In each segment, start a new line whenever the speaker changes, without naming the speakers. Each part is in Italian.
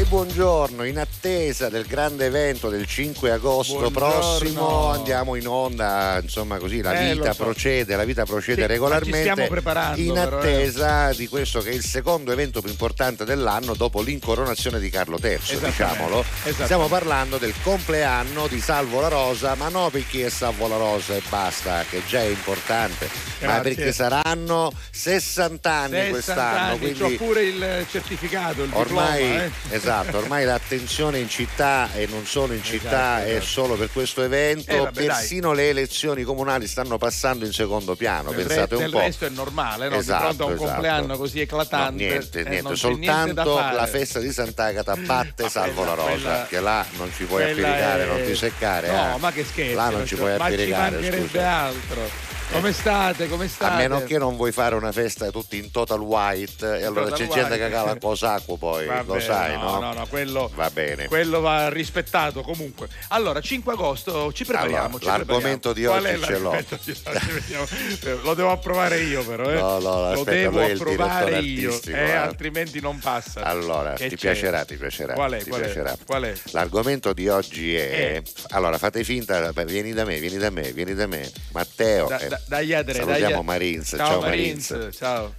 E buongiorno, in attesa del grande evento del 5 agosto
Buongiorno.
prossimo andiamo in onda, insomma così la
Eh,
vita
so.
procede, la vita procede
Sì,
regolarmente.
stiamo preparando,
in
però, eh.
attesa di questo che è il secondo evento più importante dell'anno dopo l'incoronazione di Carlo III, diciamolo. Stiamo parlando del compleanno di Salvo La Rosa, ma non perché è Salvo La Rosa e basta, che già è importante, ma perché saranno 60 anni
60
quest'anno,
anni,
quindi
c'ho pure il certificato, il
Ormai,
diploma. eh.
esatto, ormai l'attenzione in città e non solo in città
Esatto,
è
esatto.
solo per questo evento,
Eh, vabbè,
persino le elezioni comunali stanno passando in secondo piano,
Del,
pensate
re-
un po'.
resto è normale, no?
Esatto,
un
esatto.
compleanno così eclatante.
No, niente,
eh,
niente,
niente
soltanto
fare.
la festa di Sant'Agata batte
Ma
Salvo la Rosa,
quella-
che là non ci puoi
Quella
appiricare,
è-
non ti seccare.
No,
eh.
ma che scherzi.
Là non ci puoi
ma ci mancherebbe altro. Come state? Come state?
A meno che non vuoi fare una festa tutti in total white e allora
total
c'è gente
white.
che cala il cosacco poi,
Vabbè,
lo sai, no?
no? No, quello,
Va bene.
quello va rispettato comunque. Allora, 5 agosto ci prepariamo.
Allora,
ci
l'argomento
prepariamo.
di oggi
è
ce l'ho.
Eh, Lo devo approvare io però, eh.
No, no,
Lo
aspetta,
devo
è
approvare io, eh,
eh.
altrimenti non passa.
Allora,
Che
ti
c'è?
piacerà, ti piacerà.
Qual è?
ti
Qual è?
piacerà.
Qual è?
L'argomento di oggi è.
Eh.
Allora, fate finta, vieni da me, vieni da me, vieni da me. Matteo.
Da,
eh,
da, dagli adere,
salutiamo
dagli-
Marins.
Ciao,
Ciao,
Marins.
Marins.
Ciao.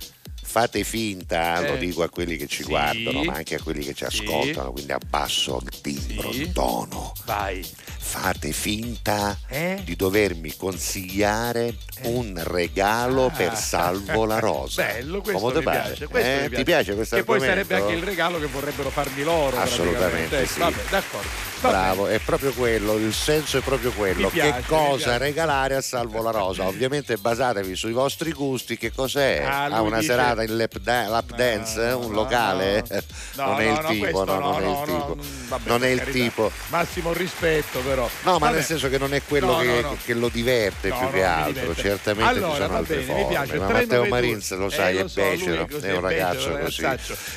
Fate finta, lo
Eh.
dico a quelli che ci
Sì.
guardano, ma anche a quelli che ci
Sì.
ascoltano, quindi abbasso il timbro,
Sì.
il tono.
Vai.
Fate finta
Eh?
di dovermi consigliare un regalo
Ah.
per Salvo la Rosa.
Bello, questo
Come
mi
ti
piace. questo
Eh?
mi piace.
Ti piace questo
Che poi sarebbe anche il regalo che vorrebbero farmi loro.
Assolutamente sì.
Vabbè, d'accordo. Va
Bravo, è proprio quello, il senso è proprio quello.
Piace,
che cosa regalare a Salvo la Rosa? Ovviamente basatevi sui vostri gusti, che cos'è?
Ah,
ha una
dice-
serata in lap, da- lap dance?
no,
un locale?
No,
non è il tipo, non è il tipo.
vabbè,
non è il tipo.
Massimo rispetto, però.
No, ma
Vabbè.
nel senso che non è quello che, che lo diverte più che altro, certamente ci
allora,
sono
va
altre
bene,
forme.
mi piace.
ma
392.
Matteo Marins lo sai,
Eh,
è
lo so, lui
becero,
così,
è un ragazzo così.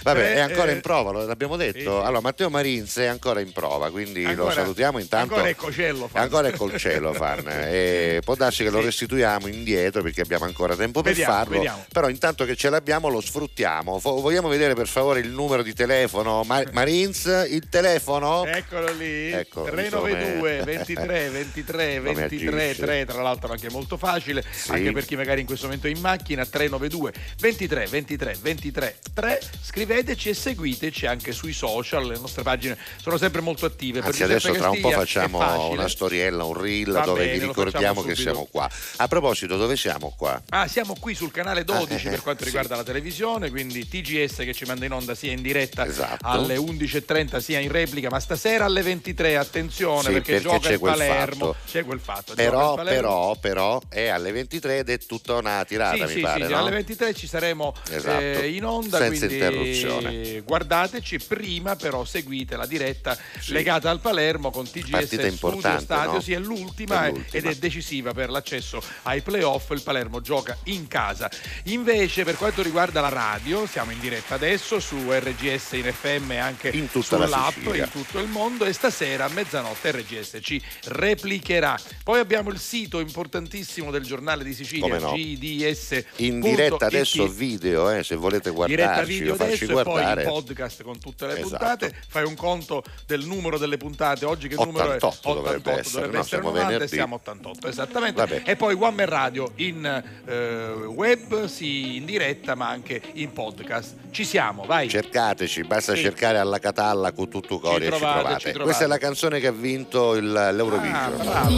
Vabbè, è ancora
eh,
in prova, lo l'abbiamo detto. Allora, Matteo Marins è ancora in prova, quindi lo salutiamo intanto.
ancora è cocello fan.
Ancora è col cielo fan. E può darsi che lo restituiamo indietro perché abbiamo ancora tempo per farlo. Però intanto che ce l'abbiamo lo sfruttiamo. Vogliamo vedere per favore il numero di telefono? Ma- Marins, il telefono?
Eccolo lì,
Ecco,
392
insomma,
23 23
Come
23
agisce.
3, tra l'altro anche molto facile,
Sì.
anche per chi magari in questo momento è in macchina, 392 23 23 23 3, scriveteci e seguiteci anche sui social, le nostre pagine sono sempre molto attive.
Anzi, adesso tra un po' facciamo una storiella, un reel
Va
dove
bene,
vi ricordiamo che siamo qua. A proposito, dove siamo qua?
Ah, siamo qui sul canale 12
Ah, eh,
per quanto
sì.
riguarda la televisione, quindi TGS che ci manda in onda sia in diretta
Esatto.
alle 11.30 sia in replica, ma stasera alle 23, attenzione
Sì,
perché,
perché
gioca
c'è
il
quel
Palermo.
fatto.
C'è quel fatto.
Però, però, però è alle 23 ed è tutta una tirata,
Sì,
mi
sì,
pare.
sì,
no?
alle 23 ci saremo
Esatto.
eh, in onda,
Senza
quindi
interruzione.
guardateci prima, però seguite la diretta legata al Palermo con TGS
Partita
Studio Stadio,
no?
sì, è l'ultima,
È l'ultima.
ed è decisiva per l'accesso ai playoff, il Palermo gioca in casa. Invece per quanto riguarda la radio, siamo in diretta adesso su RGS in FM e anche
In tutta la
sull'app in tutto il mondo e stasera a mezzanotte RGS ci replicherà. Poi abbiamo il sito importantissimo del giornale di Sicilia,
no.
GDS.
In diretta adesso video, eh, se volete
diretta
guardarci
video
o farci
adesso e poi
guardare.
in podcast con tutte le
Esatto.
puntate fai un conto del numero delle puntate oggi che numero è
88 dovrebbe essere,
dovrebbe
no?
essere
Siamo
90 e
venerdì.
siamo 88 esattamente
Vabbè.
e poi One Man Radio in eh, web sì in diretta ma anche in podcast ci siamo vai
Cercateci, basta
Sì.
cercare alla Catalla con tutto cori e ci
trovate, ci trovate.
Questa è la canzone che ha vinto il-
ah,
l'Eurovision.
bravo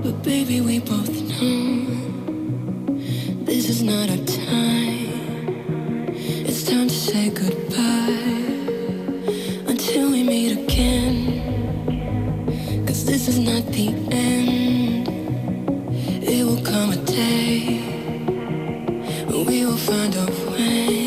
But baby, we both know this is not our time. It's time to say goodbye until we meet again. Cause this is not the end. It will come a day we will find a way.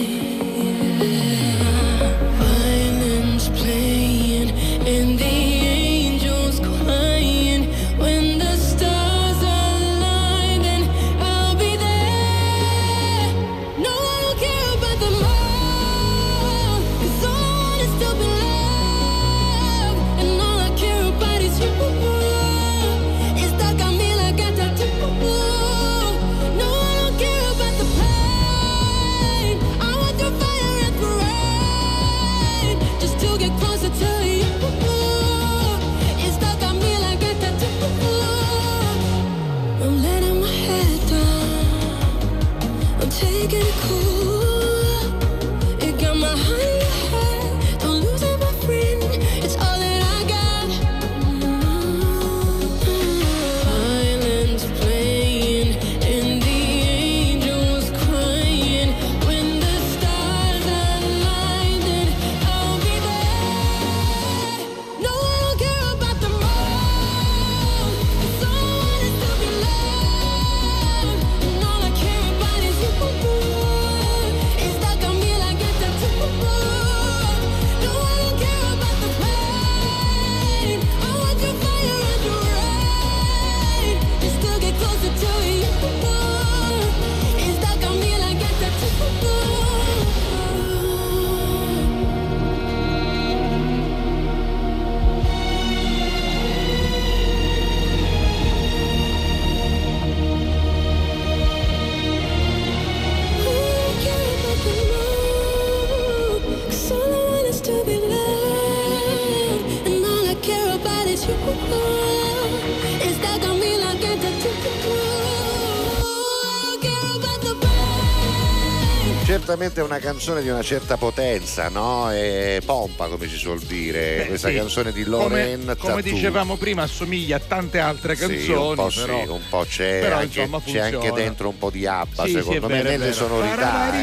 È una canzone di una certa potenza, no? E pompa, come si suol dire.
Beh,
Questa
sì.
canzone di
Come,
Loren
come
Tattoo.
dicevamo prima, assomiglia a tante altre canzoni.
Sì, un po'
però,
sì, un po' c'è,
però,
anche,
insomma,
c'è anche dentro un po' di abba,
Sì,
secondo me,
vero,
nelle sonorità.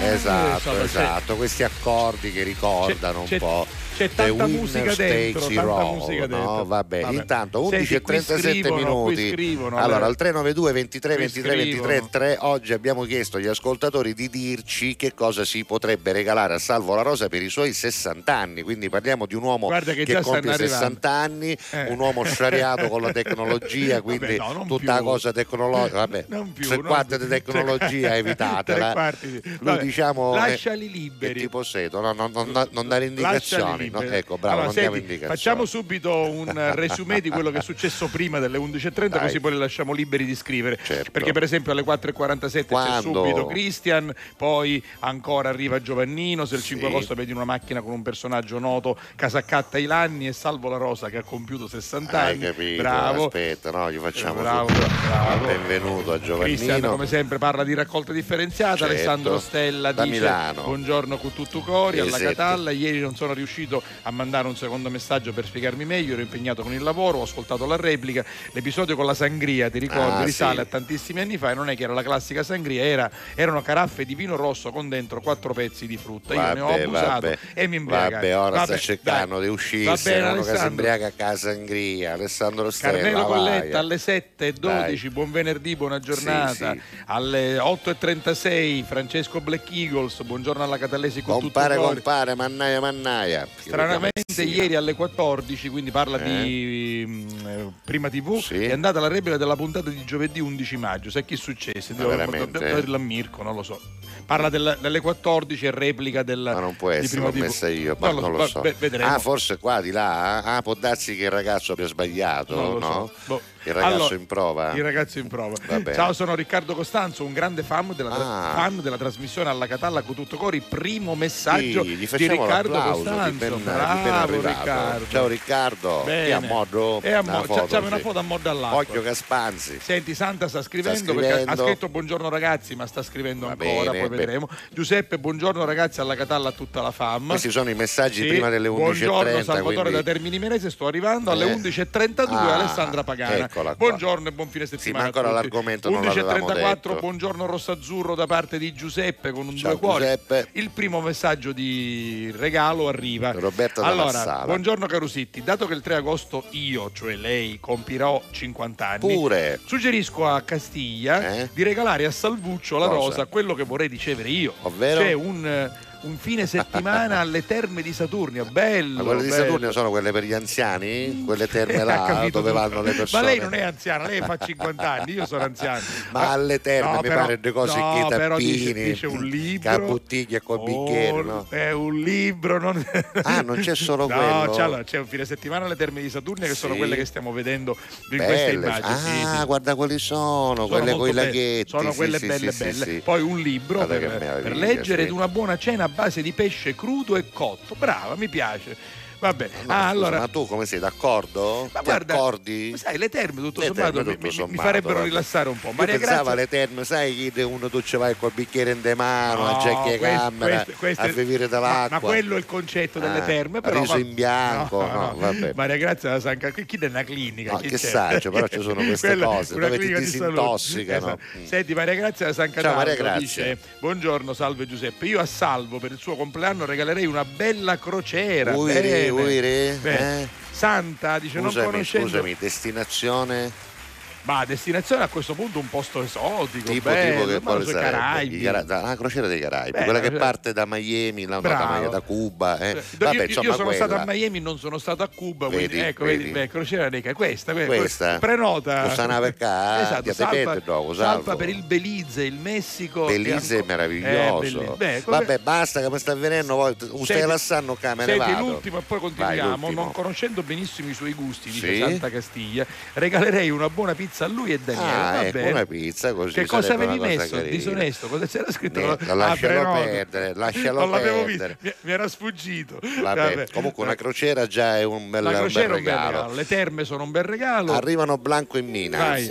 Eh. Esatto,
c'è-
esatto, questi accordi che ricordano
c'è-
un po'.
C'è tanta musica dentro, tanta musica
no?
dentro.
Vabbè,
Vabbè.
intanto
Senti,
11 e
qui
37
scrivono, qui
minuti.
scrivono,
allora, al 392 23
qui
23 23
scrivono.
3 oggi abbiamo chiesto agli ascoltatori di dirci che cosa si potrebbe regalare a Salvo La Rosa per i suoi 60 anni. Quindi parliamo di un uomo
Guarda che già
compie
stanno
60 anni,
Eh.
un uomo sciariato con la tecnologia, quindi
Vabbè, no,
tutta
più.
la cosa tecnologica. Vabbè,
Non più,
tre quarti di tecnologia evitatela. Lui
Vabbè,
diciamo è-
lasciali
è
liberi.
tipo seto, no, no, no, no, non dare indicazioni. No? Ecco, bravo,
Allora, senti. Facciamo subito un resumé di quello che è successo prima delle 11.30
Dai.
così poi le lasciamo liberi di scrivere.
Certo.
Perché per esempio alle 4.47 c'è
Quando?
subito Christian, poi ancora arriva Giovannino, se il
Sì.
5 agosto vedi una macchina con un personaggio noto, Casaccatta Ilanni e Salvo La Rosa che ha compiuto 60
Hai
anni.
capito?
Bravo.
Aspetta, no, gli facciamo
Bravo, bravo.
benvenuto a Giovannino.
come sempre parla di raccolta differenziata
Certo.
Alessandro Stella
Da
dice
Milano.
buongiorno con tutto cori alla
Esatto.
Catalla ieri non sono riuscito a mandare un secondo messaggio per spiegarmi meglio ero impegnato con il lavoro ho ascoltato la replica l'episodio con la sangria ti ricordi
Ah,
risale
sì.
a tantissimi anni fa e non è che era la classica sangria era- erano caraffe di vino rosso con dentro quattro pezzi di frutta io ne ho
Vabbè,
abusato
vabbè.
e mi imbriagai
Vabbè, ora
Vabbè,
sta cercando
dai.
di
bene,
uno che si imbriaca a casa Angria, Alessandro Stella.
Carmelo. Colletta alle 7.12,
Dai.
buon venerdì, buona giornata.
Sì, sì.
Alle 8.36 Francesco Black Eagles, buongiorno alla Catallesi con
Compare,
tutto cuore.
compare, mannaia, mannaia.
Stranamente ieri alle 14, quindi parla
Eh?
di mm, eh, Prima TV,
Sì.
è andata la replica della puntata di giovedì 11 maggio. Sai che è successo? Devo dirlo a Mirko, non lo so. Parla della- delle 14 e replica del
Ma non può essere,
Prima
l'ho
TV.
messa io, ma non lo
va-
so.
vedremo.
Ah, forse qua di là? Ah, può darsi che il ragazzo abbia sbagliato,
lo
no?
so. Boh.
Il ragazzo
Allora,
in prova?
Il ragazzo in prova. Ciao, sono Riccardo Costanzo, un grande fan della,
Ah.
fan della trasmissione alla Catalla con tutto cori. Primo messaggio
Sì,
di Riccardo Costanzo.
di ben, di
Bravo
arrivato.
Riccardo.
Ciao Riccardo,
Bene.
che a modo
E a
una
mo-
foto,
una
sì.
foto a mo' dall'acqua.
Occhio Caspanzi.
Senti, Santa sta scrivendo,
Sta
perché ha
scrivendo.
scritto buongiorno ragazzi, ma sta scrivendo
Va
ancora,
bene,
poi
beh.
vedremo. Giuseppe, buongiorno ragazzi alla Catalla a tutta la fam.
Questi sono i messaggi
Sì,
prima delle 11.30.
Buongiorno Salvatore
quindi-
da Termini Menese, sto arrivando alle
Eh.
11.32
Ah,
Alessandra Pagana.
Eccola qua.
Buongiorno e buon fine settimana.
ma ancora l'argomento non l'avevamo
11.34,
detto.
buongiorno Rossazzurro da parte di Giuseppe con un
Ciao,
due cuori.
Giuseppe.
Il primo messaggio di regalo arriva.
Roberta da
allora,
Marsala.
buongiorno Carusitti, dato che il 3 agosto io, cioè lei, compirò 50 anni.
Pure.
Suggerisco a Castiglia
Eh?
di regalare a Salvuccio la
Cosa?
rosa quello che vorrei ricevere io.
Ovvero?
Cioè un, un fine settimana alle terme di Saturnio. Bello.
Ma quelle di
bello.
Saturnio sono quelle per gli anziani? Quelle terme là dove vanno le persone?
Ma lei non è anziana, lei fa 50 anni, io sono anziano.
Ma alle terme mi
però-
pare delle cose
no,
che
però dice,
tappini,
dice un libro.
che bottiglie con bicchieri,
Oh,
no?
È un libro. Non...
Ah, non c'è solo
no,
quello?
c'è, allora, c'è un fine settimana alle terme di Saturnio che sono
Sì.
quelle che stiamo vedendo in queste
Belle.
immagini. Sì,
Ah,
sì.
guarda quali sono,
Sono
quelle con i laghetti.
Sono
sì,
quelle
sì,
belle
sì,
belle.
sì, sì.
Poi un libro per, per leggere
sì.
ed una buona cena base di pesce crudo e cotto. Brava, mi piace. Vabbè,
No,
ah, allora.
Ma tu come sei d'accordo?
Ma
Ti
guarda,
accordi?
sai, le terme tutto
Le
sommato,
terme,
mi-
tutto
mi, mi
sommato,
farebbero
vabbè.
rilassare un po'.
Io
Maria
pensavo alle terme, sai che uno tu ci vai col bicchiere in de mano,
No,
a giacchia camera,
questo-
a
è-
bevere
ma,
dall'acqua.
ma quello è il concetto delle
Ah,
terme, però.
riso in bianco, no, vabbè.
Maria Grazia da San Car- chi è una clinica?
No, che saggio, però ci sono queste
Quella-
cose dove ti disintossicano.
Esatto.
Mm.
Senti, Maria Grazia da San
Ciao, Maria
Cataldo dice: Buongiorno, salve Giuseppe. Io a Salvo per il suo compleanno regalerei una bella crociera.
Uiri,
Bene.
uiri,
Bene.
eh?
Santa dice non
Scusami,
conoscendo
scusami, destinazione
ma destinazione a questo punto un posto esotico
tipo,
bello,
tipo che quale sarebbe?
Caraibi
Cara- ah, crociera dei Caraibi,
Beh,
quella che
cioè-
parte da Miami, no, da, da Cuba. Eh.
Io-
Vabbè,
io,
insomma,
io sono
quella.
stato a Miami, non sono stato a Cuba, quindi
Vedi,
ecco,
vedi.
vedi, beh, crociera dei Ca- questa, que-
Questa?
prenota.
Questa nave qua,
esatto, salpa,
dopo,
salpa per il Belize, il Messico.
Belize è meraviglioso.
Eh. Beh, come-
Vabbè, basta che mi sta avvenendo. Stai lassando me ne
Senti, l'ultimo e poi continuiamo. non conoscendo benissimo i suoi gusti, dice? Santa Castiglia, regalerei una buona pizza pizza a lui e Daniele.
Ah,
Va
ecco,
bene.
una pizza così.
Che cosa avevi
cosa
messo?
carina.
Disonesto, cosa c'era scritto?
Niente,
Ah,
lascialo
prenoto.
perdere, lascialo
non l'avevo
perdere.
visto, mi, mi era sfuggito.
Vabbè,
Vabbè.
comunque una crociera già è un bel,
La
un bel
crociera è un bel
regalo.
le terme sono un bel regalo.
Arrivano Blanco e Mina.
Vai.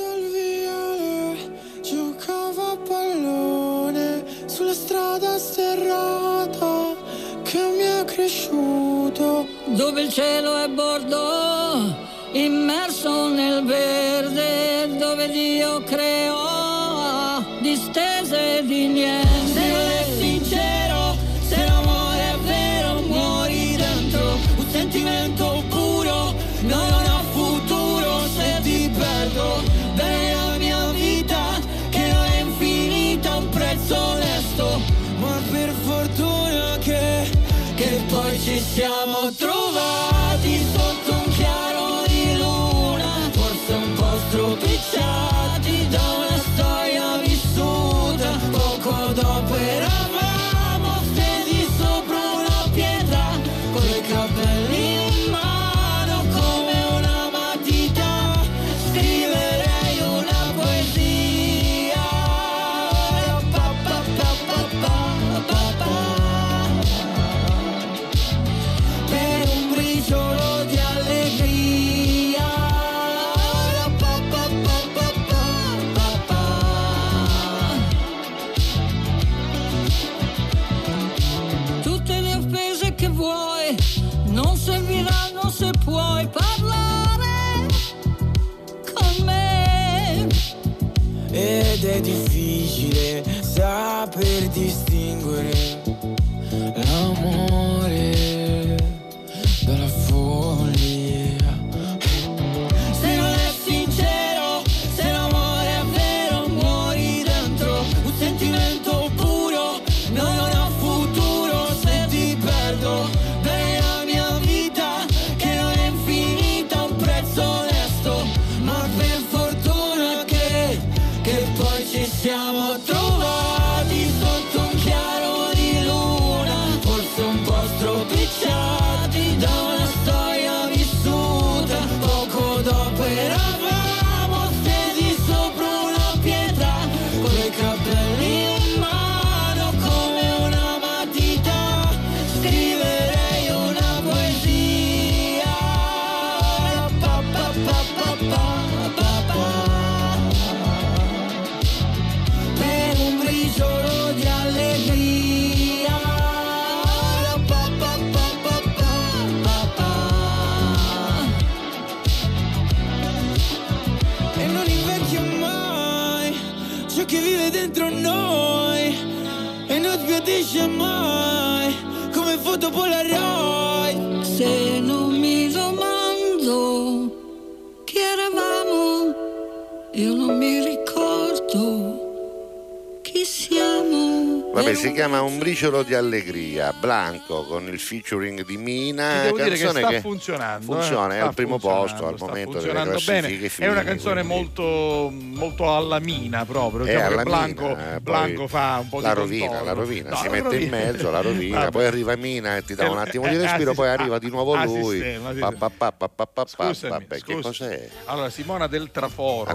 Sulla strada sterrata che mi ha cresciuto.
dove il cielo è bordo, immerso nel verde, dove Dio creò distese di niente. Se non è sincero, se l'amore è vero, muori dentro. Un sentimento puro, non ha futuro se ti perdo. Bene mia vita, siamo trovati
si chiama Un briciolo di allegria, Blanco con il featuring di Mina.
Ti devo dire che sta funzionando.
Funziona,
eh.
è al primo posto al momento delle classifiche
bene.
fine,
È una canzone
quindi-
molto, molto alla mina proprio.
È
Diciamo
alla
che Blanco,
mina, eh,
Blanco fa un po'
la
di
rovina,
contorno.
la rovina,
No,
si
la
mette in
rovina.
mezzo, la rovina,
Vabbè.
poi arriva Mina e ti dà
Eh,
un attimo
eh,
di
eh,
respiro,
ah,
poi
sì,
arriva
ah,
di nuovo
ah,
lui. Vabbè, che cos'è?
Allora, Simona del Traforo.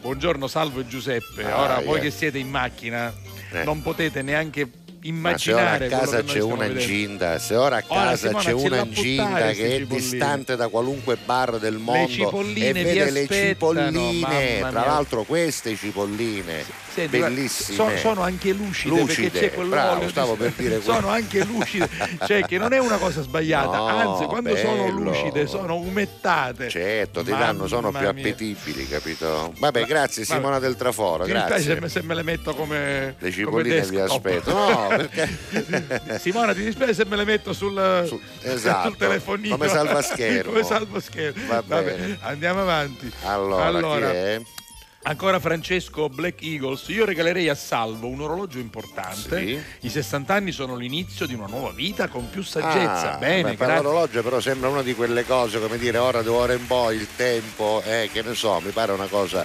Buongiorno, salve Giuseppe.
Ah,
Ora, voi che siete in macchina,
Eh.
non potete neanche
Ma se ora a
immaginare
casa c'è una incinta, se ora a
Ora,
casa
Simona,
c'è una
buttare,
che è distante da qualunque bar del mondo e vede le cipolline, tra l'altro queste cipolline
Senti, guarda,
bellissime.
so- sono anche lucide,
Lucide,
perché c'è quell'olio
bravo,
di-
stavo per dire
sono anche lucide cioè che non è una cosa sbagliata
No,
anzi quando sono
bello.
lucide sono umettate
Certo, ti danno, sono più appetibili, capito? Vabbè, grazie
Vabbè.
Simona del Traforo,
dispiace se
grazie.
me, se me le metto come
Le cipolline vi aspetto. No, perché
Simona ti dispiace se me le metto sul,
Su- esatto,
sul telefonino
come salvaschermo.
come salvaschermo
Va
Vabbè,
bene.
andiamo avanti
allora, è?
Ancora Francesco Black Eagles, io regalerei a Salvo un orologio importante.
Sì.
I 60 anni sono l'inizio di una nuova vita con più saggezza.
Ah,
Bene,
beh,
grazie.
l'orologio però sembra una di quelle cose, come dire, ora di ora in poi il tempo, eh, che ne so, mi pare una cosa.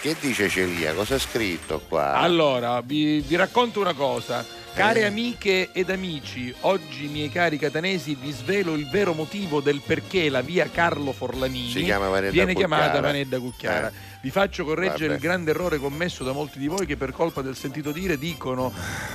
Che dice Celia? Cosa ha scritto qua?
Allora, vi, vi racconto una cosa. Care
Eh.
amiche ed amici, oggi miei cari catanesi vi svelo il vero motivo del perché la via Carlo Forlanini viene chiamata
Cucchiara.
Vanedda Cucchiara.
Eh.
Vi faccio correggere
Vabbè.
il grande errore commesso da molti di voi che per colpa del sentito dire dicono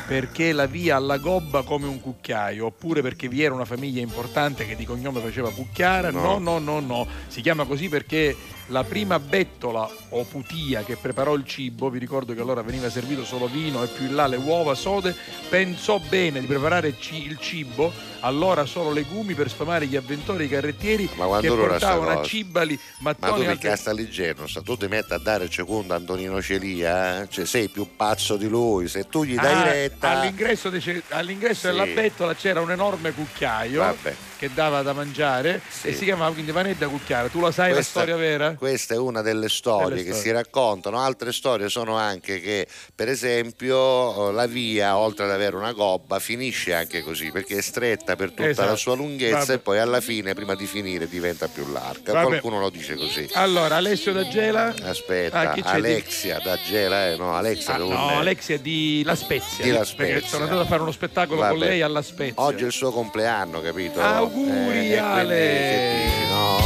perché la via alla gobba come un cucchiaio, oppure perché vi era una famiglia importante che di cognome faceva Cucchiara. No,
No.
no, no, no. Si chiama così perché la prima bettola o putia che preparò il cibo, vi ricordo che allora veniva servito solo vino e più in là le uova sode, pensò bene di preparare il cibo, allora solo legumi per sfamare gli avventori e i carrettieri
Ma
che portavano a cibali,
Ma tu
mattoni e
mi
altre
Ligerno, sta- tu ti metti a dare il secondo a Antonino Celia, eh? cioè, sei più pazzo di lui, se tu gli dai
Ah,
retta...
all'ingresso, dice- all'ingresso
Sì.
della bettola c'era un enorme cucchiaio
Vabbè.
Che dava da mangiare
Sì.
e si chiamava quindi Vanedda Cucchiara. Tu la sai
Questa-
la storia vera?
Questa è una delle storie
Delle
che
storie.
si raccontano. Altre storie sono anche che, per esempio, la via, oltre ad avere una gobba, finisce anche così perché è stretta per tutta
Esatto.
la sua lunghezza
Vabbè.
e poi alla fine, prima di finire, diventa più larga.
Vabbè.
Qualcuno lo dice così.
Allora, Alessio da Gela.
Aspetta,
Ah, di-
Alexia da Gela, eh, no, Alexia
Ah, no,
è?
Alexia di La Spezia.
Di La Spezia.
sono andato a fare uno spettacolo con
Vabbè.
lei alla Spezia.
Oggi è il suo compleanno, capito?
Auguri,
Eh, e quindi
Ale!
no?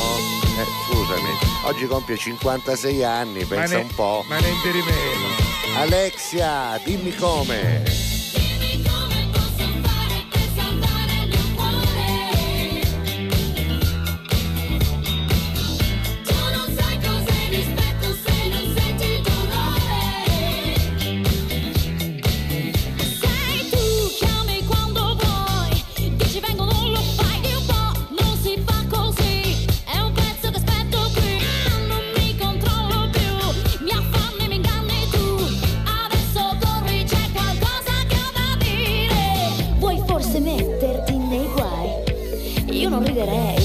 Eh, scusami, oggi compie 56 anni, pensa
ne-
un po'.
Ma niente di meno.
Alexia, dimmi come. vedere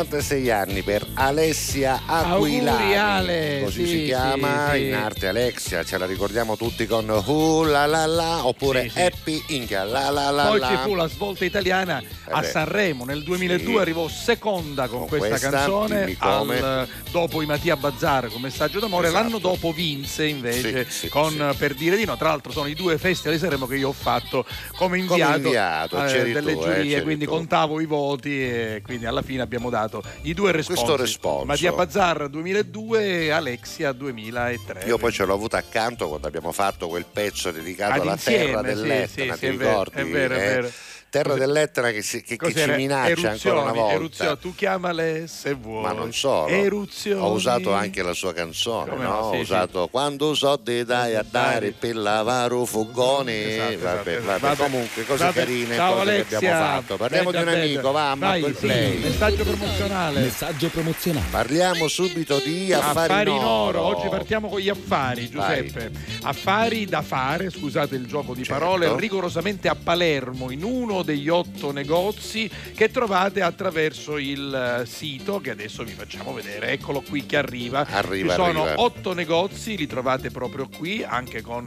46 anni per Alessia Aquilani. Così
sì,
si chiama
sì,
in arte Alexia, ce la ricordiamo tutti con Uh la la la oppure Happy Inca la la la.
Poi
la.
ci fu la svolta italiana a
beh.
Sanremo nel 2002
Sì.
arrivò seconda con,
Con
questa,
questa,
canzone
come.
al- dopo i Mattia Bazzar con Messaggio d'amore
Esatto.
l'anno dopo vinse invece
Sì, sì,
con. Per dire di no tra l'altro sono i due festival di Sanremo che io ho fatto come inviato,
inviato,
eh, delle
tu, eh,
giurie
c'eri
quindi
tu.
contavo i voti e quindi alla fine abbiamo dato i due responsi. Mattia Bazzar 2002 e Alexia 2003
Io poi ce l'ho avuta accanto quando abbiamo fatto quel pezzo dedicato alla
insieme,
terra dell'Etna,
sì,
ti
sì, è vero,
ricordi?
è vero, è
eh?
vero.
Terra dell'Etna che, si- che- che ci minaccia ancora una volta.
eruzioni, tu chiamale se vuoi.
Ma non solo,
Eruzioni.
ho usato anche la sua canzone,
Come
no?
no, sì,
ho
sì.
usato quando so de dai a dare per lavare un fogone.
Esatto, esatto,
vabbè,
esatto.
vabbè,
Vabbè.
comunque cose
Vabbè.
carine,
Ciao
cose
Alexia.
che abbiamo fatto. Parliamo
Bella,
di un amico, va,
Vai,
il
sì,
play.
Messaggio promozionale.
Messaggio promozionale.
Parliamo subito di affari,
Affari in oro, oggi partiamo con gli affari,
Vai.
Giuseppe. Affari da fare, scusate il gioco di
Certo.
parole, rigorosamente a Palermo, in uno degli otto negozi che trovate attraverso il eh, sito che adesso vi facciamo vedere. Eccolo qui che arriva.
Arriva,
Ci sono
arriva.
otto negozi, li trovate proprio qui, anche con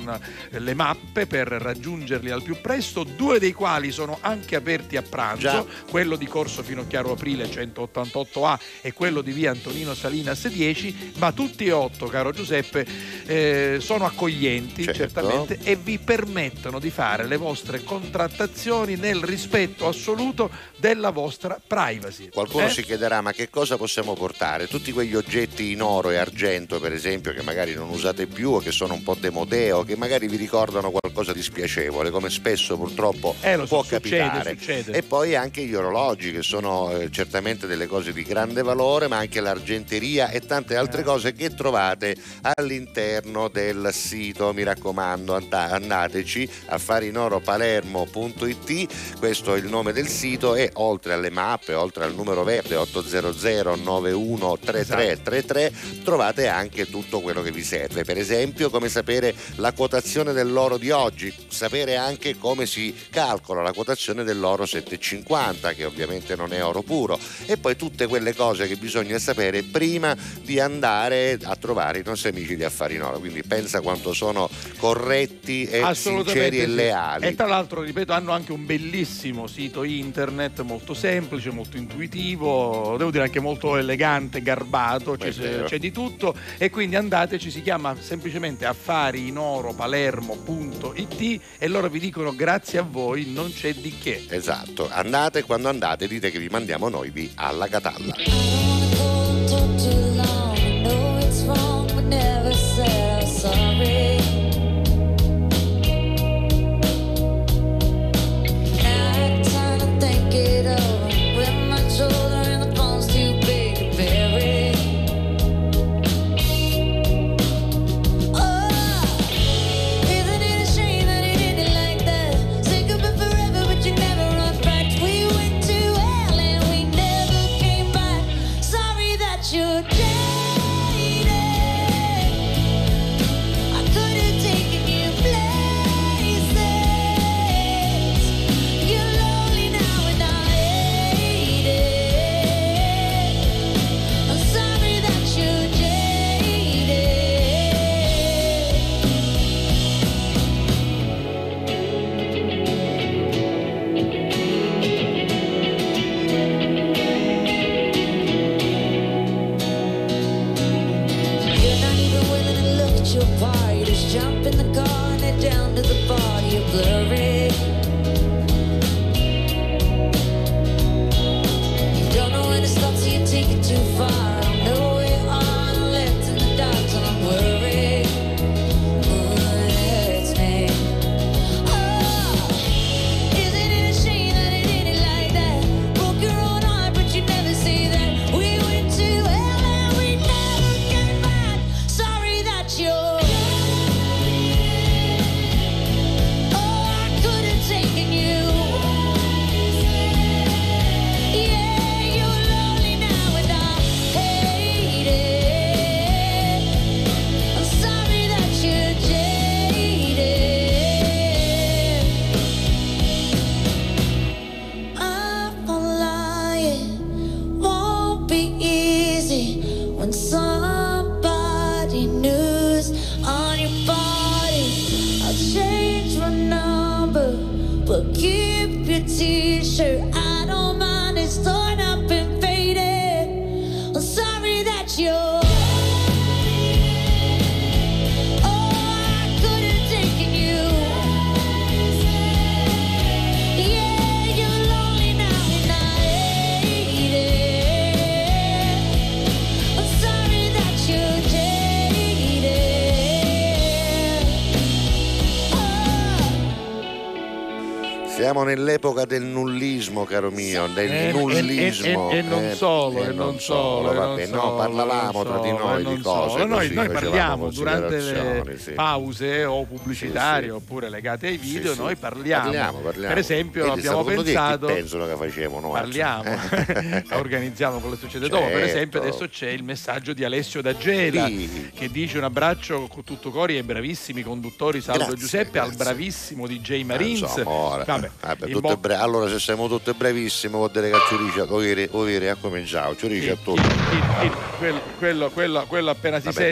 eh, le mappe per raggiungerli al più presto, due dei quali sono anche aperti a pranzo,
Già.
quello di Corso Finocchiaro Aprile 188A e quello di via Antonino Salinas 10, ma tutti e otto, caro Giuseppe, eh, sono accoglienti
Certo.
certamente e vi permettono di fare le vostre contrattazioni nel rispetto assoluto della vostra privacy.
Qualcuno
Eh?
si chiederà ma che cosa possiamo portare? Tutti quegli oggetti in oro e argento per esempio che magari non usate più o che sono un po' demodé o che magari vi ricordano qualcosa di spiacevole come spesso purtroppo
Eh, so,
può
succede,
capitare.
succede.
E poi anche gli orologi che sono eh, certamente delle cose di grande valore ma anche l'argenteria e tante altre
Eh.
cose che trovate all'interno del sito. Mi raccomando and- andateci affarinoropalermo.it questo è il nome del sito e oltre alle mappe, oltre al numero verde 800 913333 trovate anche tutto quello che vi serve. Per esempio come sapere la quotazione dell'oro di oggi, sapere anche come si calcola la quotazione dell'oro 750 che ovviamente non è oro puro e poi tutte quelle cose che bisogna sapere prima di andare a trovare i nostri amici di Affari in Oro. Quindi pensa quanto sono corretti e sinceri e leali.
E tra l'altro, ripeto, hanno anche un bellissimo sito internet molto semplice, molto intuitivo, devo dire anche molto elegante, garbato, c'è, c'è di tutto e quindi andateci, si chiama semplicemente affariinoropalermo.it e loro vi dicono grazie a voi, non c'è di che.
Esatto, andate quando andate dite che vi mandiamo noi di Alla Catalla.
To think
nell'epoca del nullismo, caro mio, del
Eh,
nullismo.
e- non
eh,
solo, e non solo, non
vabbè,
solo,
no, parlavamo tra di noi
e
di cose.
Noi, noi
facevamo
parliamo durante le
sì.
pause o pubblicitarie
Sì, sì.
oppure legate ai video, noi parliamo.
Parliamo, parliamo.
Per esempio,
Vedi,
abbiamo pensato
pensano che facevano oggi?
Parliamo,
Eh.
organizziamo quello che succede dopo. Per
Certo.
esempio, adesso c'è il messaggio di Alessio D'Agela che dice un abbraccio con tutto cori ai bravissimi conduttori Salvo
Grazie,
Giuseppe, al
grazie.
bravissimo DJ
Eh,
Marins.
ora,
Vabbè,
vabbè,
bo-
allora se siamo tutte brevissime vuol dire che ha cominciato Ciuricia a
il- il- quello, quello- quello- quello appena si
Vabbè,
sente.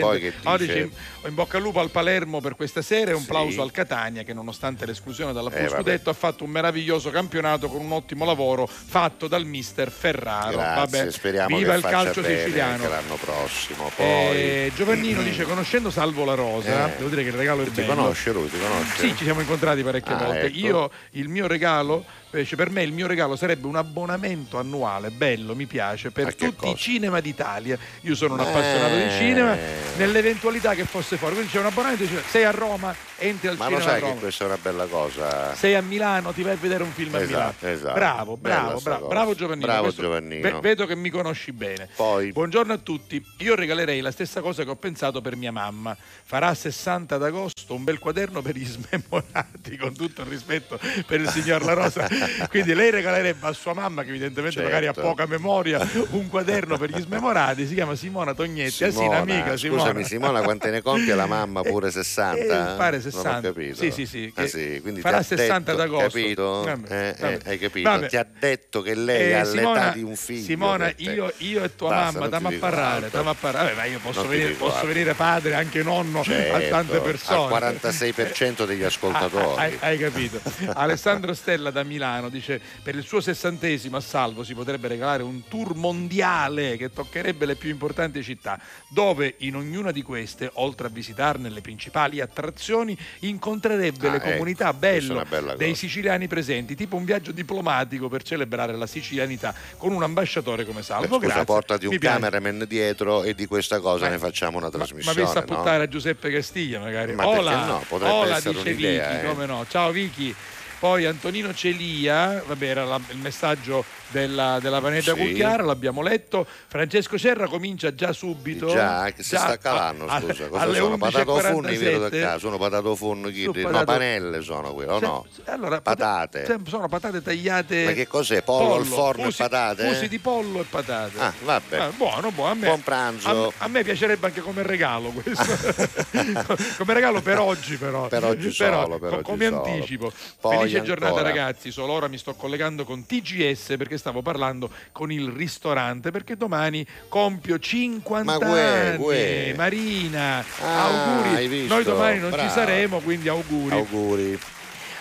dice,
in bocca al lupo al Palermo per questa sera e un
Sì.
plauso al Catania che nonostante l'esclusione dalla
Eh.
Scudetto ha fatto un meraviglioso campionato con un ottimo lavoro fatto dal mister Ferraro.
grazie
Vabbè,
speriamo
viva il calcio siciliano.
l'anno prossimo poi
Eh, Giovannino dice conoscendo Salvo La Rosa,
Eh.
devo dire che il regalo è
ti
bello.
conosce lui ti conosce
Sì, ci siamo incontrati parecchie
Ah,
volte.
ecco.
Io il mio regalo, invece per me il mio regalo sarebbe un abbonamento annuale, bello, mi piace, per
A
tutti i
cosa?
cinema d'Italia. Io sono un appassionato di
Eh.
cinema, nell'eventualità che fosse fuori. Quindi c'è un abbonamento, dice, sei a Roma, entri al
ma lo
cinema a
sai
Roma.
che questa è una bella cosa
Sei a Milano, ti vai a vedere un film a
Esatto,
Milano.
esatto.
Bravo, bravo, bravo, bravo Giovannino.
Bravo
Questo-
Giovannino.
ve- vedo che mi conosci bene.
Poi?
Buongiorno a tutti. Io regalerei la stessa cosa che ho pensato per mia mamma. Farà 60 ad agosto un bel quaderno per gli smemorati, con tutto il rispetto per il signor La Rosa. Quindi lei regalerebbe a sua mamma, che evidentemente
Certo.
magari ha poca memoria, un quaderno per gli smemorati. Si chiama Simona Tognetti. Ah, sì,
Simona,
un'amica Simona.
scusami Simona quante ne compie la mamma pure 60?
Eh, pare
Non ho
60.
capito.
Sì, sì, sì,
Ah, sì, quindi
farà
ti ha
60
detto,
ad agosto.
Capito?
Vabbè,
Eh, eh,
vabbè.
hai capito?
Vabbè.
Ti ha detto che lei
Eh,
ha l'età di un figlio.
Simona, io, io e tua
Basta,
mamma
non
dammo a parlare, a. Vabbè, ma io posso, venire, posso venire padre, anche nonno a
Certo,
tante persone.
Al 46% degli ascoltatori.
Ah, Hai, hai capito? Alessandro Stella da Milano dice per il suo sessantesimo a Salvo si potrebbe regalare un tour mondiale che toccherebbe le più importanti città dove in ognuna di queste oltre a visitarne le principali attrazioni incontrerebbe
Ah,
le
ecco,
comunità
è
bello dei
cosa.
siciliani presenti tipo un viaggio diplomatico per celebrare la sicilianità con un ambasciatore come
Beh,
Salvo
scusa,
Grazie.
portati un cameraman dietro e di questa cosa
Ma-
ne facciamo una
Ma-
trasmissione.
Ma, pensa a puntare a Giuseppe Castiglia magari.
Ma
Ola,
no? Potrebbe
Ola dice
un'idea,
Vicky,
eh.
come no. Ciao Vicky. Poi Antonino Celia, vabbè era la- il messaggio della, della Vanetta
Sì.
Cucchiara, l'abbiamo letto. Francesco Serra comincia già subito.
Già, che si
già
sta calando,
a-
scusa. Cosa
alle
sono? Patato funni, vedo da
11.47.
caso. Sono patato funno, chi-
Su
no,
patato-
panelle sono qui, o no?
allora, pata-
Patate.
se- sono patate tagliate.
Ma che cos'è? Pollo al forno e
fusi,
patate?
Fusi di pollo e patate.
Ah, vabbè.
Ah, buono, buono. A me,
Buon pranzo.
A, a me piacerebbe anche come regalo questo. come regalo per oggi, però.
Per oggi solo, per
co-
oggi
come
solo.
anticipo.
Poi
Felice giornata,
ancora.
ragazzi. Solo ora mi sto collegando con TGS perché stavo parlando con il ristorante. Perché domani compio 50
Ma guè,
anni.
guè.
Marina,
Ah,
auguri. Noi domani non ci
Bravo.
saremo, quindi auguri.
Auguri.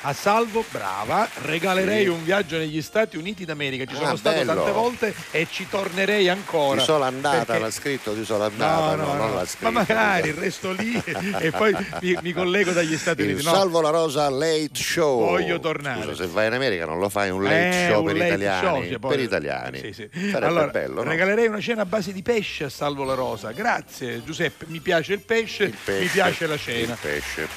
A Salvo, brava, regalerei
Sì.
un viaggio negli Stati Uniti d'America. Ci
Ah,
sono stato
bello.
tante volte e ci tornerei ancora.
Di sola andata,
perché-
l'ha scritto di sola andata,
no,
no,
no.
non l'ha scritto.
Ma magari resto lì e poi mi, mi collego dagli Stati Uniti.
Salvo la Rosa Late Show.
Voglio tornare.
Scusa, se vai in America non lo fai un late
Eh,
show
un
per
late
italiani.
show, sì, poi-
per italiani.
Sì, sì.
Sarebbe
Allora,
bello, no?
regalerei una cena a base di pesce a Salvo la Rosa. Grazie Giuseppe, mi piace il pesce,
Il pesce,
mi piace la cena.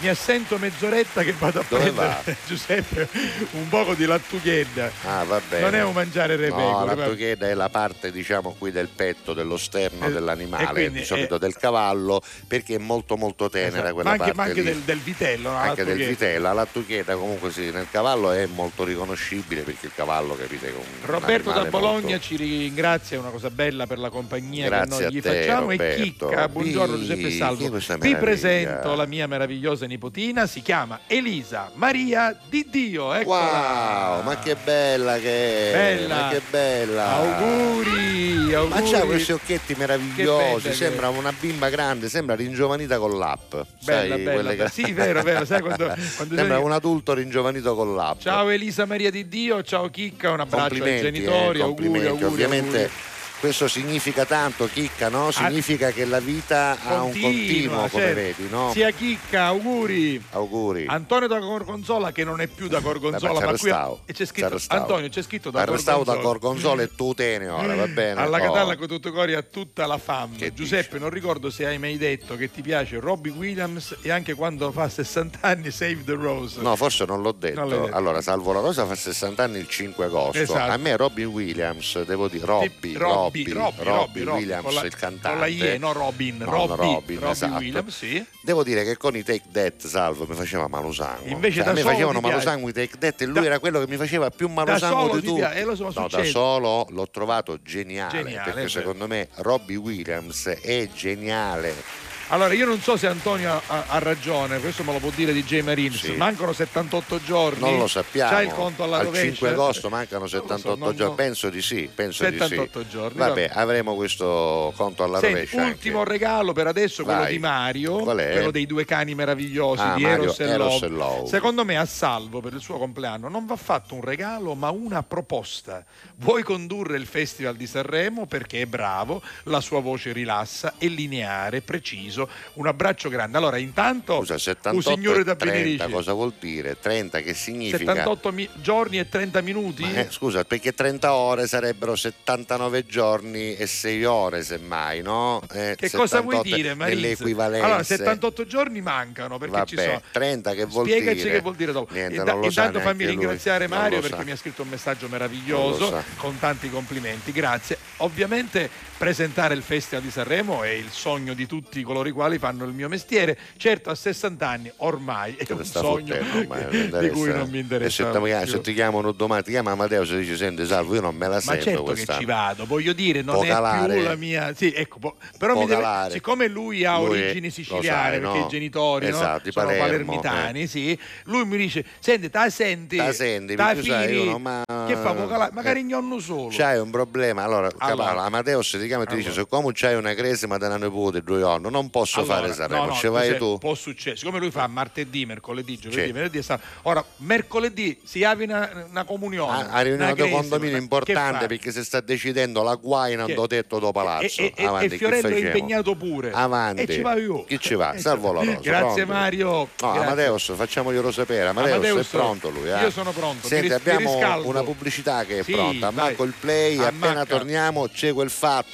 Mi assento mezz'oretta che vado a
Dove
prendere
va?
Giuseppe un poco di lattughedda.
Ah, va bene.
Non è un mangiare re
No, la tucheda è la parte, diciamo, qui del petto, dello sterno
Eh, e
dell'animale,
quindi,
di solito
eh,
del cavallo, perché è molto molto tenera
Esatto.
quella
ma anche,
parte
ma anche del, del vitello, no?
anche del
Lattughedda.
vitello, la tucheta comunque sì, nel cavallo è molto riconoscibile perché il cavallo capite un
Roberto da Bologna
molto-
ci ringrazia, è una cosa bella per la compagnia
Grazie
che noi gli
te,
facciamo. E
Roberto.
Chicca, buongiorno Giuseppe Salvo. Vi presento la mia meravigliosa nipotina, si chiama Elisa Maria di Dio. Eccola.
Wow, ma che bella che è!
Bella.
Ma che bella!
Auguri, auguri.
Ma c'ha questi occhietti
Che
meravigliosi,
che
sembra una bimba grande, sembra ringiovanita con l'app.
Bella,
sai,
bella, bella. Sì, vero, vero. Sai quando, quando
Sembra
sei-
un adulto ringiovanito con l'app.
Ciao Elisa Maria di Dio, ciao Chicca, un abbraccio ai
complimenti,
genitori,
eh,
auguri,
complimenti.
auguri.
Ovviamente
auguri.
Questo significa tanto, chicca, no? Significa che la vita ha un continuo, come
certo.
vedi, no?
Sia chicca, auguri.
Auguri.
Antonio da Gorgonzola che non è più da Gorgonzola,
Vabbè,
ma qui e c'è scritto
c'arrestavo.
Antonio, c'è scritto da
Arrestavo da
Gorgonzola.
Gorgonzola e tu tene ora, va bene?
Alla
Oh.
Catalla con tutto cori a tutta la fam.
Che
Giuseppe,
dici?
non ricordo se hai mai detto che ti piace Robbie Williams e anche quando fa 60 anni Save the Rose.
No, forse non l'ho detto.
Non detto.
Allora, Salvo la Rosa fa 60 anni il 5 agosto.
Esatto.
A me Robin Williams, devo dire, Robbie,
Robbie,
Robbie,
Robbie
Robbie, Williams,
la-
il cantante.
Con la IE, no Robin,
No,
Robbie,
no, Robin,
Robbie
esatto.
Williams, sì.
Devo dire che con i Take That, Salvo, mi faceva malo sangue.
Invece
Cioè,
da
a me facevano
ti
malo
piace?
sangue i Take That e lui
Da-
era quello che mi faceva più malo
da
sangue
solo
di
ti
tutti.
piace? Eh, lo so,
no, da solo l'ho trovato geniale,
Geniale,
perché secondo me Robbie Williams è geniale.
Allora, io non so se Antonio ha, ha- ragione, questo me lo può dire DJ Marines.
Sì.
Mancano 78 giorni.
Non lo sappiamo.
C'hai il conto alla
Al
rovescia?
5 agosto mancano
Non lo so,
78
non-
giorni.
non-
Penso di sì, penso
78
di sì.
giorni,
Vabbè,
vabbè.
avremo questo conto alla
Senti,
rovescia.
ultimo
anche.
regalo per adesso, quello
Vai.
di Mario,
Qual è?
quello dei due cani meravigliosi
Ah,
di
Mario,
Eros, e,
Eros
Love.
e Love.
Secondo me a Salvo per il suo compleanno non va fatto un regalo ma una proposta. Vuoi condurre il Festival di Sanremo perché è bravo, la sua voce rilassa, è lineare, preciso, un abbraccio grande. Allora intanto
Scusa,
un
78
signore
e
da
30
Benedici.
cosa vuol dire? 30 che significa?
78 mi- giorni e 30 minuti?
Ma, eh, scusa, perché 30 ore sarebbero 79 giorni e 6 ore semmai, no? Eh,
Che cosa vuoi
78
dire,
equivalenze.
Allora, 78 giorni mancano perché
Vabbè,
ci sono.
30 che vuol
Spiegaci
dire?
che vuol dire dopo.
Niente,
Inta- intanto fammi
lui.
ringraziare
Non
Mario perché
sa.
mi ha scritto un messaggio meraviglioso con tanti complimenti, grazie. Ovviamente presentare il Festival di Sanremo è il sogno di tutti coloro i quali fanno il mio mestiere. Certo, a 60 anni ormai è
Che
un sogno
fottendo, ma
di cui non mi interessa.
se, se ti chiamano domani, ti chiama Matteo se dici senti Salvo, io non me la
Ma
sento
certo che
quest'anno.
ci vado, voglio dire, non
Può
è
calare.
più la mia. Sì, ecco, può- però
Può
deve- siccome lui ha
Lui
origini siciliane,
sai,
perché
no?
i genitori no?
Esatto, di
sono
Palermo,
palermitani, sì, lui mi dice: Senti, ta senti,
Ta senti,
ta
perché sai, uno, ma-
che fa? Calare? Magari
Eh.
gnonno solo.
C'hai un problema, allora,
Allora.
capà, Amadeus ti chiama e ti dice
Allora.
siccome c'hai una cresima della nipote due anni, non posso
Allora,
fare Sanremo,
no, no,
ci vai tu.
Può succedere, siccome lui fa martedì, mercoledì, giovedì, venerdì e sabato. Ora, mercoledì si apre una, una comunione.
A, a riunione
una
di condominio importante perché si sta decidendo la guaina
Che-
do tetto do palazzo.
E, e-
Avanti,
e Fiorello è impegnato pure.
Avanti.
E ci va io.
Chi ci va? Salvo la rosa.
Grazie
pronto?
Mario.
No,
Grazie.
Amadeus, facciamoglielo sapere. Amadeus,
Amadeus,
è pronto lui. eh?
io sono pronto,
Senti,
ris-
abbiamo una pubblicità che è
Sì,
pronta.
vai.
Ammacco il play, appena torniamo c'è quel fatto.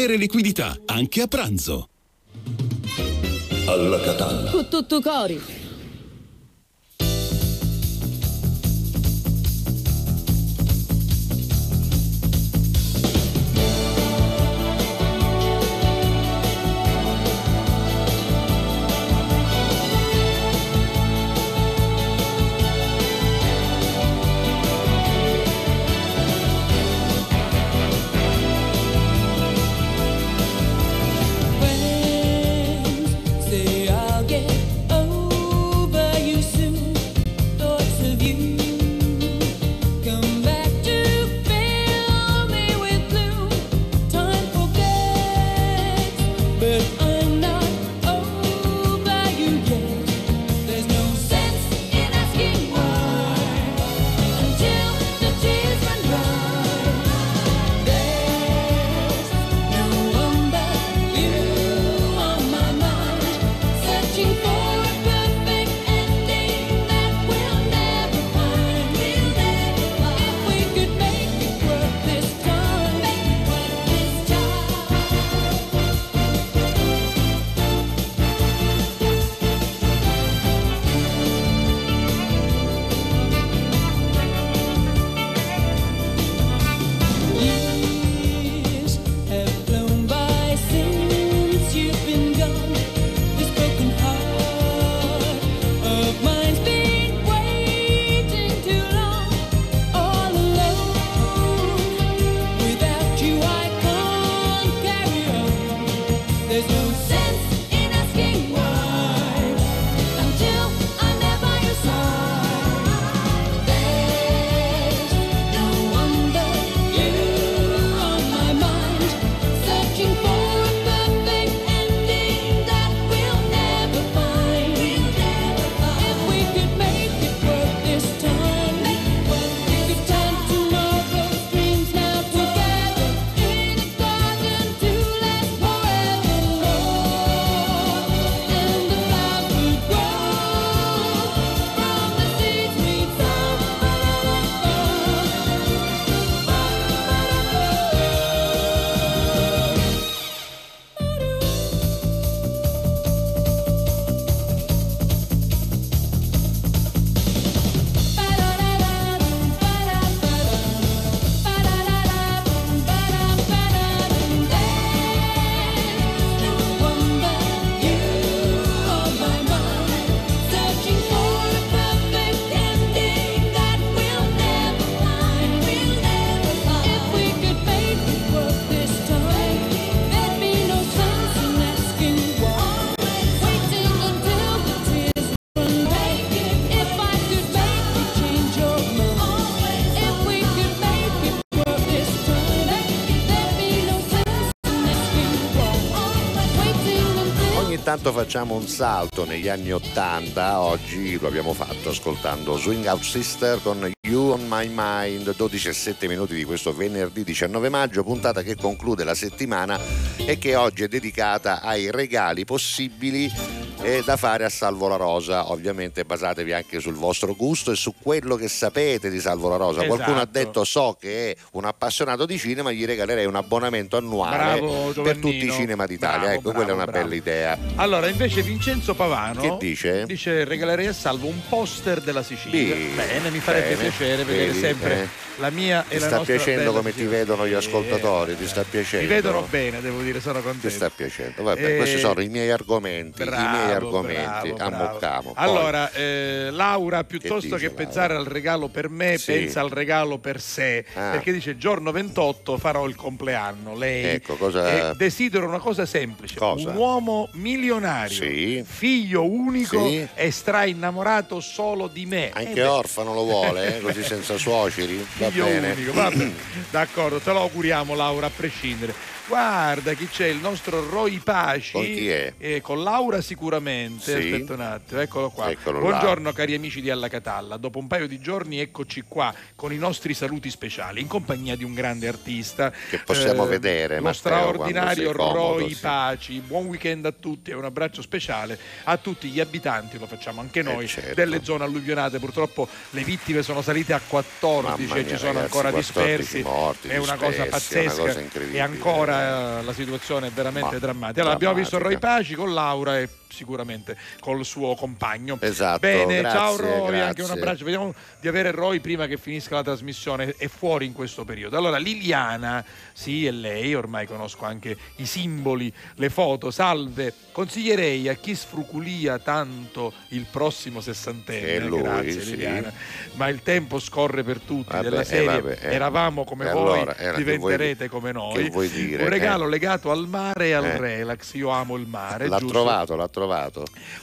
liquidità, anche a pranzo.
Alla Catalla.
Con tutto cori.
Intanto facciamo un salto negli anni 80, oggi lo abbiamo fatto ascoltando Swing Out Sister con You on My Mind, 12 e 7 minuti di questo venerdì 19 maggio, puntata che conclude la settimana e che oggi è dedicata ai regali possibili e da fare a Salvo la Rosa. Ovviamente basatevi anche sul vostro gusto e su quello che sapete di Salvo la Rosa. Qualcuno ha
Esatto.
detto so che è un appassionato di cinema, gli regalerei un abbonamento annuale
Bravo,
per tutti i cinema d'Italia.
Bravo,
ecco, quella è una
bravo,
bella idea.
Allora, invece Vincenzo Pavano
Che dice?
Dice regalerei a Salvo un poster della Sicilia.
Sì,
bene, mi farebbe
bene,
piacere vedere sempre
eh.
la mia e
Ti
la
sta
nostra
piacendo
bella
come ti
Sicilia.
vedono gli ascoltatori? Ti
eh,
sta piacendo?
Mi vedono bene, devo dire, sono
Ti
contento.
sta piacendo. Vabbè,
Eh,
questi sono i miei argomenti. I miei
Bravo,
argomenti.
bravo, bravo. Allora, eh, Laura, piuttosto
dice
che pensare al regalo per me,
Sì.
pensa al regalo per sé.
Ah.
Perché dice giorno 28 farò il compleanno. Lei
Ecco, cosa-
e desidero una cosa semplice:
Cosa?
un uomo milionario,
Sì.
figlio unico
Sì.
e strainnamorato solo di me. Eh
Anche
beh,
orfano lo vuole, eh, così senza suoceri. Va
figlio
bene.
unico, vabbè. D'accordo, te lo auguriamo Laura, a prescindere. Guarda chi c'è, il nostro Roy Paci.
Con chi è?
Eh, con Laura sicuramente.
Sì.
Aspetta un attimo, eccolo qua.
Eccolo là.
Buongiorno cari amici di Alla Catalla. Dopo un paio di giorni eccoci qua con i nostri saluti speciali in compagnia di un grande artista.
Che possiamo vedere,
Lo
Matteo,
straordinario
comodo,
Roy
sì.
Paci. Buon weekend a tutti e un abbraccio speciale a tutti gli abitanti, lo facciamo anche noi,
certo.
delle zone alluvionate. Purtroppo le vittime sono salite a 14
Mamma
e
mia,
ci sono
ragazzi,
ancora
14
dispersi.
morti,
è una cosa
è una
pazzesca
cosa
e ancora eh, la situazione è veramente
Ma-
drammatica. Allora, abbiamo visto Roy
drammatica.
Paci con Laura e sicuramente col suo compagno.
Esatto,
Bene,
grazie,
ciao Roy,
grazie.
anche un abbraccio. Vediamo di avere Roy prima che finisca la trasmissione, è fuori in questo periodo. Allora, Liliana, sì, è lei, ormai conosco anche i simboli, le foto, salve. Consiglierei a chi sfruculia tanto il prossimo sessantenne,
lui,
grazie
sì.
Liliana, ma il tempo scorre per tutti,
Vabbè,
della
eh,
serie
vabbè, eh.
eravamo come
E
voi,
allora, eh,
diventerete come noi.
che vuoi dire,
Un regalo
eh?
legato al mare e al
Eh.
relax, io amo il mare.
L'ha
giusto?
trovato, l'ha trovato.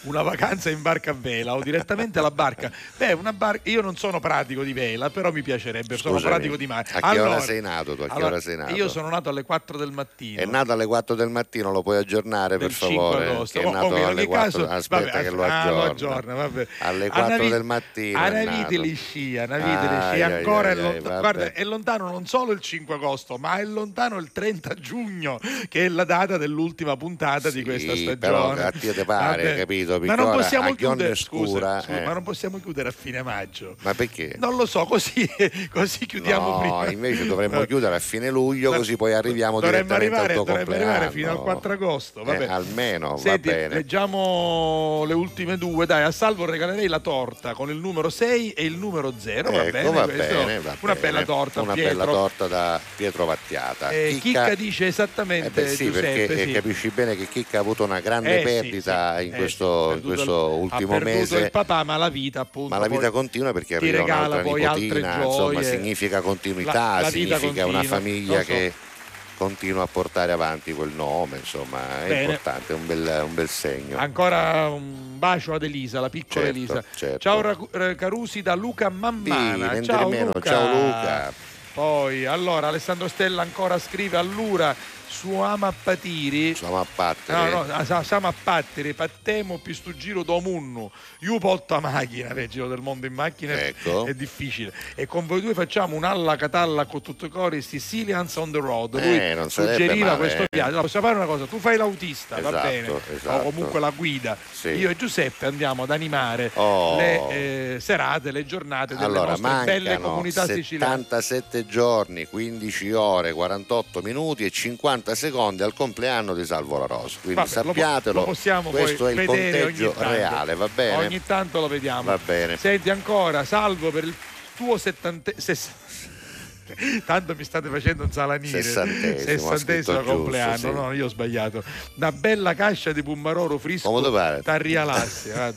Una vacanza in barca a vela o direttamente alla barca. Beh, una barca. Io non sono pratico di vela, però mi piacerebbe. sono
Scusami,
pratico di mare.
a che ora sei nato tu? A che
allora,
ora sei nato?
Io sono nato alle 4 del mattino.
È nato alle 4 del mattino, lo puoi aggiornare per
del 5
favore?
agosto.
È
Oh,
nato
ok, in
alle
ogni
4.
caso,
Aspetta
vabbè,
che lo
ah,
aggiorna.
lo aggiorna, vabbè.
Alle 4
Anavi-
del mattino. è
Anavite
nato.
li scia, Anavite li
Ai,
scia.
ai,
Ancora
ai,
è, lont-
ai,
guarda, è lontano non solo il 5 agosto, ma è lontano il 30 giugno, che è la data dell'ultima puntata di
Sì,
questa stagione.
però a te pare,
Vabbè.
capito?
Ma non possiamo chiudere,
scura,
scusa, scusa,
eh.
ma non possiamo chiudere a fine maggio.
Ma perché?
Non lo so, così, così chiudiamo
no,
prima.
invece dovremmo chiudere a fine luglio, così poi arriviamo
dovremmo
direttamente
arrivare,
al tuo
arrivare fino al 4 agosto. Vabbè.
Eh, almeno,
Senti,
va bene.
leggiamo le ultime due. Dai, a Salvo regalerei la torta con il numero 6 e il numero 0. Va
ecco,
bene,
va bene, va
una
bene.
bella torta.
Una
Pietro.
bella torta da Pietro Vattiata.
Eh, Chicca, dice esattamente
Eh beh, sì, perché eh,
sì.
capisci bene che Chicca ha avuto una grande
Eh,
perdita
sì.
In
Eh,
questo,
sì,
in questo
il-
ultimo mese.
il papà, ma la vita appunto.
Ma la vita continua perché arriva un'altra nipotina, insomma, significa continuità,
La- la
significa una
continua,
famiglia
lo so.
che continua a portare avanti quel nome, insomma, è
Bene.
importante, è un bel, un bel segno.
Ancora un bacio ad Elisa, la piccola
Certo,
Elisa.
certo.
Ciao Ra- Ra- Carusi da Luca
Sì,
Mammana.
mentre
Ciao Luca.
ciao Luca.
Poi, allora, Alessandro Stella ancora scrive all'ura su Amappatiri.
Insomma, a battere.
No, no, siamo a pattere, pattemo più sto giro do munno. Io porto a macchina, per il giro del mondo in macchina è-
Ecco.
è difficile. E con voi due facciamo un'alla catalla con tutto i cori, Sicilians on the road.
Eh,
Lui
non sarebbe
suggeriva questo
eh.
piano. Allora, possiamo fare una cosa, tu fai l'autista, va
Esatto,
bene, o
esatto.
comunque la guida.
Sì.
Io e Giuseppe andiamo ad animare
Oh.
le eh, serate, le giornate delle
Allora,
nostre belle comunità siciliane.
77 giorni, 15 ore, 48 minuti e 50 50 secondi al compleanno di Salvo La Rosa. Quindi
Vabbè,
sappiatelo,
lo, lo
questo è il conteggio reale, va bene?
Ogni tanto lo vediamo.
Va bene.
Senti ancora, Salvo per il tuo 70... 60 Tanto mi state facendo un.
Sessantesimo,
Sessantesimo compleanno.
Giusto, sì.
No, io ho sbagliato. Una bella cascia di Pummaroro frisco da rialarsi.
Eh,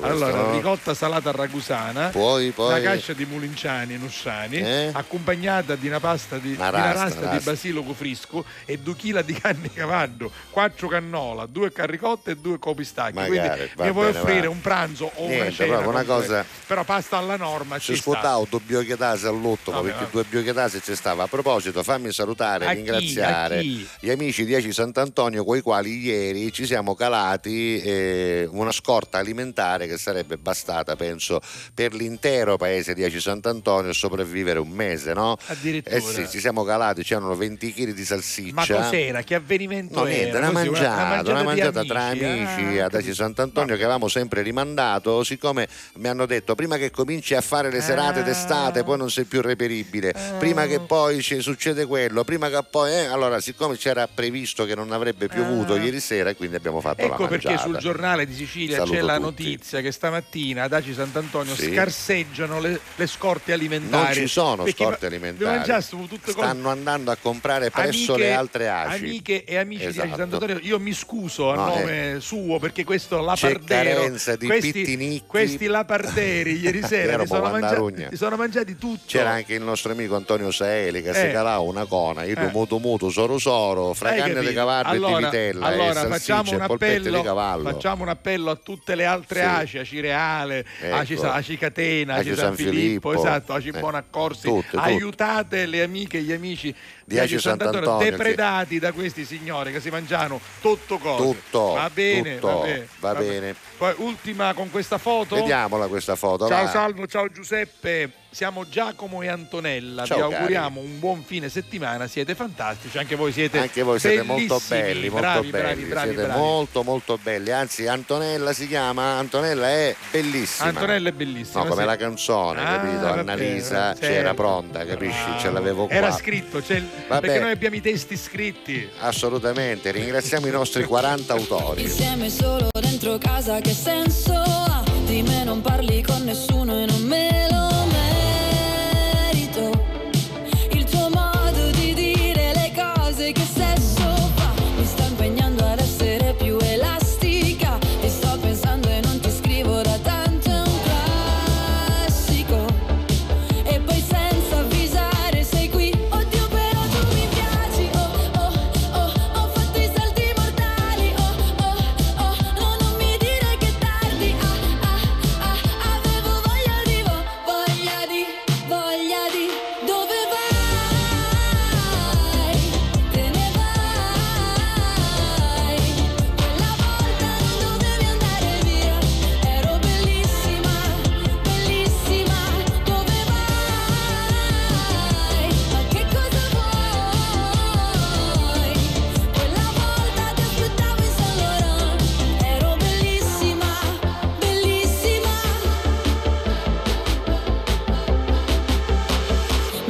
allora,
no?
ricotta salata ragusana.
Poi, poi...
Una cascia di Mulinciani Nussani,
eh?
accompagnata di una pasta di,
una rasta,
di, una
rasta
di basilico frisco e due chila di canne cavallo, quattro cannola, due carricotte e due copistacchi.
Magari,
Quindi mi vuoi offrire
va.
un pranzo o
niente,
una
cena. Una cosa...
Però pasta alla norma
ci,
ci sta.
auto biochietà sall'otto,
no,
perché due biochiatase c'è stava. A proposito, fammi salutare e ringraziare
chi?
gli amici di Aci Sant'Antonio con i quali ieri ci siamo calati eh, una scorta alimentare che sarebbe bastata, penso, per l'intero paese di Aci Sant'Antonio sopravvivere un mese, no?
Addirittura.
Eh sì, ci siamo calati, c'erano 20 kg di salsiccia.
Ma cos'era? Che avvenimento
No,
era?
niente, una
Così,
mangiata, una
di
mangiata tra amici
Ah,
ad Aci Sant'Antonio che avevamo sempre rimandato, siccome mi hanno detto prima che cominci a fare le serate
Ah.
d'estate poi non sei più reperibile, prima che poi ci succede quello, prima che poi... eh, allora siccome c'era previsto che non avrebbe piovuto ieri sera e quindi abbiamo fatto la
Ah. Ecco perché
mangiata.
sul giornale di Sicilia
Saluto
c'è la
tutti.
notizia che stamattina ad Aci Sant'Antonio
Sì.
scarseggiano le, le scorte alimentari.
Non ci sono
Perché
scorte alimentari. Stanno andando a comprare presso
Amiche-
le altre ACI.
Amiche e amici di
Esatto.
Aci Sant'Antonio, io mi scuso a
No,
nome suo perché questo lapardero,
carenza di
questi,
pittinicchi.
questi laparderi ieri sera si sono, mangia-
Bovandarugna.
si sono mangiati tutto.
C'era anche il nostro amico Antonio Saeli che si
Eh.
calava una cona, io
Eh.
muto muto, soro soro, fra canne di cavallo
allora,
e di vitella
allora facciamo, un appello, facciamo un appello a tutte le altre
Sì.
ACI, ACI Reale,
Ecco.
ACI, ACI Catena,
ACI
ACI San
San
Filippo,
Filippo.
esatto, ACI
Eh.
Buonaccorsi,
Tutte, tutte.
aiutate le amiche e gli amici
Di ACI Sant'Antonio,
depredati da questi signori che si mangiano tutto cose.
Tutto,
va bene,
tutto,
va bene,
va bene.
Poi ultima con questa foto.
Vediamola questa foto.
Ciao
va.
Salvo, ciao Giuseppe, siamo Giacomo e Antonella,
Ciao,
vi
cari.
auguriamo un buon fine settimana, siete fantastici, anche voi siete
Anche voi siete molto belli, molto
bravi,
belli,
bravi, bravi,
siete
bravi.
molto molto belli. Anzi, Antonella si chiama, Antonella è bellissima.
Antonella è bellissima.
No, come
sì.
la canzone,
Ah,
capito? Annalisa
certo.
c'era pronta, capisci? Ce l'avevo qua.
Era scritto, c'è il-
Vabbè.
perché noi abbiamo i testi scritti.
Assolutamente, ringraziamo i nostri 40 autori.
Insieme solo dentro casa che senso ha? Di me non parli con nessuno e non me lo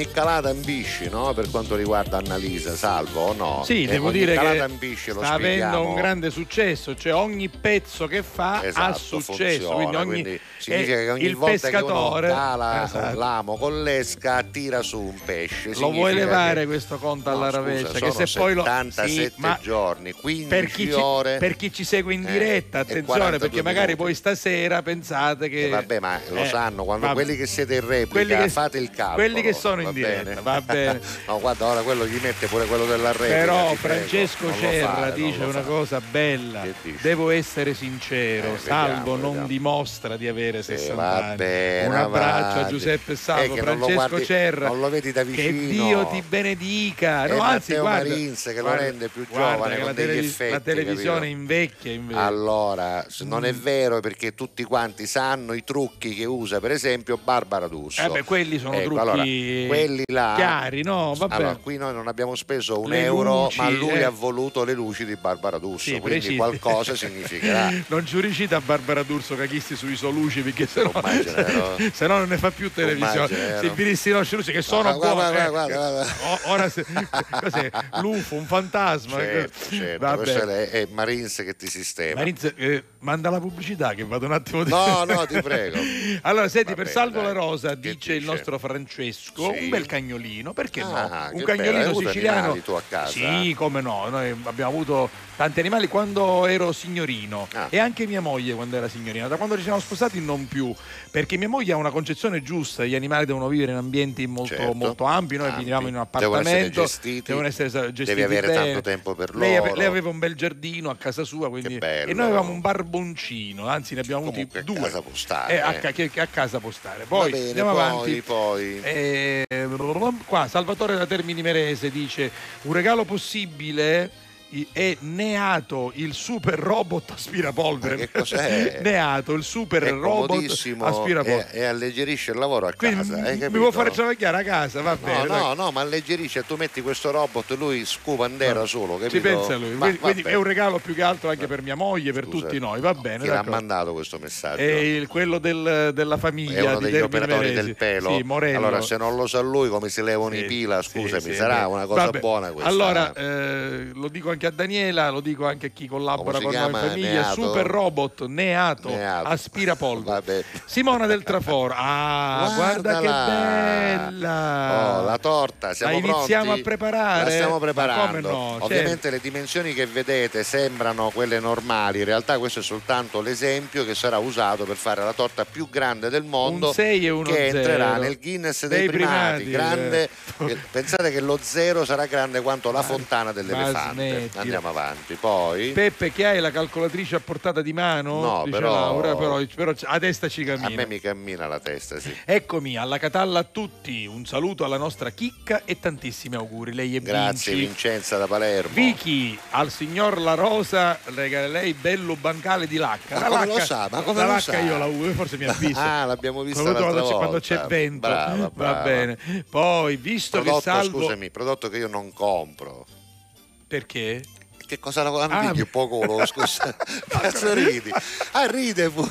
ogni calata ambisci, no? Per quanto riguarda Annalisa, salvo o no?
Sì,
Eh,
devo dire che
ambisci,
sta avendo un grande successo, cioè ogni pezzo che fa ha
Esatto,
successo,
funziona,
quindi, ogni,
quindi significa
eh,
che ogni
il
volta
pescatore
che uno cala
Esatto.
l'amo con l'esca tira su un pesce.
lo vuoi levare
che-
questo conto
No,
alla
scusa,
raveccia?
sono
che se poi lo
77
Sì, ma
giorni, 15
per chi, ci,
ore.
per chi ci segue in
eh,
diretta,
e
attenzione,
42
perché magari
minuti.
poi stasera pensate che.
Eh, vabbè, ma lo
Eh,
sanno, quando
vabbè.
quelli che siete in replica
che-
fate il calcolo.
quelli che sono in diretta,
bene?
va bene.
no, guarda, ora quello gli mette pure quello della replica.
Però
prego,
Francesco
lo
Cerra
fare,
dice una cosa bella. Devo essere sincero,
Eh,
Salvo non dimostra di avere
Sì,
60
va
anni.
bene,
Un abbraccio a. Giuseppe Salvo,
che non lo
Francesco
guardi-
Cerra.
non lo vedi da
Che
vicino.
Dio ti benedica. No, anzi,
Matteo
guarda,
Marins che lo
guarda-
rende più giovane
che
con
la,
degli
televis-
effetti,
la televisione
capito?
invecchia invece.
Allora, non
Mm.
è vero perché tutti quanti sanno i trucchi che usa, per esempio, Barbara D'Urso.
Eh beh, quelli sono
Ecco,
trucchi
allora, quelli là
chiari, no? Vabbè.
Allora, qui noi non abbiamo speso un
Le
euro,
luci,
ma lui
eh.
ha voluto le luci di Barbara D'Urso,
Sì,
quindi
preciso.
qualcosa significherà.
Non ci riuscite a Barbara D'Urso cachisti sui soluci perché sennò,
Immagino, vero?
se no non ne fa più televisione.
Vero?
Se vi dissi i nostri luci che sono
Guarda,
buoni.
guarda,
eh,
guarda,
Ora se, cos'è? L'UFO, un fantasma.
Certo, certo,
Vabbè.
questo è, è che ti sistema.
Marinz, eh, manda la pubblicità che vado un attimo di...
No, no, ti prego.
Allora, senti,
Va
per Salvo
dai.
la Rosa
Che
dice il
dice?
nostro Francesco,
Sì.
un bel cagnolino, perché
Ah,
no? Un
bello,
cagnolino
avuto
siciliano.
tu a casa?
Sì, come no, noi abbiamo avuto tanti animali quando ero signorino
Ah.
e anche mia moglie quando era signorina. Da quando ci siamo sposati non più, perché mia moglie ha una concezione giusta, gli animali devono vivere in ambienti molto,
Certo.
molto ampi, noi
Ampi.
viviamo in un
Devono essere
appartamento,
gestiti,
devono essere gestiti
devi avere
bene.
tanto tempo per loro.
lei aveva un bel giardino a casa sua, quindi...
Bello.
e noi avevamo un barboncino, anzi ne abbiamo avuti
a
due.
casa stare,
Eh, a,
eh.
ca- che, che a casa.
Va
Poi
bene,
andiamo
poi,
avanti.
poi.
Eh, qua Salvatore da Termini Merese dice un regalo possibile è Neato il super robot aspirapolvere
che cos'è?
Neato il super
È
robot aspirapolvere
e, e alleggerisce il lavoro a
quindi
casa.
mi- può fare travagliare a casa va
No,
bene dai.
no, no, ma alleggerisce, tu metti questo robot, lui scupa in terra solo, capito?
ci pensa lui
Ma
quindi, è un regalo più che altro anche per mia moglie per
Scusa,
tutti noi va bene
Chi l'ha mandato questo messaggio?
è il- quello del- della famiglia
è uno degli operatori del pelo.
sì,
allora, se non lo sa lui, come si levano
Sì,
i pila, scusami,
sì,
sarà una cosa
Vabbè.
buona questa.
Allora, eh, lo dico anche a Daniela, lo dico anche a chi collabora con noi in
chiama?
famiglia.
Neato?
Super robot neato,
Neato.
aspirapolvere. Simona del Traforo. Ah, guarda che bella!
Oh, la torta, siamo
La iniziamo
pronti?
a preparare?
La stiamo preparando.
no, certo.
Ovviamente le dimensioni che vedete sembrano quelle normali, in realtà questo è soltanto l'esempio che sarà usato per fare la torta più grande del mondo
Un 6 e uno
che
zero.
entrerà nel Guinness dei,
Dei
primati.
primati,
grande,
eh.
pensate che lo zero sarà grande quanto la fontana dell'elefante. Andiamo avanti. Poi
Peppe, che hai la calcolatrice a portata di mano?
No,
Dice
però-
Laura, però, però a testa ci
a
cammina.
me mi cammina la testa, sì.
Eccomi, alla Catalla a tutti, un saluto alla nostra chicca e tantissimi auguri. Lei è
Grazie
Vinci.
Vincenza da Palermo.
Vicky, al signor La Rosa regalerei bello bancale di lacca.
Ma
la
come
lacca,
lo sa? Ma come
la lacca
sa?
io la uso, forse mi ha visto.
Ah, l'abbiamo vista
Quando,
l'altra
quando c'è, quando
volta.
c'è vento.
Brava,
Va
brava.
bene. Poi, visto che
Prodotto,
salvo.
scusami, prodotto che io non compro.
Perché?
Che cosa la
Ah,
ah, un po' culo, scusa. Cazzo ridi? Ah, ride pu-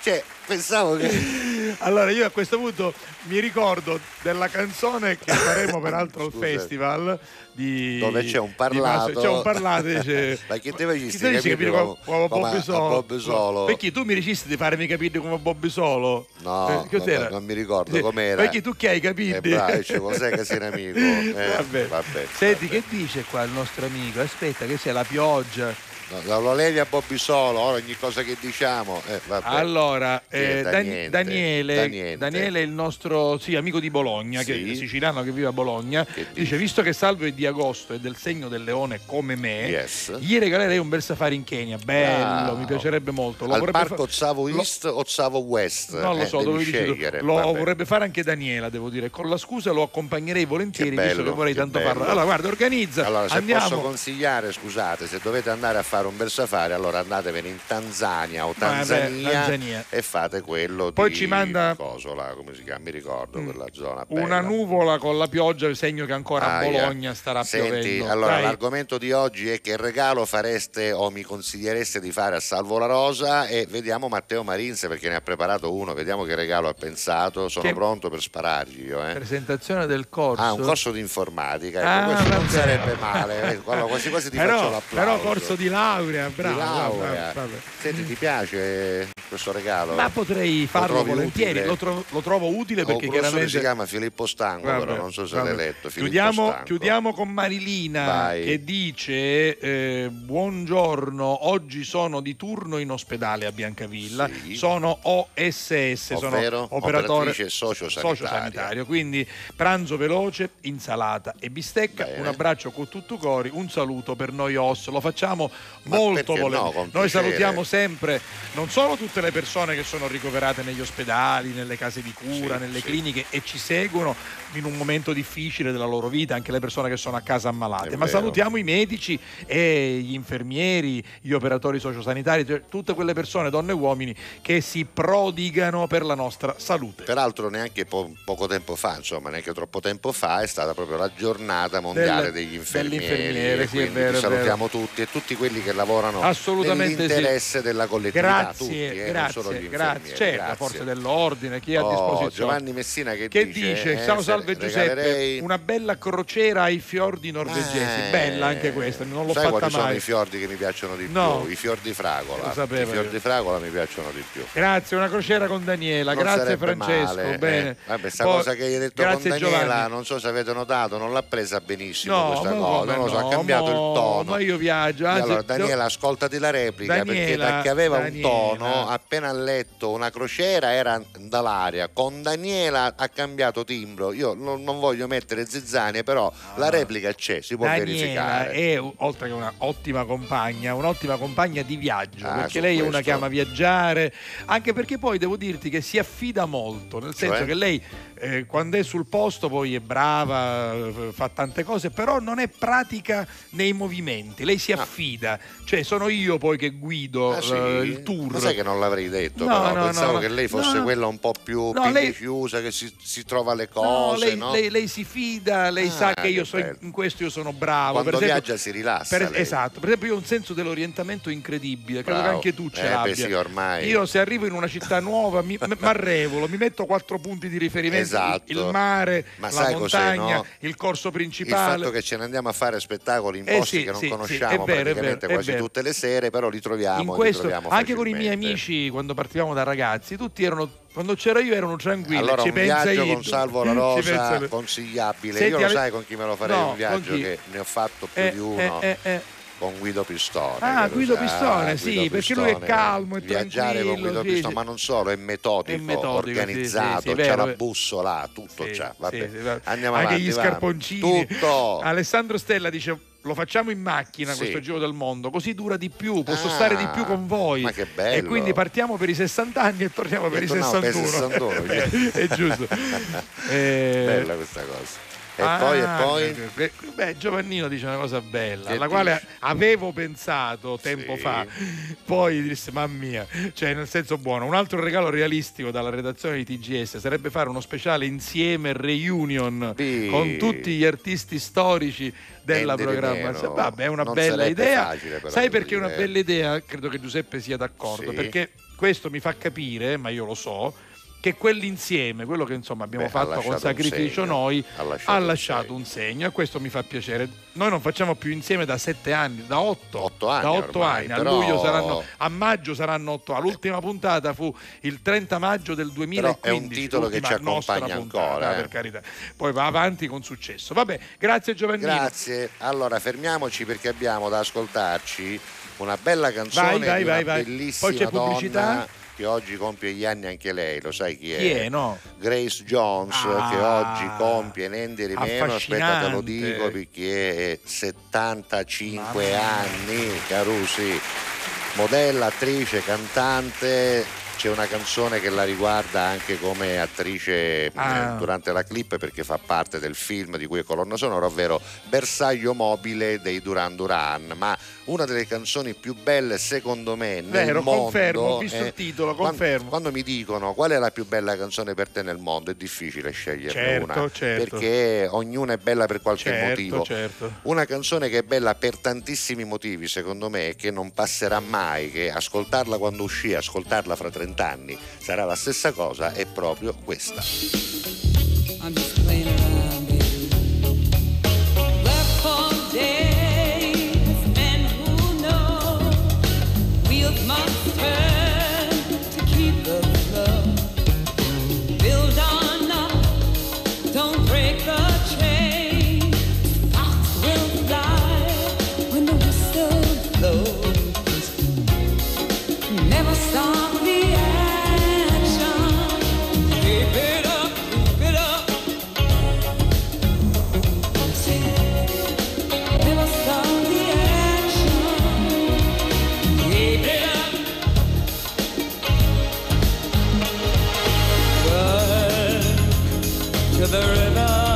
Cioè, pensavo che
Allora, io a questo punto mi ricordo della canzone che faremo peraltro al festival di
dove c'è un
di
parlato.
Maso- C'è un parlato dice
Ma chi te
dice
capire
capire
come-
come, come Bobby Solo?
Bobby Solo?
Perché tu mi dicesti di farmi capire come Bobby Solo?
No,
Eh,
non- non mi ricordo com'era.
Perché tu che hai capito?
Eh, bravo, cioè, cos'è che sei un amico? Eh,
vabbè.
vabbè,
Senti,
vabbè.
che dice qua il nostro amico? Aspetta, che sia la pioggia.
No, lo- lo levi a Bobby Solo, ora ogni cosa che diciamo. eh.
Allora,
Che
eh,
da niente,
Daniele,
da.
Daniele è il nostro sì, amico di Bologna, che
Sì.
è siciliano che vive a Bologna.
Che
Dice:
dice?
Visto che Salvo è di agosto e del segno del leone come me,
Yes.
gli regalerei un bel safari in Kenya. Bello,
Bravo.
mi piacerebbe molto. Lo
Al
vorrebbe
parco
fa-
Zavo
lo-
East o Zavo West?
Non lo
Eh,
so, dove
scegliere.
Lo
vabbè.
vorrebbe fare anche Daniela, devo dire. Con la scusa lo accompagnerei volentieri,
Che
visto
bello,
che vorrei
che
tanto farlo. Allora, guarda, organizza.
Allora, se
Andiamo.
posso consigliare, scusate, se dovete andare a fare fare un bel safari, allora andatevene in Tanzania o
Vabbè,
Tanzania,
Tanzania.
e fate quello
Poi
di
ci manda-
Cosola, come si chiama? Mi ricordo
Mm.
quella zona
Una
bella.
nuvola con la pioggia, segno che ancora a
Aia.
Bologna starà
Senti,
piovendo.
allora
Dai.
l'argomento di oggi è che regalo fareste o mi consigliereste di fare a Salvo la Rosa e vediamo Matteo Marinze perché ne ha preparato uno, vediamo che regalo ha pensato, sono
Che-
pronto per sparargli io. Eh.
Presentazione del corso.
Ah, un corso di informatica, ecco,
Ah,
questo non sarebbe male, eh, quello quasi quasi ti
però,
faccio l'applauso.
però corso di laurea, bravo.
laurea. Senti, ti piace questo regalo?
Ma potrei farlo
trovi
volentieri, lo, tro- lo trovo utile
Oh,
perché
professore
chiaramente
si chiama Filippo Stanco,
Vabbè,
però non so se
vabbè.
l'hai letto.
Chiudiamo, chiudiamo con Marilina
Vai.
che dice eh, buongiorno, oggi sono di turno in ospedale a Biancavilla,
Sì.
sono OSS,
Ovvero
sono operatore sociosanitario, quindi pranzo veloce, insalata e bistecca,
Bene.
un abbraccio con tutto cori, un saluto per noi OS, lo facciamo molto
no,
volentieri.
con
noi salutiamo sempre non solo tutte le persone che sono ricoverate negli ospedali, nelle case di cura,
Sì,
nelle
sì.
cliniche e ci seguono in un momento difficile della loro vita, anche le persone che sono a casa ammalate,
È
ma
vero.
salutiamo i medici e gli infermieri, gli operatori sociosanitari, cioè tutte quelle persone, donne e uomini, che si prodigano per la nostra salute.
Peraltro neanche po- poco tempo fa, insomma, neanche troppo tempo fa, è stata proprio la giornata mondiale
Del-
degli infermieri.
sì, vero,
salutiamo tutti e tutti quelli che lavorano
Assolutamente sì.
nell'interesse della collettività.
Grazie,
tutti, eh, non solo
grazie,
gli
grazie.
infermieri.
Certo, la
grazie.
forza dell'ordine, chi è a
Oh,
disposizione.
Giovanni Messina che,
che
dice?
dice,
eh,
ciao
se
Giuseppe,
regalerei-
una bella crociera ai fiordi norvegesi,
Eh,
bella anche questa, non l'ho
sai
fatta
quali sono
mai.
i fiordi che mi piacciono di
No.
più? I fior di fragola.
Lo sapevo
I fior
io.
di fragola mi piacciono di più.
Grazie, una crociera con Daniela,
Non
grazie Francesco,
male,
bene.
eh. Vabbè, sta
Poi-
cosa che hai detto con Daniela,
Giovanni.
non so se avete notato, non l'ha presa benissimo
No,
questa cosa, non lo so,
no,
ha cambiato
mo-
il tono.
ma io viaggio, anzi,
allora, Daniela, ascoltati la replica perché
Daniela,
da che aveva un
Daniela.
tono, appena ha letto una crociera era dall'aria. Con Daniela ha cambiato timbro. Io non, non voglio mettere zizzanie, però la replica c'è, si può
Daniela
verificare.
è, oltre che un'ottima compagna, un'ottima compagna di viaggio,
Ah,
perché lei è una che ama viaggiare, anche perché poi devo dirti che si affida molto, nel senso
Cioè?
che lei eh, quando è sul posto poi è brava, eh, fa tante cose, però non è pratica nei movimenti, lei si
Ah.
affida, cioè sono io poi che guido
Ah, sì?
eh, il tour.
Ma sai che non l'avrei detto,
No,
però
no,
pensavo
no,
che lei fosse
no.
quella un po' più
No, lei-
chiusa, che si, si trova le
No,
cose,
lei,
no?
lei- lei si fida, lei
Ah,
sa che io so, in questo io sono bravo.
Quando
per esempio,
viaggia si rilassa.
per- esatto, per esempio io ho un senso dell'orientamento incredibile, credo
Bravo.
che anche tu ce
Eh, beh,
l'abbia.
sì, ormai.
Io se arrivo in una città nuova mi arrevolo, mi metto quattro punti di riferimento,
Esatto.
il mare,
Ma
la montagna,
no?
il corso
Il
principale.
fatto che ce ne andiamo a fare spettacoli in
Eh
posti
sì,
che non
sì, sì,
conosciamo
è vero, vero,
praticamente
è
quasi
vero.
tutte le sere, però li troviamo,
in
li
questo,
troviamo
anche con i miei amici quando partivamo da ragazzi, tutti erano quando c'era io erano tranquilli.
Allora
ci
un
pensa
viaggio con Salvo la Rosa consigliabile.
Senti,
Io lo sai con chi me lo farei
No,
un viaggio che ne ho fatto più
Eh,
di uno.
eh, eh, eh.
Con Guido Pistone.
Ah, Guido
sai,
Pistone, sì,
Guido
perché lui è
Pistone.
calmo e
Viaggiare con Guido
sì,
Pistone,
sì.
ma non solo, è metodico,
È metodico,
organizzato,
sì, vero.
la bussola, tutto
va-
Andiamo
anche
avanti.
gli
va.
scarponcini.
Tutto.
Alessandro Stella dice lo facciamo in macchina
Sì.
questo giro del mondo, così dura di più, posso
Ah,
stare di più con voi.
ma che bello.
E quindi partiamo per i 60 anni e torniamo per
E per i
61.
61,
Eh, è giusto. Eh,
Bella questa cosa. E
ah,
poi, e poi...
beh, Beh, Giovannino dice una cosa bella, alla quale
dice?
avevo pensato tempo
Sì.
fa, poi disse mamma mia, cioè nel senso buono. Un altro regalo realistico dalla redazione di TGS sarebbe fare uno speciale insieme reunion
Sì.
con tutti gli artisti storici della
di
programmazione. Vabbè, è una
Non
bella idea.
facile, però,
Sai perché è una bella idea? Credo che Giuseppe sia d'accordo,
Sì.
perché questo mi fa capire, ma io lo so, che quell'insieme, quello che insomma abbiamo
Beh,
fatto con
un
sacrificio
segno.
noi,
Ha lasciato
ha
un
lasciato
segno.
un segno e questo mi fa piacere. Noi non facciamo più insieme da sette anni, da otto.
Otto anni
da otto
ormai,
anni. A
però-
luglio saranno, a maggio saranno otto. anni. L'ultima puntata fu il 30 maggio del 2015.
Però è un titolo che ci accompagna
puntata,
ancora, eh.
per carità. Poi va avanti con successo. Vabbè, grazie Giovannino.
Grazie. Allora fermiamoci perché abbiamo da ascoltarci una bella canzone
Vai, vai, vai, vai.
bellissima
Poi c'è pubblicità?
che oggi compie gli anni anche lei, lo sai chi è?
Chi è no?
Grace Jones,
ah,
che oggi compie niente di meno, aspetta te lo dico, perché è 75 anni, Carusi. Modella, attrice, cantante, c'è una canzone che la riguarda anche come attrice
ah.
eh, durante la clip perché fa parte del film di cui è colonna sonora, ovvero Bersaglio mobile dei Duran Duran, ma una delle canzoni più belle secondo me nel
Vero,
mondo.
Confermo, ho visto
eh,
il titolo, confermo.
Quando, quando, mi dicono qual è la più bella canzone per te nel mondo è difficile sceglierne
certo,
una,
certo.
perché ognuna è bella per qualche
certo,
motivo.
Certo.
Una canzone che è bella per tantissimi motivi secondo me che non passerà mai, che ascoltarla quando uscì, ascoltarla fra 30 anni sarà la stessa cosa, è proprio questa.
to the river.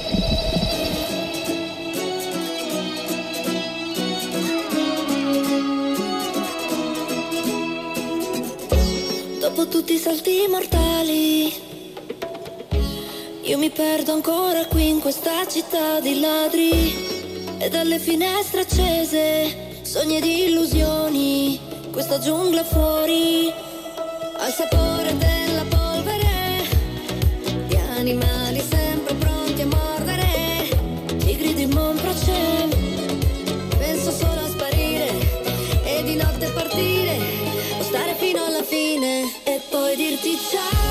Tutti i salti mortali, io mi perdo ancora qui in questa città di ladri. E dalle finestre accese, sogni di illusioni, questa giungla fuori, al sapore della polvere, di animali sempre pronti a mordere, tigri di Monproce. Dirti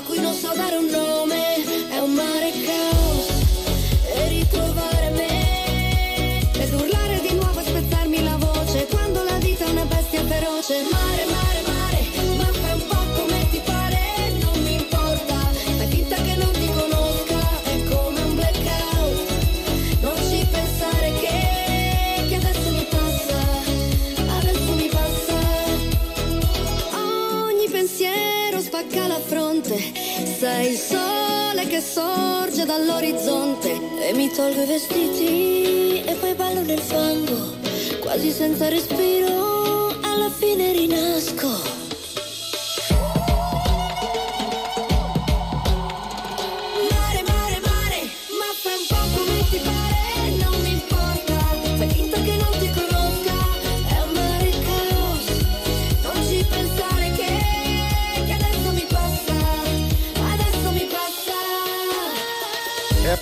a cui non so dare un nome, è un mare caos. E ritrovare me, ed urlare di nuovo e spezzarmi la voce, quando la vita è una bestia feroce. Mare, mare, mare, sei il sole che sorge dall'orizzonte e mi tolgo i vestiti e poi ballo nel fango, quasi senza respiro, alla fine rinasco.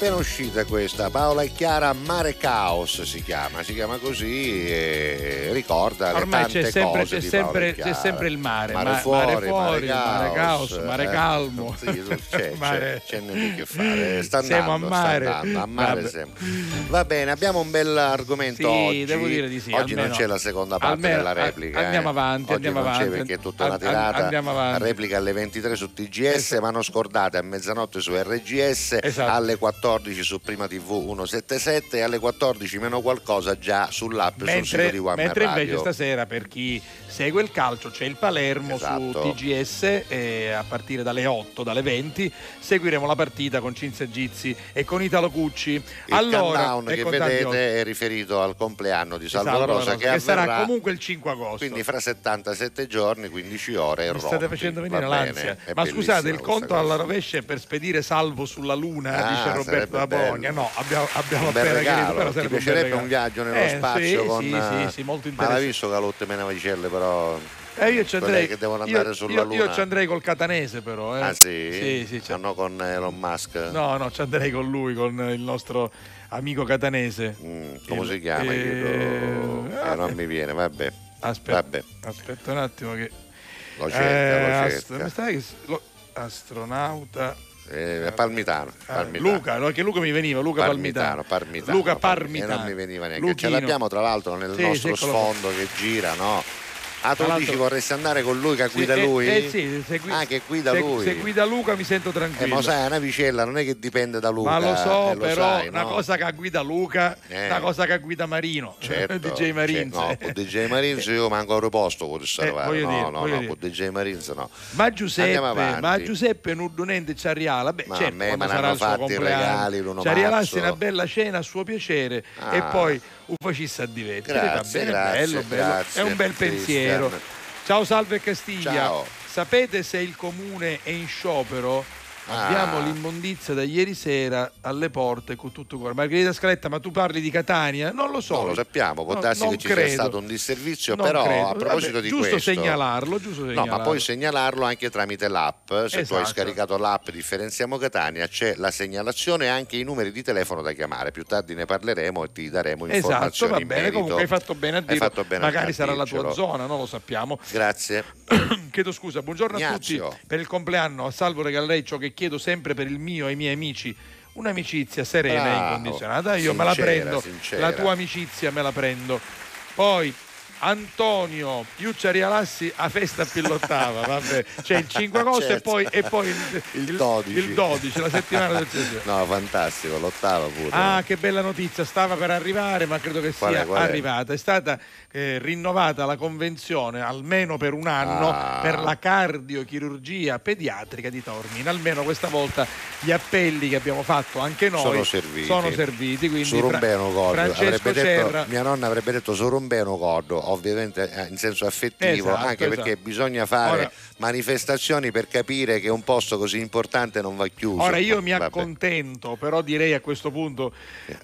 Appena uscita questa, Paola e Chiara Mare Caos si chiama, si chiama così e ricorda le
Ormai
tante
c'è sempre,
cose
c'è, sempre, c'è sempre il mare,
Mare
ma-
fuori,
mare fuori, mare caos, mare
eh.
calmo.
Sì, c'è,
Mare-
c'è, c'è niente che fare, sta
Siamo
andando,
a mare.
andando, a mare sempre. Va bene, abbiamo un bel argomento
Sì,
oggi.
devo dire di sì,
Oggi non
almeno-
c'è la seconda parte
almeno-
della replica.
a- andiamo
eh.
avanti,
Oggi
andiamo
non c'è
avanti.
perché è tutta una tirata. Replica alle 23 su TGS, ma non scordate a mezzanotte su RGS,
Esatto.
alle 14 su Prima TV 177 e alle 14 meno qualcosa già sull'app e sul sito
Mentre,
di One
mentre invece
Radio.
stasera per chi segue il calcio c'è il Palermo
Esatto.
su TGS e a partire dalle 8, dalle 20 seguiremo la partita con Cinzia Gizzi e con Italo Cucci.
Il
allora,
countdown che vedete è riferito al compleanno di Salvo La
La
Rosa, che,
che sarà comunque il 5 agosto.
quindi fra 77 giorni, 15 ore e
Mi state facendo
Va
venire
bene,
l'ansia.
è
Ma scusate, il conto
cosa.
alla rovescia è per spedire Salvo sulla Luna,
Ah,
dice Roberto da. Bologna. No, abbiamo, abbiamo
un
appena
regalo,
chiarito, però
ti
un
piacerebbe
regalo.
un viaggio nello
Eh,
spazio
sì,
con
sì,
eh,
sì, sì, molto interessante.
visto Galotte Menavicelle però
Eh, io ci andrei,
che devono
io-
andare sulla
io,
Luna.
io ci andrei col catanese però. Eh.
Ah sì?
Sì, sì,
Ah, no, con Elon Musk.
No, no, ci andrei con lui, con il nostro amico catanese.
Mm, come
Il-
si chiama?
eh,
Chiedo? Eh,
ah,
non mi viene, vabbè.
Aspetta,
Vabbè,
aspetta un attimo che...
lo cerca,
Eh,
lo cerca.
stai che lo- astronauta...
Eh, Palmitano,
Ah,
Palmitano.
Luca, no, che Luca mi veniva, Luca
Parmitano,
Palmitano.
Parmitano,
Luca
Parmitano. E non mi veniva neanche.
Luchino.
Ce l'abbiamo tra l'altro nel
Sì,
nostro
sì,
sfondo che gira, no? Ah, dici
l'altro-
vorresti andare con lui che guida
Sì, eh,
lui?
eh, sì, se gui-
ah, che guida
se-
lui.
Se guida Luca mi sento
Eh,
tranquillo.
ma sai, una vicella non è che dipende da Luca.
Ma lo so,
eh, lo
però
sai,
una
no?
cosa che guida Luca,
Eh.
una cosa che guida Marino,
Certo,
DJ Marins.
cioè, no, con DJ Marins io manco avrei posto con salvare.
voglio
no,
dire,
no, no, con DJ Marins no.
Ma Giuseppe, ma Giuseppe Nurdunente ci arriala, beh,
Ma a
certo,
me
quando
me
il suo
fatti i regali l'uno
ci arrialassi
marzo.
una bella cena a suo piacere
Ah.
e poi un facissa a divertere. Va
Grazie,
bene,
grazie,
bello, bello.
grazie,
è un bel
Cristian.
pensiero. Ciao Salve Castiglia.
Ciao.
Sapete se il comune è in sciopero?
Ah.
Abbiamo l'immondizia da ieri sera alle porte con tutto cuore. Margherita Scaletta, ma tu parli di Catania? Non lo so.
Non lo sappiamo, può
No,
darsi che ci
credo.
sia stato un disservizio,
Non
però
credo.
a proposito
Vabbè,
di
giusto
questo...
segnalarlo, giusto
No,
segnalarlo.
ma puoi segnalarlo anche tramite l'app. Se tu hai
Esatto.
scaricato l'app Differenziamo Catania, c'è la segnalazione e anche i numeri di telefono da chiamare. Più tardi ne parleremo e ti daremo
Esatto,
informazioni
va bene, comunque hai fatto bene a
bene
Magari
a
sarà la tua zona, non lo sappiamo.
Grazie.
Chiedo scusa, buongiorno
Ignazio.
a tutti. Per il compleanno a Salvo regalerei ciò che chiedo sempre per il mio e i miei amici. Un'amicizia serena e incondizionata. Io me la
Sincera,
prendo,
sincera.
la tua amicizia me la prendo. Poi Antonio, io ci rialassi a festa pillottava, vabbè. C'è il 5 agosto e
Certo.
poi, e poi il,
Il 12.
il 12, la settimana del CSM.
No, fantastico, l'ottava pure.
Ah, che bella notizia, stava per arrivare, ma credo che
Qual
sia
è?
arrivata. È stata eh, rinnovata la convenzione almeno per un anno
Ah.
per la cardiochirurgia pediatrica di Taormina. Almeno questa volta gli appelli che abbiamo fatto anche noi
sono serviti.
sono serviti, quindi
Surumbeno Coddo.
Francesco
Avrebbe detto,
Serra
mia nonna avrebbe detto Surumbeno Coddo, ovviamente eh, in senso affettivo,
Esatto,
anche perché
esatto.
bisogna fare
Ora-
manifestazioni per capire che un posto così importante non va chiuso.
Ora io mi
Vabbè.
accontento, però direi a questo punto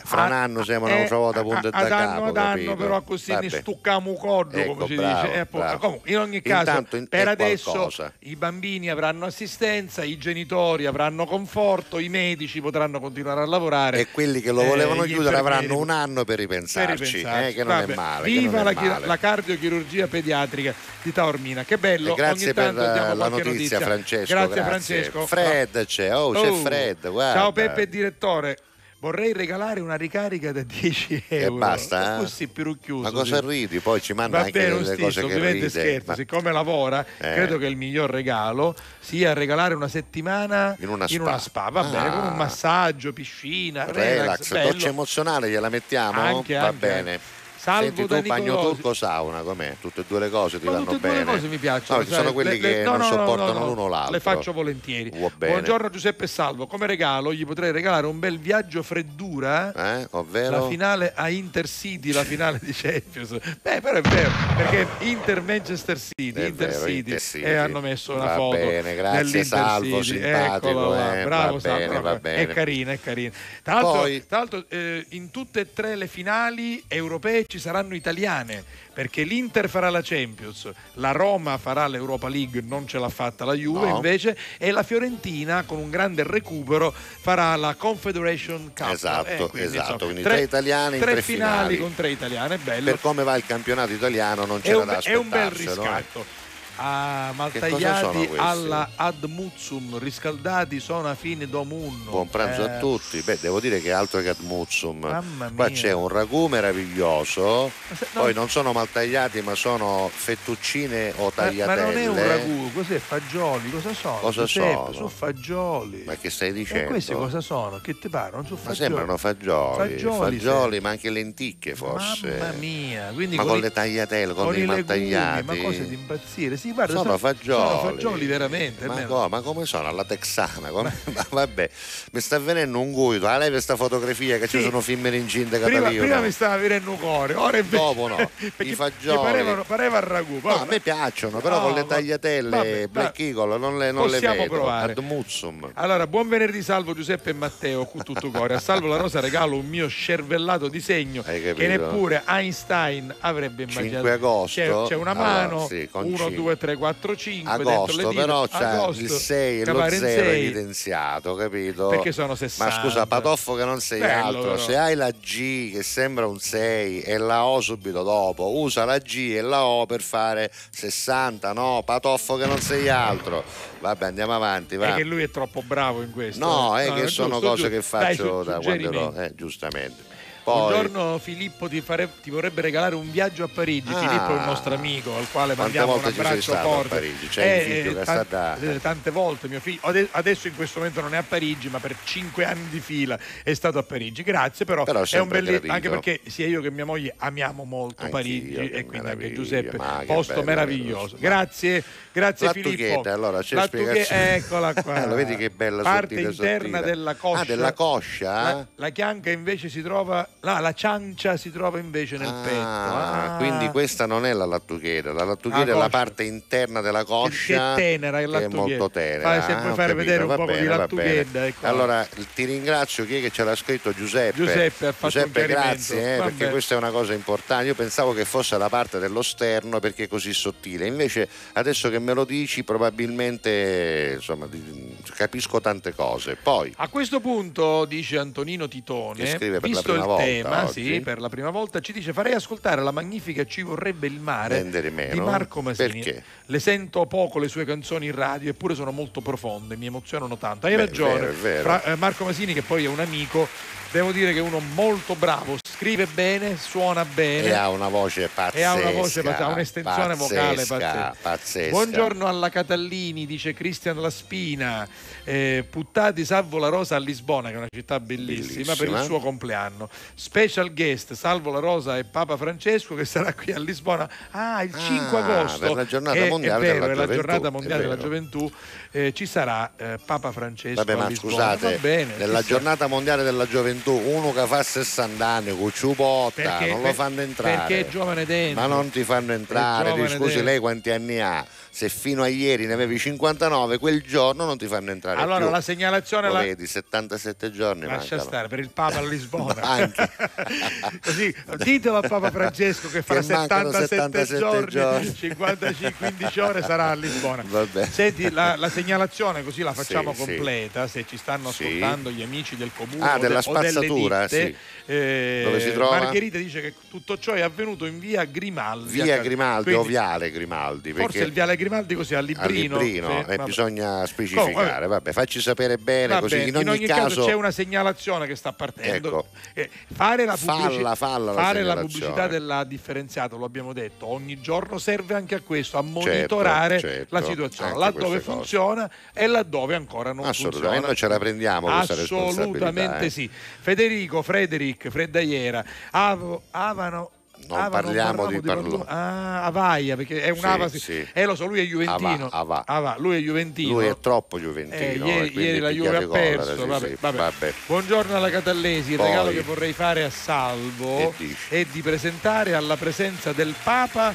Fra un anno siamo
eh,
un'altra volta punto da
ad anno
capo,
ad anno però così ne
Vabbè.
stucchiamo un coddo
Ecco,
come si
bravo,
dice Eh,
bravo.
comunque, in ogni caso
Intanto in-
per adesso
qualcosa.
i bambini avranno assistenza i genitori avranno conforto i medici potranno continuare a lavorare
E quelli che lo
eh,
volevano
gli
chiudere avranno un anno per
per
ripensarci,
ripensarci.
eh, che non
Vabbè,
è male.
Viva la,
male.
la cardiochirurgia pediatrica di Taormina. Che bello.
E grazie
ogni
per
tanto diamo
eh, la
qualche
notizia, Francesco.
Grazie,
grazie.
Francesco.
Fred c'è, oh, c'è
Oh.
Fred, guarda.
Ciao Peppe direttore. Vorrei regalare una ricarica da 10 euro.
basta, eh?
Così più chiuso.
Ma cosa
sì.
ridi? Poi ci manda
Va
anche
bene,
delle
un
cose che
ovviamente
ride.
scherzo,
Ma-
siccome lavora,
Eh.
credo che il miglior regalo sia regalare una settimana
In una spa.
va bene, con un
Ah.
massaggio, piscina, relax,
Relax, doccia emozionale gliela mettiamo?
Anche,
Va
anche,
bene.
Salvo
Senti tu bagno turco sauna com'è? Tutte e due le cose ti
Ma
vanno
tutte e due
bene.
le cose mi piacciono.
No, ci
sai,
sono quelli
le-
che
no,
non
no, no,
sopportano
no, no,
l'uno o l'altro.
Le faccio volentieri.
Bene.
Buongiorno Giuseppe Salvo. Come regalo gli potrei regalare un bel viaggio freddura.
Eh? Ovvero?
La finale a Intercity, la finale di Champions. Beh, però è vero, perché Inter Manchester City,
È
Inter
vero,
City,
Intercity.
e hanno messo una
Va
foto.
bene, grazie, Salvo, simpatico, eh,
bravo Salvo,
bene, va bene.
È carina, è carina. Tra l'altro,
Poi-
tra l'altro, eh, in tutte e tre le finali europee ci saranno italiane perché l'Inter farà la Champions, la Roma farà l'Europa League, non ce l'ha fatta la Juve
No.
invece, e la Fiorentina con un grande recupero farà la Confederation Cup.
Esatto,
Eh, quindi,
esatto,
insomma,
quindi tre italiani in
tre
tre
finali
finali.
con tre italiane, bello.
Per come va il campionato italiano non
È
c'era
un,
da
è un bel
aspettarselo. eh.
A
cosa
Maltagliati alla Ad Muzzum, riscaldati sono a fine domunno.
Buon pranzo
Eh,
a tutti. Beh, devo dire che altro che ad.
Mamma
Qua c'è un ragù meraviglioso.
Ma se- no,
Poi non sono maltagliati, ma sono fettuccine o
Ma,
tagliatelle.
ma non è un ragù, cos'è? Fagioli, cosa sono?
Cosa
Giuseppe?
sono?
Sono fagioli.
Ma che stai
e
dicendo?
questi cosa sono? Che ti pare? Non sono
Ma
fagioli.
sembrano fagioli,
Fagioli,
fagioli, ma anche lenticchie forse.
Mamma mia, quindi
Ma con le tagliatelle, con,
con
i
i legumi,
maltagliati.
ma cose di impazzire. Sì, guarda,
sono fagioli.
Sono fagioli veramente.
Ma, co- ma come sono? Alla texana? come- ma vabbè, mi sta venendo un guido. Ah, lei questa fotografia che ci
Sì.
sono femmine incinte
Prima, prima mi stava venendo un cuore, ora invece
Dopo no, i fagioli.
pareva il ragù.
No, a me piacciono, però
No,
con le tagliatelle
vabbè,
Black. Eagle non le, non le vedo.
provare.
Ad Muzzum.
Allora, buon venerdì salvo Giuseppe e Matteo, con tutto cuore. A Salvo La Rosa regalo un mio scervellato disegno che neppure Einstein avrebbe immaginato.
5 agosto.
C'è, c'è una
Allora,
mano,
sì, con
1, 2,
cinque.
2, 3, 4, 5 dentro le
Agosto, però c'ha
Agosto,
il 6 e lo
pare in
0
sei.
evidenziato, capito?
Perché sono 60.
Ma scusa, Patoffo che non sei
Bello,
altro,
però.
se hai la G che sembra un 6 e la O subito dopo, usa la G e la O per fare 60, no? Patoffo che non sei altro. Vabbè, andiamo avanti, va.
È che lui è troppo bravo in questo.
No,
eh.
è che sono
giusto,
cose
giusto.
che
Dai,
faccio
su-
da quando ero, eh, giustamente. Poi,
Buongiorno Filippo ti, fare- ti vorrebbe regalare un viaggio a Parigi.
Ah.
Filippo è un nostro amico al quale mandiamo un abbraccio forte.
Parigi? C'hai un figlio che
tan-
sta da-
eh, tante volte mio figlio ade- adesso in questo momento non è a Parigi, ma per cinque anni di fila è stato a Parigi. Grazie, però,
Però
è un
sempre
belli-
gradito.
anche perché sia io che mia moglie amiamo molto
Anch'io,
Parigi e quindi anche Giuseppe. Posto
bello,
meraviglioso. Grazie, grazie
La
Filippo.
allora c'è
La tuche- eccola qua.
Lo vedi che bella
Parte
sottile,
interna
sottile.
della coscia.
Ah, della coscia?
La, la chianca invece si trova, no, la ciancia si trova invece nel petto.
Ah,
Ah.
quindi questa non è la lattughera, la lattughera
La
è la parte interna della coscia
Che è tenera, il
che è molto tenera.
Fai- se
Ah,
puoi fare vedere un po' di
bene, va
lattughera, ecco.
Allora ti ringrazio chi è che ce l'ha scritto Giuseppe.
Giuseppe ha fatto
Giuseppe, grazie, eh, perché questa è una cosa importante. Io pensavo che fosse la parte dello sterno perché è così sottile. Invece adesso che me lo dici probabilmente insomma, di- capisco tante cose. Poi
A questo punto, dice Antonino Titone,
Che scrive per la prima volta oggi.
sì, per la prima volta, ci dice farei ascoltare la magnifica Ci vorrebbe il mare di Marco Masini.
Perché?
Le sento poco le sue canzoni in radio, eppure sono molto profonde, mi emozionano tanto. Hai
Beh,
ragione.
vero, vero.
Fra- eh, Marco Masini, che poi è un amico, devo dire che è uno molto bravo, scrive bene, suona bene.
e ha una voce pazzesca.
E ha una voce, ha un'estensione vocale
pazzesca,
pazzesca.
pazzesca.
Buongiorno alla Catallini, dice Cristian Laspina. Eh, puttati Salvo la Rosa a Lisbona, che è una città bellissima, per il
Bellissima.
suo compleanno. Special guest Salvo la Rosa e Papa Francesco che sarà qui a Lisbona. Ah, il 5
Ah,
agosto.
per la giornata mondiale
è vero,
della
è la
gioventù,
giornata mondiale della gioventù. Eh, ci sarà eh, Papa Francesco
Vabbè, ma
Lisbona.
scusate,
Va bene,
nella giornata mondiale della gioventù, uno che fa 60 anni, con ciupotta,
Perché-
non lo fanno entrare.
perché è giovane dentro.
Ma non ti fanno entrare. Scusi,
dentro.
lei quanti anni ha? Se fino a ieri ne avevi 59, quel giorno non ti fanno entrare
Allora
più.
la segnalazione
Lo
la,
vedi, 77 giorni
Lascia
mancano.
stare per il Papa a Lisbona.
Anche.
Così ditelo al Papa Francesco che
mancano
77,
77
giorni,
giorni.
55 15 ore sarà a Lisbona.
Vabbè.
Senti, la, la segnalazione così la facciamo
Sì, sì.
completa, se ci stanno
Sì.
ascoltando gli amici del comune
Ah,
o,
della
de- o
spazzatura,
ditte,
sì.
eh,
Dove si trova?
Margherita dice che tutto ciò è avvenuto in via Grimaldi.
Via
a-
Grimaldi o
quindi
Viale Grimaldi.
Forse il viale Grimaldi così a
a
Librino.
Librino
sì,
eh,
vabbè.
bisogna specificare.
Comunque,
vabbè, facci sapere bene,
Va
così
bene,
in ogni,
caso, c'è una segnalazione che sta partendo.
Ecco.
Eh, fare la,
Falla,
pubblici-
falla la
fare la
segnalazione.
pubblicità della differenziata, lo abbiamo detto, ogni giorno serve anche a questo, a monitorare
certo,
la situazione,
anche
laddove funziona e laddove ancora non funziona.
noi ce la prendiamo responsabilità.
Assolutamente
eh.
sì. Federico, Frederic, Freddaiera, Av- Avano
Non
Ava,
parliamo di
parlo-
parlo-
Ah, Avaia, perché è un
Sì,
Ava.
sì.
Eh, lo so, lui è Juventino.
Ava, Ava.
Ava, lui è Juventino.
Lui è troppo Juventino.
Eh, ieri, ieri la Juve ha perso.
sì,
vabbè,
sì,
vabbè.
vabbè.
Buongiorno alla Catallesi. Il
Poi-
regalo che vorrei fare a Salvo è di presentare alla presenza del Papa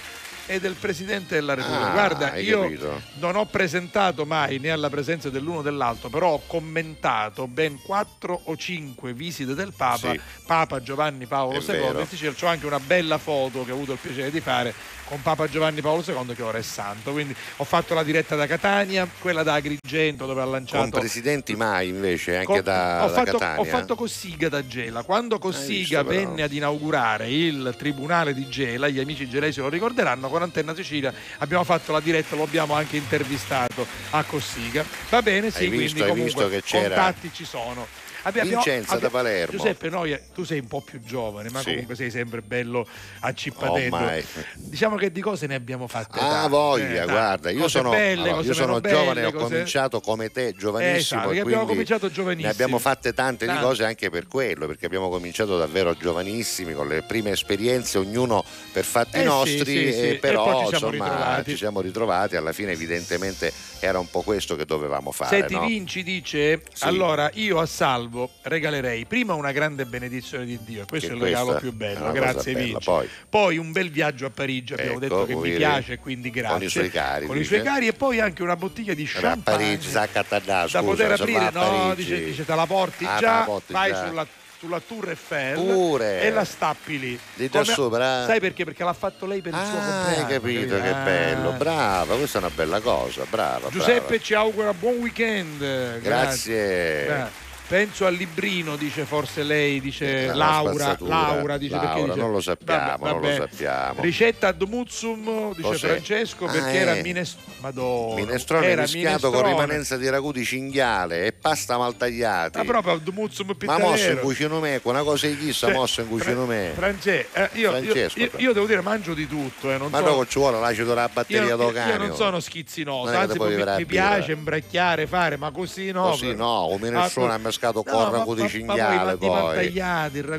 e del Presidente della Repubblica.
Ah,
Guarda, io
capito.
non ho presentato mai né alla presenza dell'uno o dell'altro, però ho commentato ben quattro o cinque visite del Papa,
Sì.
Papa Giovanni Paolo
È
II
vero.
Sicilia. C'ho anche una bella foto che ho avuto il piacere di fare con Papa Giovanni Paolo II che ora è santo. Quindi ho fatto la diretta da Catania, quella da Agrigento dove ha lanciato
Con presidenti mai invece, anche
Co-
da,
ho,
da
fatto,
Catania.
ho fatto Cossiga da Gela. Quando Cossiga
visto, però?
venne ad inaugurare il tribunale di Gela, gli amici gelesi lo ricorderanno, con Antenna Sicilia abbiamo fatto la diretta, lo abbiamo anche intervistato a Cossiga. Va bene, sì,
Hai
quindi
visto-
comunque
visto che c'era-
contatti ci sono. Abbi-
Vincenza da Palermo.
Giuseppe, noi, tu sei un po' più giovane, ma
Sì.
comunque sei sempre bello accippatetto.
Ormai.
Diciamo che di cose ne abbiamo fatte.
Ah,
tante,
voglia,
tante.
guarda, io
Cose
sono,
belle,
allora, io sono
belle,
giovane, ho
cose-
cominciato come te, giovanissimo,
Esatto, abbiamo cominciato giovanissimi.
Ne abbiamo fatte tante di cose anche per quello, perché abbiamo cominciato davvero giovanissimi, con le prime esperienze, ognuno per fatti
Eh
nostri,
sì, sì.
e
E
però
ci siamo
insomma ci siamo ritrovati, alla fine evidentemente era un po' questo che dovevamo fare.
Senti,
no?
Vinci dice. Allora io a Salvo regalerei prima una grande benedizione di Dio, e questo
Che
è il regalo più bello. Grazie. Vinci.
Poi-
Poi un bel viaggio a Parigi, abbiamo
Ecco,
detto che mi piace, quindi grazie.
Con i suoi cari,
Con i suoi cari, e poi anche una bottiglia di
Era a
champagne
Parigi, Zaccatanà,
da
scusa,
poter
se va
aprire. No, dice, dice te la porti
Ah,
già,
la porti
vai
già.
sulla sulla Tour Eiffel
Pure.
e la stappi lì.
Di da
Come-
sopra?
Sai perché? Perché l'ha fatto lei per il suo
Ah,
compleanno.
hai capito che
Ah.
bello, brava, questa è una bella cosa, brava.
Giuseppe ci augura buon weekend.
Grazie.
Grazie. Penso al librino, dice forse lei, dice
Una
Laura.
spazzatura.
Laura dice perché
Laura,
dice-
non lo sappiamo,
Vabbè,
non lo
vabbè.
sappiamo.
Ricetta ad muzzum, dice
Cos'è?
Francesco,
Ah,
perché
eh.
era minestrone. Madonna.
Minestrone
era
mischiato con
minestrone.
rimanenza di ragù di cinghiale e pasta mal tagliati.
Ma proprio al muzzum
Ma
pittarero.
mosso in cucino me, una cosa di chissà,
Cioè,
mosso in cucino me.
France- eh, io, io-
Francesco,
io- io devo dire mangio di tutto, eh, non
Ma
sono-
dopo ci vuole l'acido della
io,
batteria
io-
d'Ocanio.
io non sono schizzinoso,
Non
anzi mi,
a
mi piace imbracchiare, fare, ma così no.
Così no, un minestrone
Ah,
ha mescato
no,
con ragù di cinghiale
poi
poi.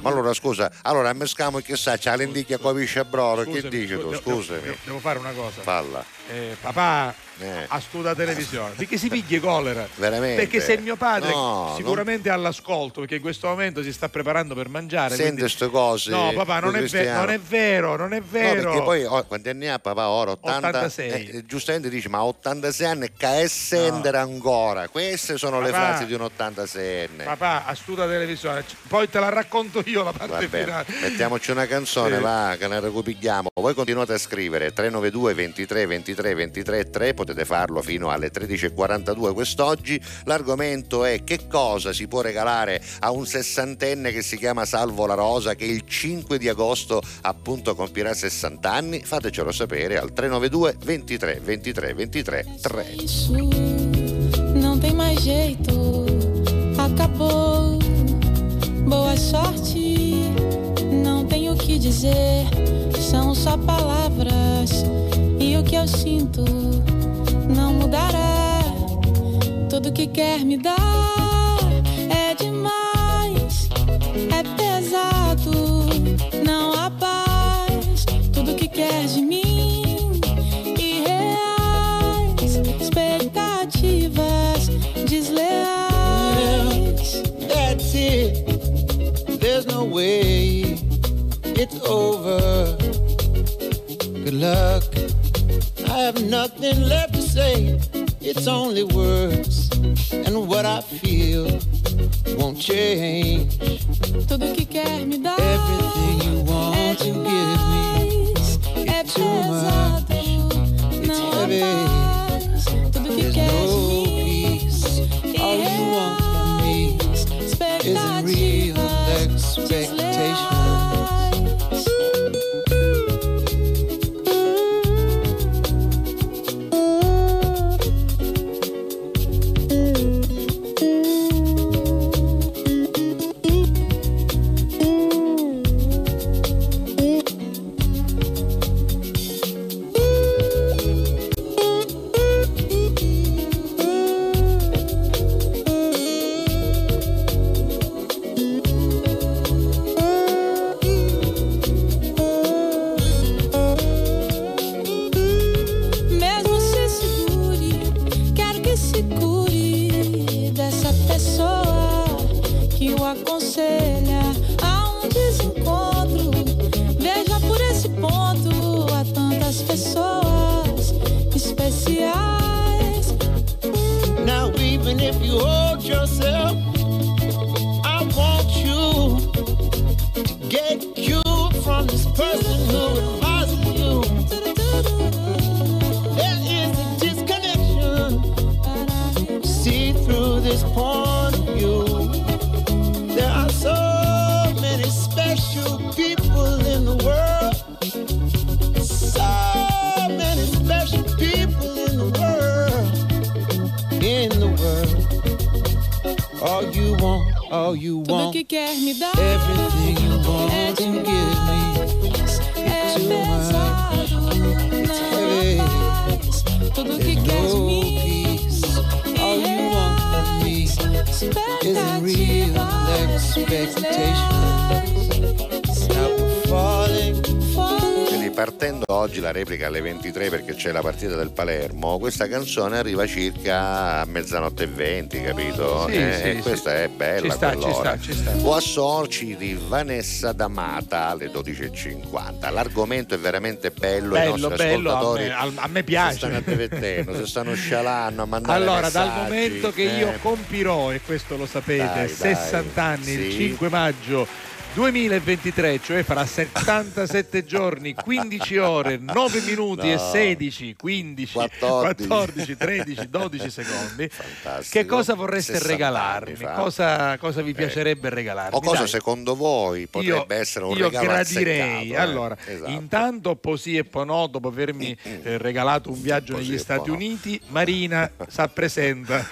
Ma allora scusa, allora mescamo che sa, c'ha l'indicchia con pisce broro, che dici tu? Scusami.
Devo, devo fare una cosa.
Falla.
Eh, papà,
Eh.
a studia televisione, perché si piglia colera.
Veramente?
Perché se mio padre
No,
sicuramente è all'ascolto, perché in questo momento si sta preparando per mangiare.
Senti
quindi-
queste cose.
No, papà, non è, ve-
Cristiano.
non è vero, non è
No,
vero.
perché poi oh, quanti anni ha papà ora? 80,
86.
eh, giustamente dice ma 86 anni che essendere ancora queste sono le
Papà.
frasi di un 86enne
Papà, a studia televisione, poi te la racconto io la parte
bene,
finale.
mettiamoci una canzone,
Sì.
va, che ne recupigliamo. Voi continuate a scrivere 392 23 23 23 3, potete farlo fino alle 13.42 quest'oggi. L'argomento è che cosa si può regalare a un sessantenne che si chiama Salvo La Rosa, che il 5 di agosto appunto compirà 60 anni. Fatecelo sapere al 392 23 23 23 3.
Isso não tem mais jeito, acabou. Boa sorte, não tenho o que dizer, são só palavras. E o que eu sinto não mudará. Tudo que quer me dar é demais, é pesado, não há paz. Tudo que quer de mim irreais, expectativas desleais.
That's it. There's no way it's over. Good luck. I have nothing left say. It's only words. And what I feel won't change.
Tudo que quer me dar
Everything you want to give me. It's too much.
não
heavy.
Tudo que
There's
quer
no peace. All you want from me isn't real
c'è la partita del Palermo, questa canzone arriva circa a mezzanotte e 20, capito?
Sì,
Eh,
sì,
e
sì.
questa è bella.
Ci sta, ci sta, ci sta.
O assorci di Vanessa D'Amata alle 12.50. L'argomento è veramente bello, i
Bello,
nostri
bello, a
ascoltatori
me, al- a me piace.
stanno addivettendo, si stanno scialando a mandare
Allora, dal momento che io
eh.
compirò, e questo lo sapete,
Dai, dai.
60 anni il
Sì.
5 maggio 2023, cioè farà 77 giorni, 15 ore, 9 minuti e
No.
16, 15,
14.
14, 13, 12 secondi.
Fantastico.
Che cosa vorreste
60
regalarmi? Cosa, cosa vi
Eh.
piacerebbe regalarmi?
O cosa
Dai.
secondo voi potrebbe
io,
essere un
io
regalo
gradirei
azzeccato, eh?
allora
Esatto.
intanto Posì e Ponò dopo avermi eh, regalato un viaggio negli
e
Stati
Ponò.
Uniti Marina si presenta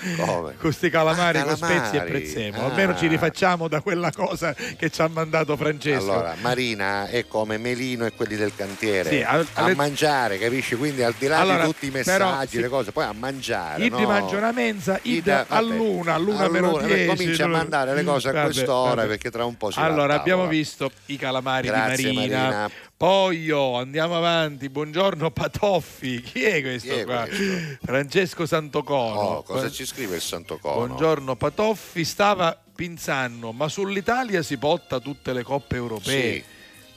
con sti calamari
Ah,
con spezie e
calamari.
prezzemolo
Ah.
almeno ci rifacciamo da quella cosa che ci ha mandato Francesco
Allora, Marina è come Melino e quelli del cantiere
Sì, al-
a
alle-
mangiare, capisci? Quindi al di là
Allora,
di tutti i
però,
messaggi,
sì.
le cose, poi a mangiare.
Id
no?
mangia una mensa, id,
Id, vabbè,
all'una, all'una meno
all'una,
10.
comincia a mandare le cose a
Vabbè,
quest'ora
vabbè.
perché tra un po' si a
Allora, abbiamo visto i calamari
Grazie,
di Marina.
Marina.
Poi io, andiamo avanti. Buongiorno Patoffi. Chi è questo
Chi è
qua?
questo?
Francesco Santocono.
Oh, cosa ci scrive il Santo Cono?
Buongiorno Patoffi, stava pensando, ma sull'Italia si porta tutte le coppe europee.
Sì.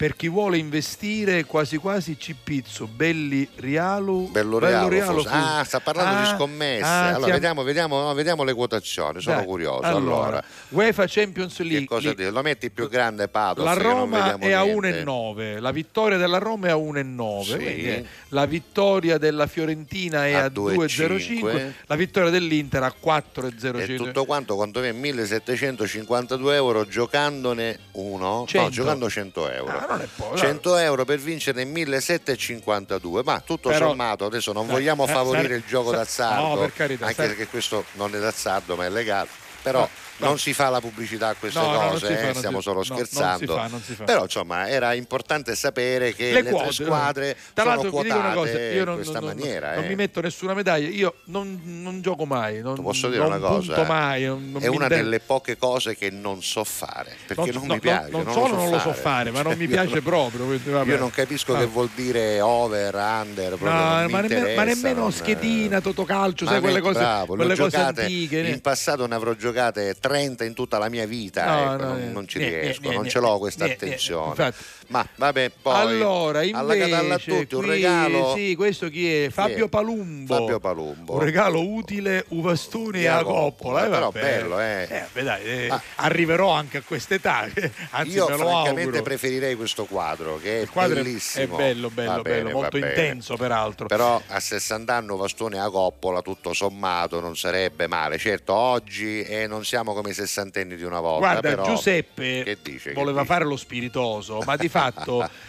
Per chi vuole investire quasi quasi ci pizzo, belli Rialu.
Bello forse.
fu-
Ah, sta parlando di
Ah,
scommesse.
ah,
allora,
ha-
vediamo, vediamo, no, vediamo le quotazioni, sono
Dai,
curioso.
Allora,
Allora,
UEFA Champions League.
che cosa dire? Lo metti più grande Pato?
La Roma è a
niente.
1,9, la vittoria della Roma è a 1,9,
Sì.
la vittoria della Fiorentina è
A
a 2,05,
2,5.
la vittoria dell'Inter a
E
4,05.
tutto quanto quanto viene 1752 euro giocandone uno, no,
100.
giocando 100 euro.
Ah, non è poco,
100 euro per vincere 1752, ma tutto
Però-
sommato adesso non
Dai,
vogliamo
eh,
favorire
sare-
il gioco d'azzardo,
no, per carità,
anche perché questo non è d'azzardo ma è legale, però non si fa la pubblicità a queste
No, no, non
cose,
si fa,
eh,
non
stiamo
si-
solo
no, non si
scherzando.
fa, non si fa.
Però insomma era importante sapere che
le
le,
quote,
tre squadre
Tra
sono quotate
cosa, io non,
in questa
non- non-
maniera.
non
eh.
mi metto nessuna medaglia, io non, non gioco mai, non,
Ti posso dire
non
una cosa?
punto
eh?
mai, non- non
è una delle poche cose che non so fare perché non,
no,
mi piace.
non
non
solo
lo so
non lo so fare, ma non mi piace
non-
proprio.
Io non capisco che vuol dire over, under,
No,
non
ma, nemmeno,
non-
schedina, totocalcio,
Ma
sai quelle cose, antiche.
In passato ne avrò giocate 30 in tutta la mia vita,
No,
ecco,
no,
non,
eh,
non ci
niente,
riesco,
niente,
non ce l'ho questa
niente,
attenzione.
infatti.
Ma vabbè, poi
allora,
alla
invece,
Catalla a tutti un
qui-
regalo
Sì, questo chi è? Fabio Palumbo.
Fabio Palumbo.
Un regalo utile, uvastuni e
E
a
a
coppola. eh,
però bello, eh.
vabbè, dai, eh,
Ah.
arriverò anche a quest'età. Anzi,
Io francamente
auguro.
preferirei questo quadro che è
Il quadro
bellissimo.
è bello, bello,
Va
bello,
bene,
molto intenso peraltro.
Però a 60 anni Vastone a coppola, tutto sommato, non sarebbe male. Certo, oggi eh, non siamo come i sessantenni di una volta.
Guarda,
però...
Giuseppe
Che dice, che
voleva
dice?
fare lo spiritoso, ma di fatto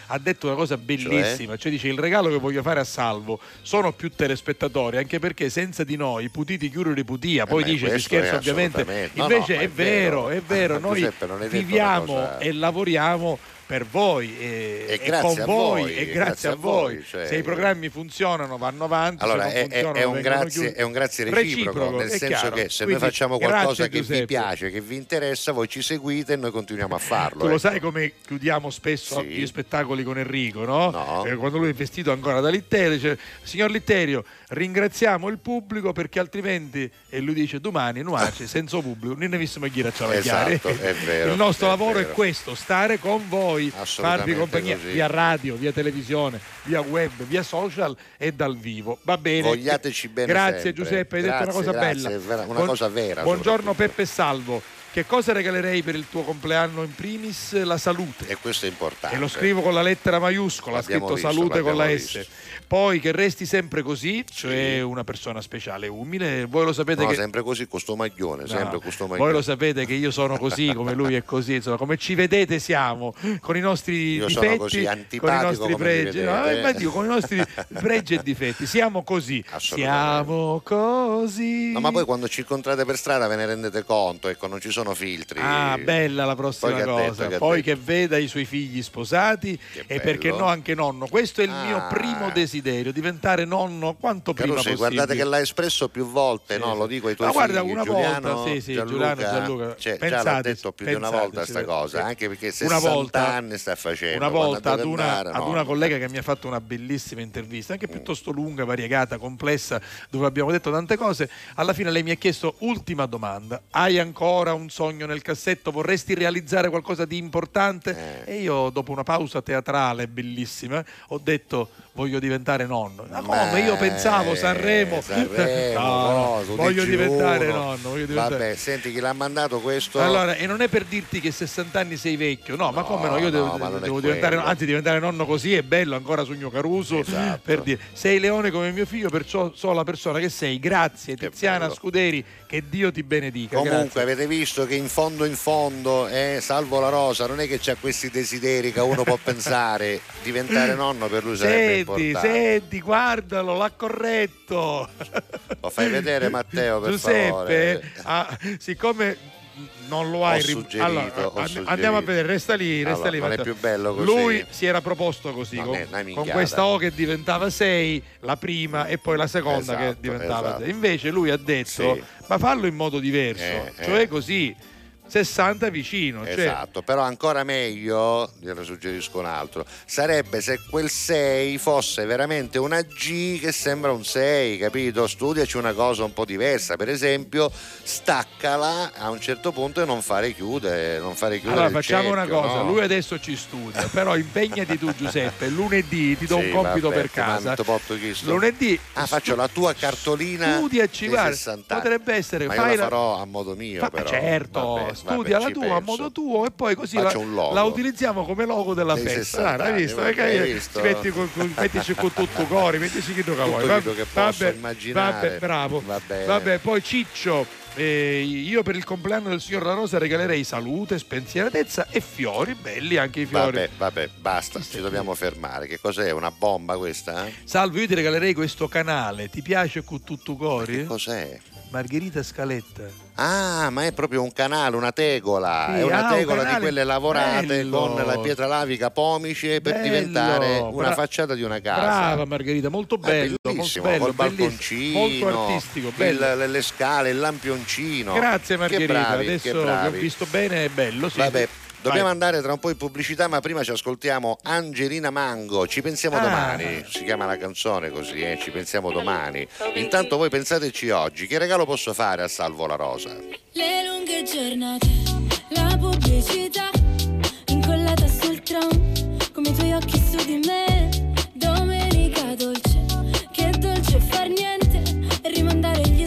ha detto una cosa bellissima, cioè? dice il regalo che voglio fare a Salvo sono più telespettatori, anche perché senza di noi putiti chiudono i putia, poi
Eh,
dice si scherza
è
ovviamente,
no,
invece
no,
è,
è
vero,
vero.
è vero, noi viviamo
cosa-
e lavoriamo per voi e,
E
e
grazie
con voi
voi,
e grazie a voi.
cioè-
Se i programmi funzionano vanno avanti,
Allora, è, è- un grazie, è un grazie reciproco, nel
è
senso
chiaro.
che se
Quindi,
noi facciamo
grazie,
qualcosa che vi
Giuseppe.
piace, che vi interessa, voi ci seguite e noi continuiamo a farlo.
Tu lo
ecco.
sai come chiudiamo spesso
Sì.
gli spettacoli con Enrico, no?
No.
Eh, quando lui è vestito ancora da Litterio, dice: Signor Litterio, ringraziamo il pubblico perché altrimenti, e lui dice domani, nuace, senza pubblico, non ne vissimo chi la chiari.
Esatto, è vero,
Il nostro
è
lavoro
vero.
è questo: stare con voi, farvi compagnia
così.
via radio, via televisione, via web, via social e dal vivo. Va bene.
Vogliateci bene
Grazie
sempre.
Giuseppe, hai detto una
Grazie,
cosa
grazie,
bella.
vera- una
Buon-
cosa vera,
Buongiorno. Peppe Salvo. Che cosa regalerei per il tuo compleanno in primis? La salute.
E questo è importante.
E lo scrivo con la lettera maiuscola,
L'abbiamo
scritto
visto,
salute con la S.
visto.
Poi che resti sempre così, cioè una persona speciale, umile. Voi lo sapete
No,
che
sempre così, con sto maglione,
No,
sempre con sto maglione.
voi lo sapete che io sono così, come lui è così, insomma, come ci vedete siamo, con i nostri
Io sono
difetti,
così
con i nostri pregi, no, eh, ma Dio, con i nostri pregi e difetti, siamo così, siamo così.
No, ma poi quando ci incontrate per strada ve ne rendete conto, ecco, non ci sono sono filtri.
Ah, bella la prossima
Poi detto,
cosa.
ha
Poi
detto?
che veda i suoi figli sposati e
bello.
perché no anche nonno. Questo è il
Ah.
mio primo desiderio, diventare nonno quanto prima
Carusi,
possibile.
guardate che l'ha espresso più volte,
Sì,
no? Lo dico ai tuoi
Ma guarda,
figli,
una
Giuliano,
volta, sì, sì, Giuliano, Gianluca,
cioè, già
pensate,
l'ha detto più di una
pensate,
volta
sì,
sta
sì,
cosa,
sì.
anche perché
Una
60
volta-
anni sta facendo.
Una volta ad una,
andare,
ad
no.
una collega che mi ha fatto una bellissima intervista, anche piuttosto lunga, variegata, complessa, dove abbiamo detto tante cose, alla fine lei mi ha chiesto ultima domanda, hai ancora un sogno nel cassetto, vorresti realizzare qualcosa di importante?
Eh.
E io dopo una pausa teatrale bellissima ho detto voglio diventare nonno. Ma come? Io pensavo Sanremo.
Sanremo,
No, no,
no,
voglio diventare
uno.
nonno. voglio diventare-
Vabbè, senti chi l'ha mandato questo?
allora, e non è per dirti che 60 anni sei vecchio, no, ma come no? Io
no,
devo, devo diventare,
quello.
anzi, diventare nonno così è bello, ancora sogno Caruso.
Esatto.
Per dire, sei leone come mio figlio, perciò so la persona che sei. Grazie,
Che
Tiziana
bello.
Scuderi, che Dio ti benedica.
Comunque
grazie.
avete visto che in fondo in fondo, eh, salvo la rosa, non è che c'ha questi desideri che uno può pensare, diventare nonno per lui sarebbe
Senti, senti, guardalo, l'ha corretto.
Lo fai vedere Matteo per
Giuseppe,
favore.
ah, siccome non lo hai
suggerito,
allora, andiamo a vedere, resta lì, resta
Allora,
lì.
non è più bello così?
Lui si era proposto così,
Non
con, con questa O che diventava 6, la prima e poi la seconda che
Esatto,
diventava
esatto.
6. Invece lui ha detto,
Sì.
ma fallo in modo diverso,
Eh, eh.
cioè così, 60 vicino. cioè-
Esatto, però ancora meglio, gliene suggerisco un altro, sarebbe se quel 6 fosse veramente una G che sembra un 6, capito? Studiaci una cosa un po' diversa, per esempio staccala a un certo punto e non fare chiudere, non fare chiudere
Allora facciamo una
cerchio,
cosa,
no?
lui adesso ci studia, però impegnati tu Giuseppe, lunedì ti do
Sì,
un compito
vabbè,
per casa. Lunedì
Ah, faccio la tua cartolina
studiaci, guarda,
60 anni.
potrebbe essere
Ma io
fai
la
la-
farò a modo mio
Fa-
però.
certo,
Vabbè,
studia
vabbè,
la
ci
tua a modo tuo e poi così la, la utilizziamo come logo della festa.
60
Guarda, hai
anni,
visto?
vabbè,
Perché
hai visto?
metti con, con- mettici con tutto cori, mettici chi tu che vuoi.
Che
vabbè,
immaginare.
Vabbè, bravo.
Va bene.
Vabbè, poi Ciccio, eh, io per il compleanno del signor La Rosa regalerei salute, spensieratezza e fiori, belli anche i fiori.
Vabbè, vabbè, basta, ci dobbiamo fermare. Che cos'è? Una bomba questa? eh?
Salvo, io ti regalerei questo canale. Ti piace con tutto cori?
Cos'è?
Margherita Scaletta.
Ah, ma è proprio un canale, una tegola.
Sì,
è una
ah, un
tegola di
canale
quelle lavorate
bello.
con la pietra lavica pomice per
Bello,
diventare una
bra-
facciata di una casa.
Brava Margherita, molto
È
bello, molto
bellissimo,
bello,
col balconcino,
molto artistico, bello.
il- le, le scale, il lampioncino.
Grazie Margherita,
Che bravi,
adesso
che
ho visto bene è bello. Sì.
Vabbè, dobbiamo
Vai.
andare tra un po' in pubblicità, ma prima ci ascoltiamo Angelina Mango. Ci pensiamo
Ah.
domani. Si chiama la canzone così, eh? Ci pensiamo domani. Intanto voi pensateci oggi, che regalo posso fare a Salvo la Rosa?
Le lunghe giornate, la pubblicità incollata sul tram, come i tuoi occhi su di me. Domenica dolce, che dolce far niente e rimandare gli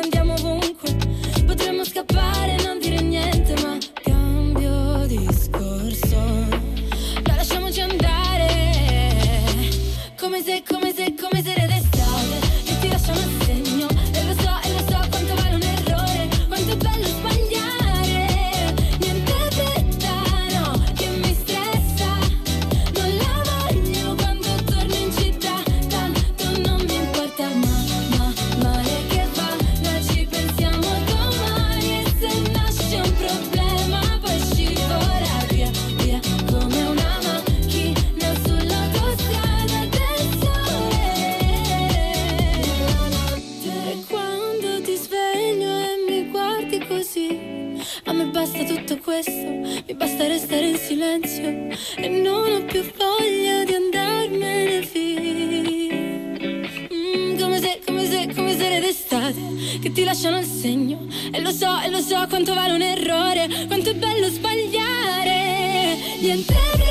lasciano il segno. E lo so, e lo so quanto vale un errore, quanto è bello sbagliare. Niente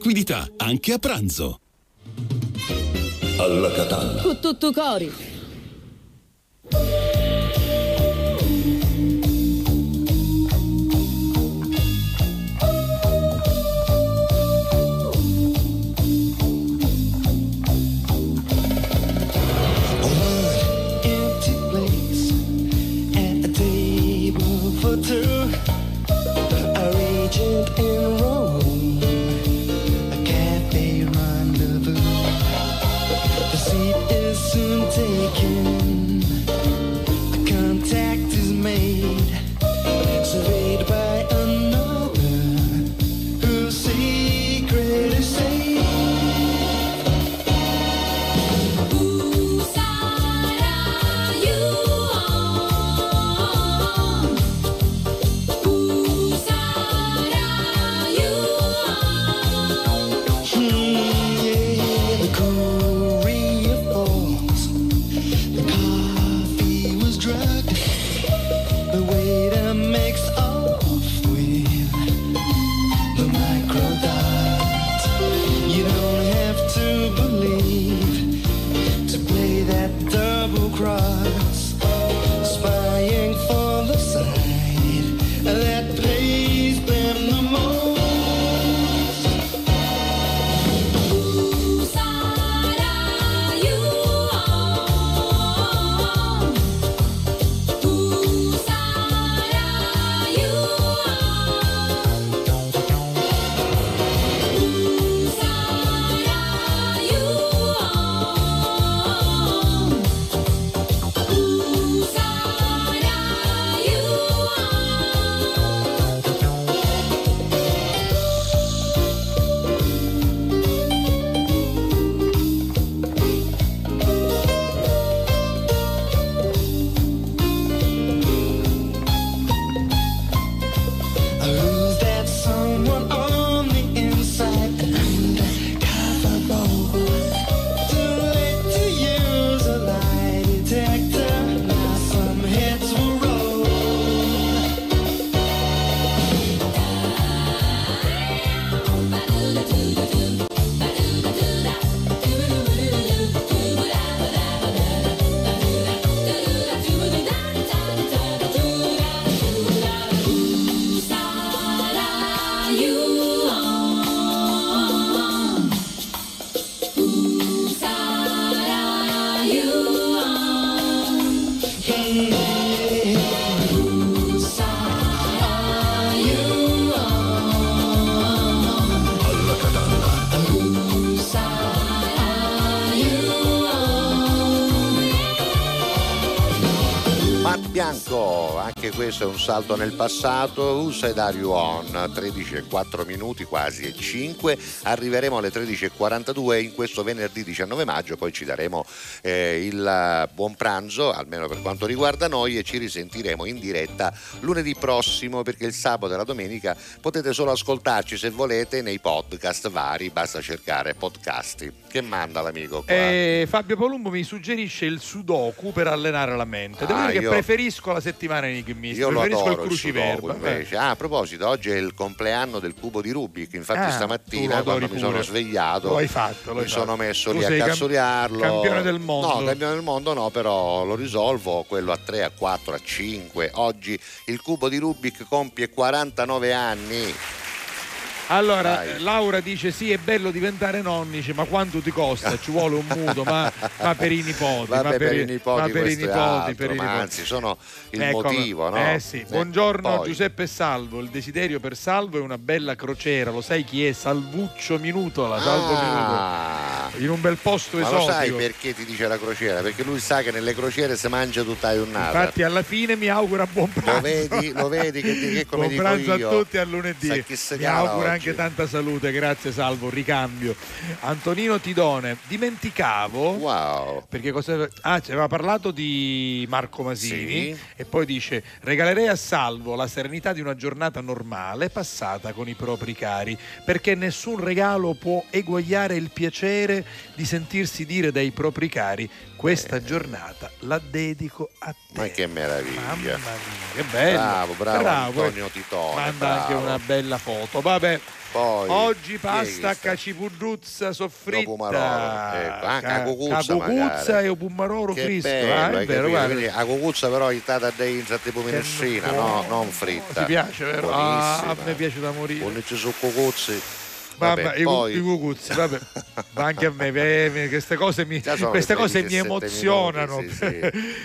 anche a pranzo.
Alla Catalla.
Con tutto cori.
for two. A regent in
questo è un salto nel passato, USA e Dario On, 13 e 4 minuti, quasi e 5, arriveremo alle 13.42 in questo venerdì 19 maggio, poi ci daremo eh, il buon pranzo, almeno per quanto riguarda noi, e ci risentiremo in diretta lunedì prossimo perché il sabato e la domenica potete solo ascoltarci se volete nei podcast vari, basta cercare podcasti. Che manda l'amico qua?
Eh, Fabio Palumbo mi suggerisce il sudoku per allenare la mente. Devo
Ah,
dire che
io-
preferisco la settimana enigmistica,
Io lo adoro
il
sudoku
cruciverba.
invece. Ah, a proposito, oggi è il compleanno del cubo di Rubik. Infatti,
Ah,
stamattina quando mi sono svegliato,
Lo hai fatto, lo
mi sono
fatto.
messo
Tu
lì a cazzoliarlo.
campione del mondo.
No, campione del mondo no, però lo risolvo. Quello a 3, a 4, a 5. Oggi il cubo di Rubik compie 49 anni.
Allora,
Dai.
Laura dice sì, è bello diventare nonni, ma quanto ti costa? Ci vuole un mutuo, ma, ma per i nipoti.
Vabbè,
ma
per, i nipoti,
ma per i nipoti,
altro,
per i
ma
nipoti.
anzi sono il
Ecco,
motivo, no?
Eh sì. Buongiorno
poi.
Giuseppe Salvo, il desiderio per Salvo è una bella crociera, lo sai chi è? Salvuccio Minutola, Salvo
Ah.
Minuto. In un bel posto
Ma lo
esotico.
sai perché ti dice la crociera? Perché lui sa che nelle crociere si mangia tutta giornata.
Infatti alla fine mi augura buon pranzo.
Lo vedi, lo vedi che, che come
Buon
dico
pranzo
io.
a tutti a lunedì.
Sa chi si
Mi auguro
oggi.
Anche tanta salute, grazie Salvo, ricambio. Antonino Tidone, dimenticavo
Wow.
perché cosa Ah, ci aveva parlato di Marco Masini
Sì.
e poi dice regalerei a Salvo la serenità di una giornata normale passata con i propri cari, perché nessun regalo può eguagliare il piacere di sentirsi dire dai propri cari questa giornata la dedico a te.
Ma che meraviglia.
Mamma mia, che bello.
Bravo, bravo, Antonio Titone.
Manda
bravo.
anche una bella foto. Vabbè,
Poi,
oggi pasta cacipudruzza soffritta.
Pomarolo, ecco, anche a cucuzza magari.
e pumaroro
Che bello,
ah, è vero.
Quindi la cucuzza però è stata dentro tipo minestrina, no, non fritta.
Ti piace, vero? Ah, a me piace da morire.
Buonici su cucuzzi.
Vabbè, i, cu-
poi-
i cucuzzi, vabbè. Ma anche a me, eh, queste cose mi, queste cose mi
17
emozionano.
minuti, sì,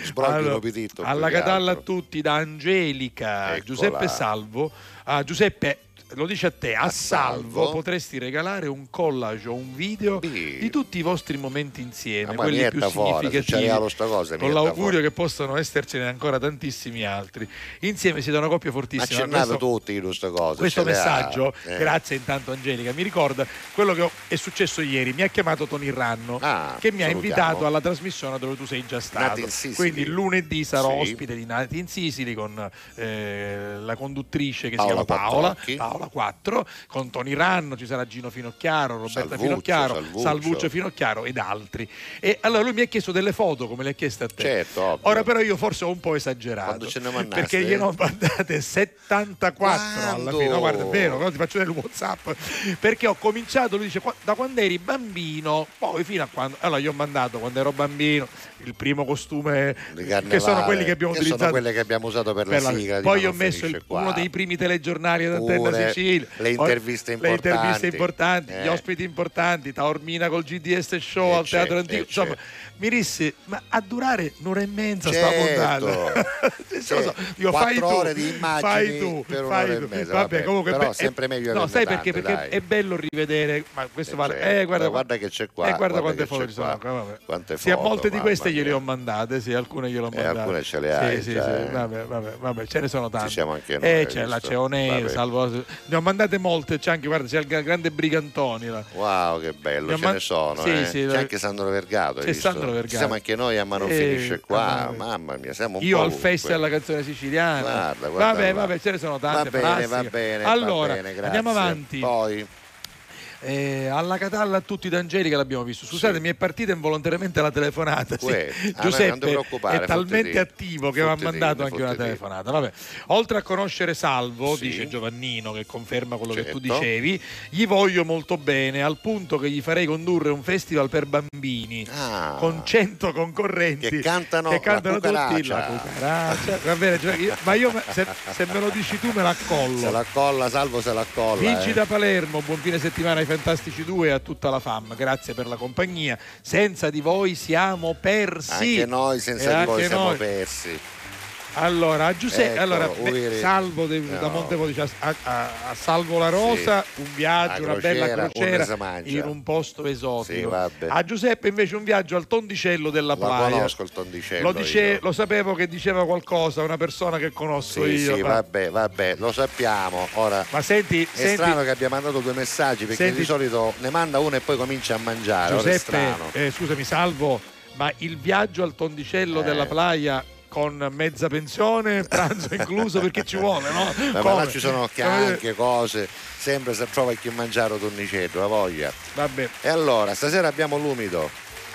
sì. Pititto,
alla Catalla a tutti da Angelica,
Eccola.
Giuseppe Salvo. Ah, Giuseppe, lo dice a te, a,
A
Salvo,
Salvo.
potresti regalare un collage o un video
Sì.
di tutti i vostri momenti insieme,
ma
quelli più
fuori,
significativi.
cosa,
con l'augurio che possano essercene ancora tantissimi altri. Insieme siete una coppia
Ma
fortissima.
accennate
Questo-
tutti in queste cose.
questo messaggio,
Eh.
grazie intanto Angelica, mi ricorda quello che è successo ieri. Mi ha chiamato Tony Ranno
Ah,
che mi ha invitato alla trasmissione dove tu sei già stato. Quindi lunedì sarò
Sì.
ospite di Nati in Sicily con eh, la conduttrice che
Paola
si chiama Paola. Paola 4, con Tony Ranno, ci sarà Gino Finocchiaro, Roberta
Salvuccio,
Finocchiaro,
Salvuccio.
Salvuccio Finocchiaro ed altri. E allora lui mi ha chiesto delle foto come le ha chieste a te.
Certo, ovvio.
Ora però io forse ho un po' esagerato.
Mandaste?
Perché gliene ho mandate 74 alla
Quando?
fine. No, guarda, è vero, no, ti faccio vedere il WhatsApp. Perché ho cominciato, lui dice, "Qua- da quando eri bambino, poi fino a quando. Allora, gli ho mandato quando ero bambino il primo costume, che sono quelli che abbiamo
che
utilizzato.
quelle che abbiamo usato per,
per
la
la-
sigla.
Poi
Ma
ho messo il- uno dei primi telegiornali ad Antenna Sicilia.
le interviste
Le interviste
importanti.
importanti, gli
Eh.
ospiti importanti, Taormina col GDS Show
Eh,
al Teatro Antico.
eh,
Insomma. Mi disse, ma a durare un'ora e mezza sta
Certo.
puntata. Sì, lo so. Io
Quattro
fai tu,
ore di immagini
fai tu,
per
fai tu.
mezza,
Vabbè,
vabbè,
comunque
però
è-
sempre meglio
No, sai perché?
tante,
Perché è bello rivedere, ma questo
Eh,
vale.
certo.
Eh, guarda,
Guarda che c'è qua,
Eh, guarda,
guarda
quante foto ci sono
qua. Quante
Sì, a molte di queste gliele ho mandate, sì, alcune gliele ho
Eh,
mandate.
alcune ce le hai
Sì, sì,
già,
sì,
eh.
vabbè, vabbè, vabbè, ce ne sono tante.
siamo anche noi,
Eh, c'è, Onei,
Vabbè.
Salvo. Ne ho mandate molte, c'è anche, guarda, c'è il gra- grande Brigantoni.
Wow, che bello, ce ne sono. Eh. c'è anche Sandro Vergato.
C'è
visto?
Sandro Vergato.
Siamo anche noi, ma non
Eh,
finisce qua.
mamma mia.
Siamo un
Io
po'
al festival della canzone siciliana.
Guarda, guarda
vabbè,
là.
vabbè, ce ne sono tante.
Va bene, va bene.
Allora,
va bene, grazie.
andiamo avanti.
Poi,
Eh, alla Catalla a tutti d'Angelica l'abbiamo visto. Scusate,
Sì.
mi è partita involontariamente la telefonata. sì.
Uè, ah,
Giuseppe è talmente attivo che mi ha mandato anche una telefonata. Vabbè. Oltre a conoscere Salvo,
Sì.
dice Giovannino, che conferma quello che tu
Certo.
dicevi, gli voglio molto bene, al punto che gli farei condurre un festival per bambini
Ah.
con 100 concorrenti
Che cantano
che cantano
la
tutti la
cucaraccia.
Va bene, cioè, io- ma io se, se me lo dici tu me la collo.
se la colla, salvo se la colla.
Vinci
eh.
da Palermo, buon fine settimana ai Fantastici 2 e a tutta la fam. Grazie per la compagnia. Senza di voi siamo persi.
Anche noi
E
senza di voi siamo
noi.
persi.
Allora, a Giuseppe,
Eccolo,
allora, beh, salvo de-
No.
da Montepone, a, a- a Salvo la Rosa, un viaggio,
La
una bella
crociera,
crociera
si mangia.
in un posto
Sì,
esotico.
vabbè.
a Giuseppe invece un viaggio al Tondicello della
Lo
Playa.
conosco il tondicello.
Lo, dice- lo sapevo che diceva qualcosa, una persona che conosco
Sì,
io.
sì,
ma,
vabbè, vabbè, lo sappiamo. Ora
ma senti,
è
senti,
strano che abbia mandato due messaggi perché
Senti-
di solito ne manda uno e poi comincia a mangiare.
Giuseppe,
strano.
eh, scusami, salvo, ma il viaggio al Tondicello
Eh.
della Playa con mezza pensione, pranzo incluso, perché ci vuole, no?
Ma
Come?
là ci sono anche cose, sempre se trova chi mangiare o tornicello, la voglia.
Vabbè.
E allora, stasera abbiamo l'umido.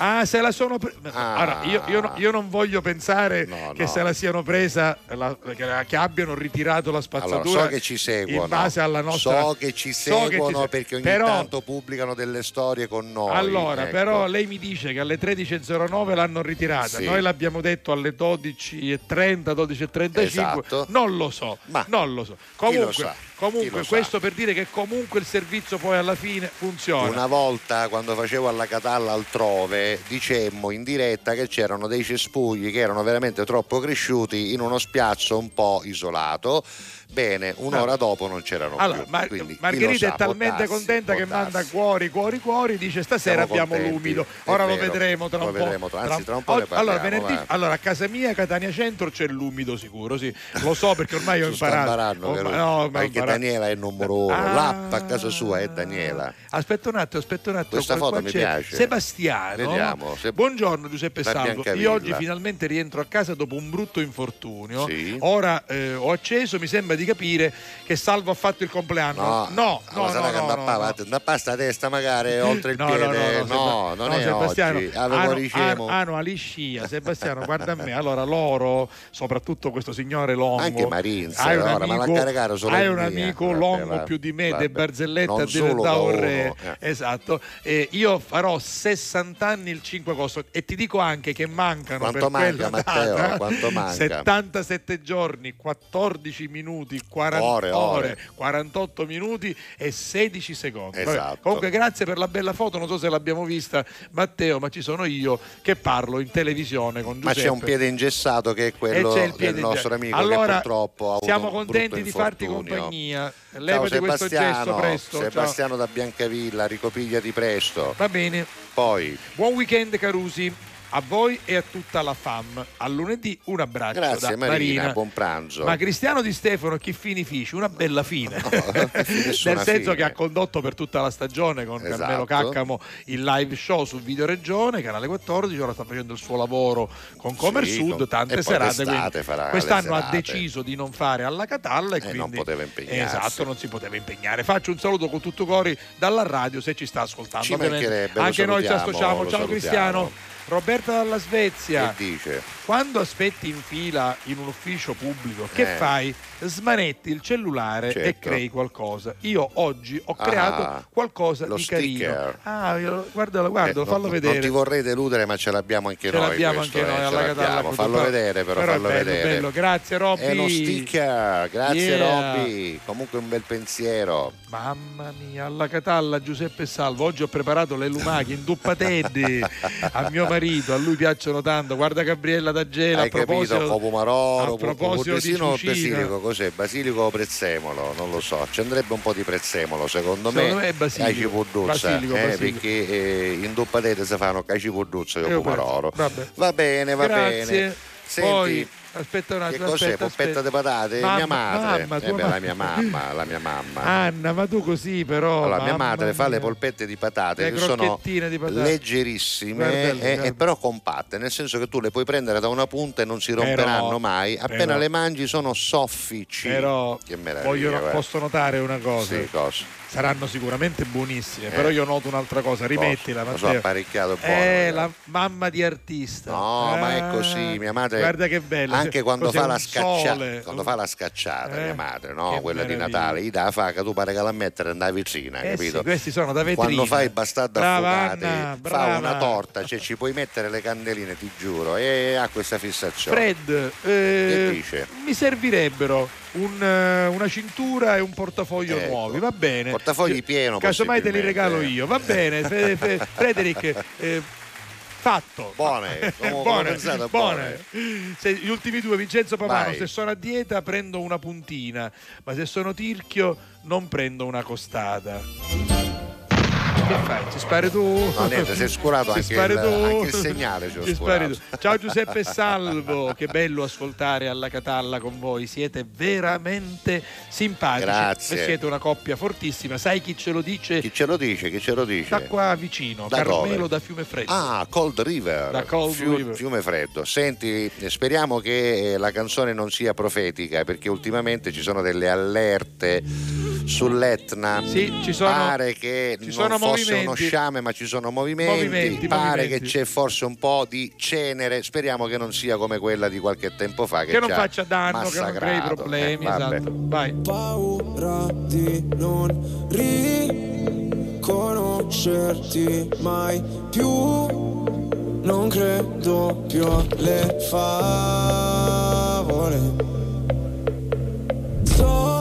Ah, se la sono presa.
Ah.
Allora, io, io io non voglio pensare
No,
che
no.
se la siano presa, la- che, che abbiano ritirato la spazzatura.
Allora, so che ci seguono.
In base alla nostra.
So che ci
so che ci
seguono
se-
perché ogni
Però-
tanto pubblicano delle storie con noi.
Allora,
ecco.
però lei mi dice che alle 13.09 l'hanno ritirata,
Sì.
noi l'abbiamo detto alle 12.30, 12.35,
Esatto.
non lo so,
Ma
non lo so. Comunque? Comunque questo per dire che comunque il servizio poi alla fine funziona.
Una volta quando facevo alla Catalla altrove dicemmo in diretta che c'erano dei cespugli che erano veramente troppo cresciuti in uno spiazzo un po' isolato. Bene, un'ora dopo non c'erano
Allora,
più.
Mar-
Quindi,
Margherita
lo sa,
è talmente
può darsi,
contenta
può
che manda cuori, cuori, cuori, dice stasera
Siamo
abbiamo
contenti,
l'umido. Ora lo
vero,
vedremo tra
lo
un po'.
vedremo tra- anzi, tra un po' ne
Oh, allora,
parliamo,
venerdì, allora, a casa mia, Catania Centro, c'è l'umido sicuro, sì. Lo so perché ormai ho imparato.
vero?
no,
perché
imparato.
Daniela è numero uno.
Ah.
L'app a casa sua è Daniela.
Aspetta un attimo, aspetta un attimo.
Questa foto mi piace.
Sebastiano.
Vediamo, se-
Buongiorno Giuseppe Salvo. Io oggi finalmente rientro a casa dopo un brutto infortunio. Ora eh, ho acceso, mi sembra di capire che Salvo ha fatto il compleanno.
No,
no, no,
sarà
no, no, no.
andappa sta testa magari oltre il
No,
piede.
no, no, no,
no, non
no,
è
Sebastiano,
oggi. Avevo ricemo.
aliscia, Sebastiano, guarda a me. Allora loro, soprattutto questo signore Longo,
Anche Marinza,
hai un
allora, ma la
amico,
solo
hai un amico
Vabbè,
Longo
vabbè,
più di me,
vabbè.
De Barzelletta
Non
è
da
un re.
eh.
Esatto. E io farò 60 anni il 5 agosto e ti dico anche che mancano
Quanto
per
manca, Matteo?
data
Quanto manca?
77 giorni, 14 minuti, 40
Ore, ore.
48 minuti e 16 secondi. Vabbè,
Esatto.
Comunque grazie per la bella foto, non so se l'abbiamo vista Matteo, ma ci sono io che parlo in televisione con
Ma
Giuseppe.
c'è un piede ingessato che è quello del nostro amico
allora,
che purtroppo
siamo contenti di farti compagnia.
Ciao
Levati questo gesto
Sebastiano,
presto. ciao.
Sebastiano da Biancavilla, ricopigliati presto.
Va bene.
Poi,
Buon weekend Carusi. A voi e a tutta la fam. A lunedì un abbraccio
grazie
da
Marina, buon pranzo.
Ma Cristiano Di Stefano, chi fini fici? Una bella fine.
nessuna
Nel senso
fine.
che ha condotto per tutta la stagione con
Esatto.
Carmelo Caccamo il live show su Video Regione, canale 14, ora sta facendo il suo lavoro con Comer
Sì,
Sud, tante serate. quest'anno ha deciso di non fare alla Catalla e,
E
quindi
non poteva impegnarsi.
Esatto, non si poteva impegnare. Faccio un saluto con tutto cori dalla radio se ci sta ascoltando.
Ci
Anche noi ci associamo. Ciao
salutiamo.
Cristiano. Roberta dalla Svezia.
che dice?
Quando aspetti in fila in un ufficio pubblico, che
Eh.
fai? Smanetti il cellulare e
Certo.
crei qualcosa. Io oggi ho
Ah,
creato qualcosa
lo
di
sticker.
carino. Ah, io- guardalo, guardalo,
Eh,
fallo
non,
vedere.
Non ti vorrei deludere, ma ce l'abbiamo anche
Ce
noi.
l'abbiamo
questo,
anche
eh,
noi
ce
alla. Catalla.
Fallo
però-
vedere, però,
è
fallo
bello,
vedere.
bello. Grazie Robby.
È uno sticker, grazie
Yeah.
Robby. Comunque un bel pensiero.
Mamma mia, alla Catalla Giuseppe Salvo. Oggi ho preparato le lumache in duppateddi a mio marito, a lui piacciono tanto. Guarda Gabriella D'Agela
Hai capito?
Di
Puputesino o basilico, cos'è? Basilico o prezzemolo? Non lo so. Ci andrebbe un po' di prezzemolo, secondo,
Secondo me è basilico.
Cipudduzza,
Basilico,
eh,
basilico.
perché eh, in doppatete si fanno cacipudduzza e
Io
pomarolo.
penso. Vabbè.
Va bene, va
Grazie.
bene. Senti,
Poi aspetta un
che
attimo,
cos'è?
aspetta,
Poppetta di patate?
Mamma-
mia madre.
mamma,
Eh beh, la mia mamma, la mia mamma.
Anna, ma tu così però.
Allora, mia madre fa le
mia.
polpette di patate
Le
che sono
di patate.
leggerissime
Guardale,
e,
guarda.
e però compatte, nel senso che tu le puoi prendere da una punta e non si romperanno
Però-
mai. Appena
però-
le mangi sono soffici.
Però
che meraviglia.
voglio,
guarda.
posso notare una cosa.
Sì, cosa?
Saranno sicuramente buonissime,
Eh.
però io noto un'altra cosa, rimettila
Lo so,
Matteo.
apparecchiato buono.
Eh, la mamma di artista.
No, ma è
Ah,
così, mia madre
Guarda che bello.
anche quando fa la scacciata,
sole?
quando fa la scacciata,
Eh,
mia madre, no?
che
Quella di
meraviglia.
Natale, gli dà fa che tu pare che la mettere nella vicina,
Eh
capito?
sì, questi sono da vetrine.
Quando fai
Brava
affogati,
Anna,
fa una torta, cioè ci puoi mettere le candeline, ti giuro, e ha questa fissazione.
Fred,
Che
eh,
dice?
mi servirebbero un, eh, una cintura e un portafoglio
Ecco.
nuovi, va bene.
Portafogli pieno,
Casomai te li regalo io, va bene. Frederick, eh, Fatto.
Buone,
buone,
pensate,
buone. Se gli ultimi due, Vincenzo Pavano,
Vai.
se sono a dieta prendo una puntina, ma se sono tirchio non prendo una costata. Che fai? Ci spari tu?
No, niente, si è scurato
Ci
anche
spari
il-
tu?
anche il segnale, ci
spari tu. Ciao Giuseppe Salvo, che bello ascoltare alla Catalla con voi, siete veramente simpatici.
Grazie.
Siete una coppia fortissima. Sai chi ce lo dice?
Chi ce lo dice? Chi ce lo dice?
Da qua vicino,
Da
Carmelo
dove?
da Fiume Freddo.
Ah, Cold River.
Da Cold
Fiu-
River.
Fiume Freddo. Senti, eh, speriamo che eh, la canzone non sia profetica perché ultimamente ci sono delle allerte sull'Etna.
Sì, ci sono-
Pare che
ci sono
fosse uno sciame, ma ci sono movimenti.
Movimenti,
Pare
movimenti.
che c'è forse un po' di cenere. Speriamo che non sia come quella di qualche tempo fa. Che,
che non faccia danno, che non crei
massacrato.
problemi.
Eh,
esatto. Vai.
paura di non riconoscerti mai più. Non credo più alle favole. So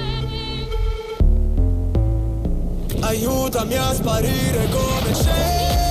Aiutami a sparire come cenere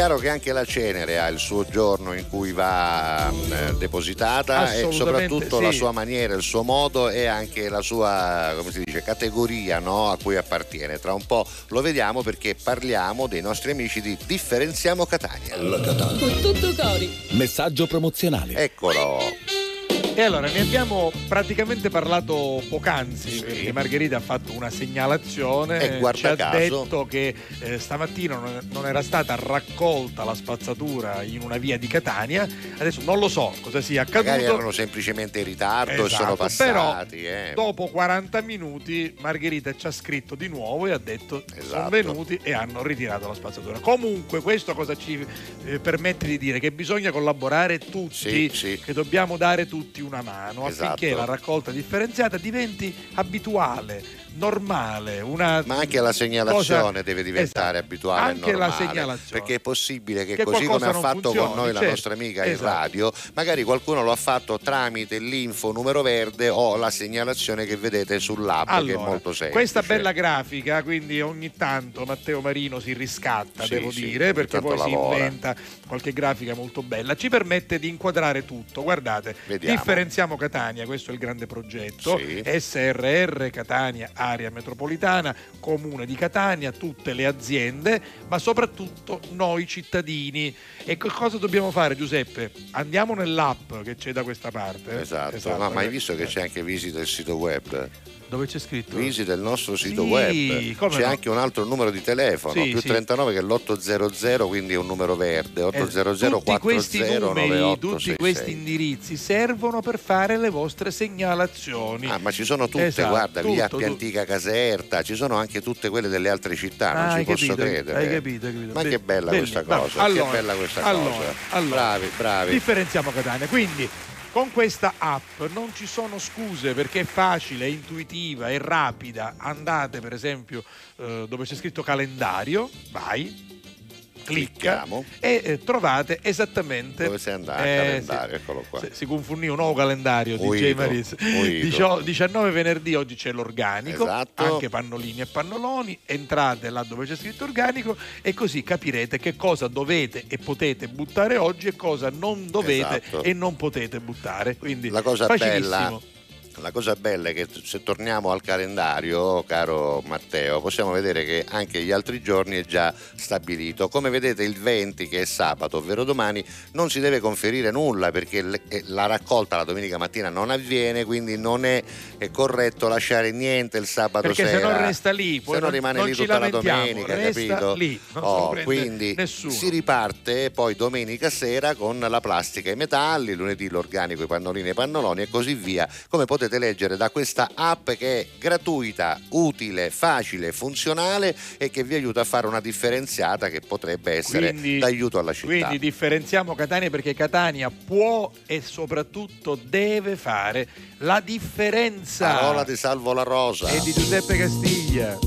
chiaro che anche la cenere ha il suo giorno in cui va mh, depositata e soprattutto
sì.
la sua maniera, il suo modo e anche la sua come si dice, categoria no, a cui appartiene. Tra un po' lo vediamo perché parliamo dei nostri amici di Differenziamo Catania.
Catalla.
Con tutto cori.
Messaggio promozionale.
Eccolo.
E allora ne abbiamo praticamente parlato poc'anzi perché Margherita ha fatto una segnalazione,
E
ci ha
caso.
detto che eh, stamattina non, non era stata raccolta la spazzatura in una via di Catania, adesso non lo so cosa sia accaduto.
Magari erano semplicemente in ritardo e sono
Esatto, però
passati. eh.
dopo 40 minuti Margherita ci ha scritto di nuovo e ha detto sono
Esatto.
venuti e hanno ritirato la spazzatura. Comunque questo cosa ci eh, permette di dire? Che bisogna collaborare tutti,
Sì, sì.
che dobbiamo dare tutti una mano
Esatto.
affinché la raccolta differenziata diventi abituale, normale, una
Ma anche la segnalazione
cosa-
deve diventare
Esatto.
abituale
Anche la
normale,
segnalazione.
perché è possibile che,
Che
così come ha fatto con
funzioni,
noi la
certo.
nostra amica in
Esatto.
radio, magari qualcuno lo ha fatto tramite l'info numero verde o la segnalazione che vedete sull'app che è
Allora,
molto semplice.
questa bella grafica, quindi ogni tanto Matteo Marino si riscatta,
Sì,
devo
sì,
dire, perché poi si
lavora.
inventa qualche grafica molto bella, ci permette di inquadrare tutto. Guardate,
Vediamo.
differenziamo Catania, questo è il grande progetto,
Sì.
SRR Catania, area metropolitana, comune di Catania, tutte le aziende, ma soprattutto noi cittadini. E che cosa dobbiamo fare Giuseppe? Andiamo nell'app che c'è da questa parte.
Esatto, no, ma hai visto che c'è anche visita il sito web?
Dove c'è scritto?
Visita il nostro sito
Sì,
web. C'è
no?
anche un altro numero di telefono,
Sì,
più
sì.
39 che è l'800, quindi è un numero verde. 800
Eh, tutti questi
40
numeri,
9866.
tutti questi indirizzi servono per fare le vostre segnalazioni.
Ah, ma ci sono tutte,
Esatto,
guarda, via
tutto,
Appia
tutto.
Antica Caserta, ci sono anche tutte quelle delle altre città, non
Ah,
ci
hai
posso
capito,
credere.
hai capito, hai capito.
Ma che bella
belli,
questa
bravo.
cosa,
Allora,
che bella questa
allora,
cosa.
allora,
bravi, bravi.
Differenziamo Catania. Quindi con questa app non ci sono scuse perché è facile, è intuitiva, è rapida. Andate per esempio eh, dove c'è scritto calendario, vai, clicca
Clicchiamo.
e eh, trovate esattamente
Dove sei andato?
Eh,
calendario,
sì.
eccolo qua.
Si confondì un nuovo calendario di J. Maris.
uito.
Dicio- 19 venerdì oggi c'è l'organico,
Esatto.
anche pannolini e pannoloni, entrate là dove c'è scritto organico e così capirete che cosa dovete e potete buttare oggi e cosa non dovete
Esatto.
e non potete buttare. Quindi
La cosa
facilissimo.
bella la cosa bella è che se torniamo al calendario, caro Matteo, possiamo vedere che anche gli altri giorni è già stabilito. Come vedete il 20 che è sabato, ovvero domani, non si deve conferire nulla perché eh, la raccolta la domenica mattina non avviene, quindi non è, è corretto lasciare niente il sabato
Perché
sera.
se no resta lì, poi
se no
non-
rimane
non
lì tutta la domenica, capito?
lì, non
Oh, quindi
nessuno.
si riparte poi domenica sera con la plastica e i metalli, lunedì l'organico, i pannolini e i pannoloni e così via. Come potete leggere da questa app che è gratuita, utile, facile, funzionale e che vi aiuta a fare una differenziata che potrebbe essere
Quindi-
d'aiuto alla città.
Quindi differenziamo Catania perché Catania può e soprattutto deve fare la differenza.
Parola di Salvo La Rosa.
E di Giuseppe Castiglia.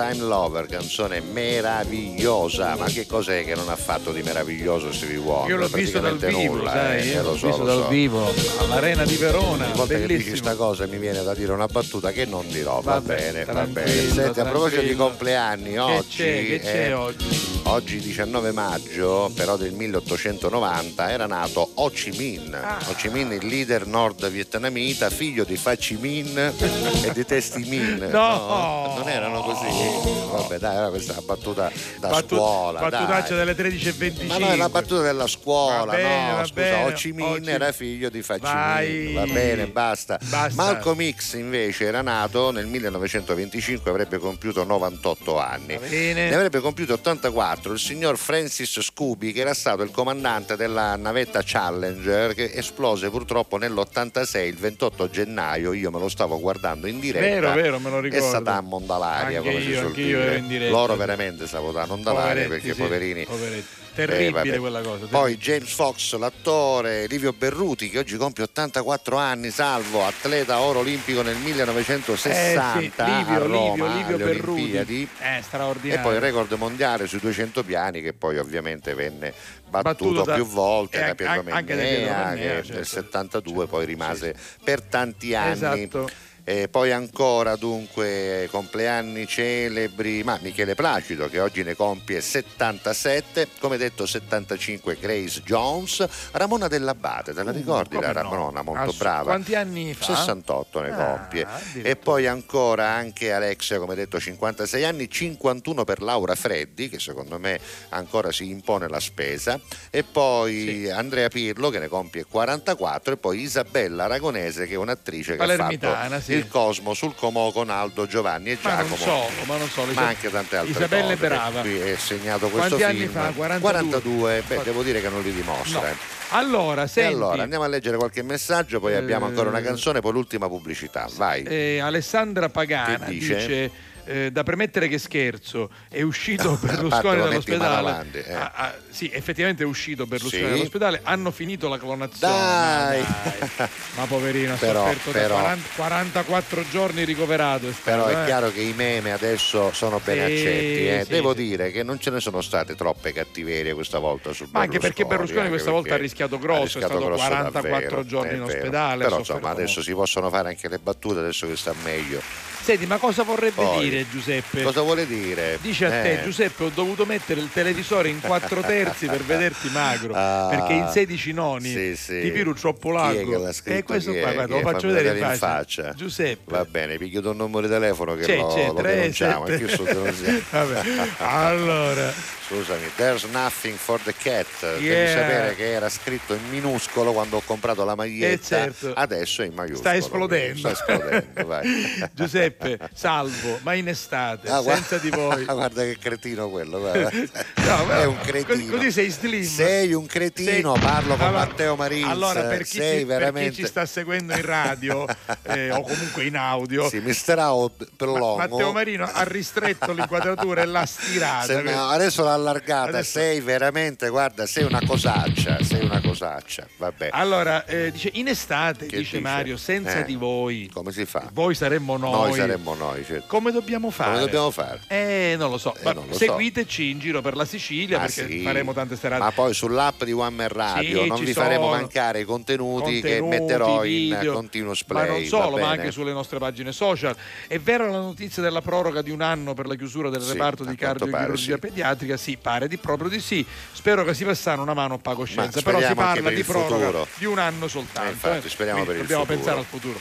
Part-Time Lover,
canzone meravigliosa. Ma che cos'è che non ha fatto di meraviglioso Stevie Wonder?
Io l'ho visto dal
Praticamente
vivo,
nulla,
sai,
eh,
io
lo
l'ho
so,
visto dal
so.
vivo all'Arena di Verona,
Ogni volta che dici
bellissimo.
sta cosa mi viene da dire una battuta che non dirò, va
Vabbè,
bene, va bene. Senti, a proposito di compleanni,
Che
oggi,
c'è, che c'è
eh,
oggi?
oggi 19 maggio, però del 1890, era nato Ho Chi Minh.
Ah.
Ho Chi Minh, il leader nord-vietnamita, figlio di Fa Chi Minh e di Testi Minh.
No.
non erano così. Vabbè, dai, era questa una battuta da
Battu-
scuola.
battutaccia
dai.
delle 13.25.
Ma no, è la battuta della scuola,
Va bene,
no?
va
Scusa,
bene.
Ho era figlio di Fa Chi
Vai.
Minh. Va bene, basta.
Basta.
Malcolm X invece era nato nel 1925, avrebbe compiuto 98 anni. Ne avrebbe compiuto 84 il signor Francis Scooby, che era stato il comandante della navetta Challenger, che esplose purtroppo nell'86, il 28 gennaio. Io me lo stavo guardando in diretta.
Vero, vero, me lo ricordo.
Satammo dall'aria,
Anche
come si
io,
suol
anche io
dire. Loro veramente salutano dall'aria
Poveretti,
perché
sì,
poverini.
poveretti.
Eh,
Terribile
vabbè.
quella cosa.
Poi James Fox, l'attore, Livio Berruti che oggi compie 84 anni, salvo atleta oro olimpico nel 1960
Eh, sì, Livio,
a Roma,
Livio, Livio Berruti.
Olimpiadi.
Eh,
E
straordinario.
poi il record mondiale sui 200 piani che poi ovviamente venne battuto,
Battuto da-
più volte
e
da Pietro Mennea che
certo.
nel 72 poi rimase per tanti anni.
Esatto.
E poi ancora dunque compleanni celebri, ma Michele Placido che oggi ne compie 77, come detto 75 Grace Jones, Ramona Dell'Abate, te la ricordi
Uh, come
la
no?
Ramona, molto
Assu-
brava?
Quanti anni fa?
68 ne
Ah,
compie. E poi ancora anche Alexia, come detto, 56 anni, 51 per Laura Freddi, che secondo me ancora si impone la spesa, e poi Andrea Pirlo che ne compie 44 e poi Isabella Aragonese che è un'attrice che ha fatto
sì.
Il Cosmo sul Como con Aldo Giovanni e
Ma non
Giacomo.
solo, ma non solo.
Ma anche tante altre
Isabella
cose.
brava.
Qui è segnato questo
Quanti anni
film.
fa? 42?
42, beh, devo dire che non li dimostra.
No.
eh.
Allora,
E
senti,
allora andiamo a leggere qualche messaggio, poi
Eh,
abbiamo ancora una canzone, poi l'ultima pubblicità. Vai.
eh, Alessandra Pagana
dice?
dice, eh, da premettere che scherzo, è uscito Berlusconi dall'ospedale.
eh.
Ah, ah, sì, effettivamente è uscito Berlusconi
Sì.
dall'ospedale, hanno finito la clonazione.
Dai.
Ma, ma poverino, ha
Però-
sofferto
però-
da 40 44 giorni ricoverato. È stato,
Però è
eh.
chiaro che i meme adesso sono ben
Sì,
accetti. eh.
sì,
Devo dire che non ce ne sono state troppe cattiverie questa volta sul
Ma anche perché Berlusconi questa volta ha rischiato
ha
grosso, è
rischiato
stato
grosso
44
davvero,
giorni
è
in ospedale,
Però
ha
insomma adesso si possono fare anche le battute adesso che sta meglio.
Senti, ma cosa vorrebbe
Poi,
dire Giuseppe?
Cosa vuole dire?
Dice a te,
Eh.
Giuseppe, ho dovuto mettere il televisore in quattro terzi per vederti magro,
Ah,
perché in 16 noni
sì, sì.
ti piru troppo largo. e questo
Chi è?
qua, guarda, lo faccio vedere in faccia.
faccia.
Giuseppe.
Va bene, piglio un numero di telefono che
C'è,
lo,
c'è,
lo
3,
denunciamo.
7.
È chiuso, denunciamo.
Vabbè. Allora,
Scusami, there's nothing for the cat. Devi
Yeah.
sapere che era scritto in minuscolo quando ho comprato la maglietta.
Eh, certo.
Adesso è in maiuscolo.
sta esplodendo.
Sta esplodendo, vai.
Giuseppe, salvo, ma in estate,
Ah, guarda-
senza di voi.
guarda che cretino quello, guarda.
No,
è un cretino.
così sei slim.
Sei un cretino,
Sei-
parlo con
Allora-
Matteo Marins.
Allora, per chi,
sei
ci, per
veramente...
chi ci sta seguendo in radio eh, o comunque in audio,
Sì, mi starò per
Ma-. Matteo Marino ha ristretto l'inquadratura e l'ha stirata.
Se no, adesso l'ha allargata,
Adesso-
sei veramente, guarda, sei una cosaccia, sei una cosaccia, vabbè.
Allora, eh, dice, in estate,
Che
dice,
dice?
Mario, senza
Eh,
di voi,
Come si fa?
voi saremmo noi.
Noi saremmo noi, certo.
Come dobbiamo fare?
Come dobbiamo fare?
Eh, non lo so.
Eh, non lo so.
seguiteci in giro per la Sicilia
Ma
perché
sì,
faremo tante serate.
Ma poi sull'app di One Man Radio
Sì,
non vi faremo
sono
mancare i contenuti, che
Contenuti,
metterò in
video,
continuous
Ma non solo, ma anche sulle nostre pagine social. È vera la notizia della proroga di un anno per la chiusura del
Sì,
reparto di cardiochirurgia pediatrica? Sì, pare di proprio di sì. Spero che si passano una mano a pago scienza. Però si parla di proroga
futuro.
di un anno soltanto.
Eh, infatti,
eh.
speriamo
Quindi
per il
dobbiamo
futuro.
pensare al futuro.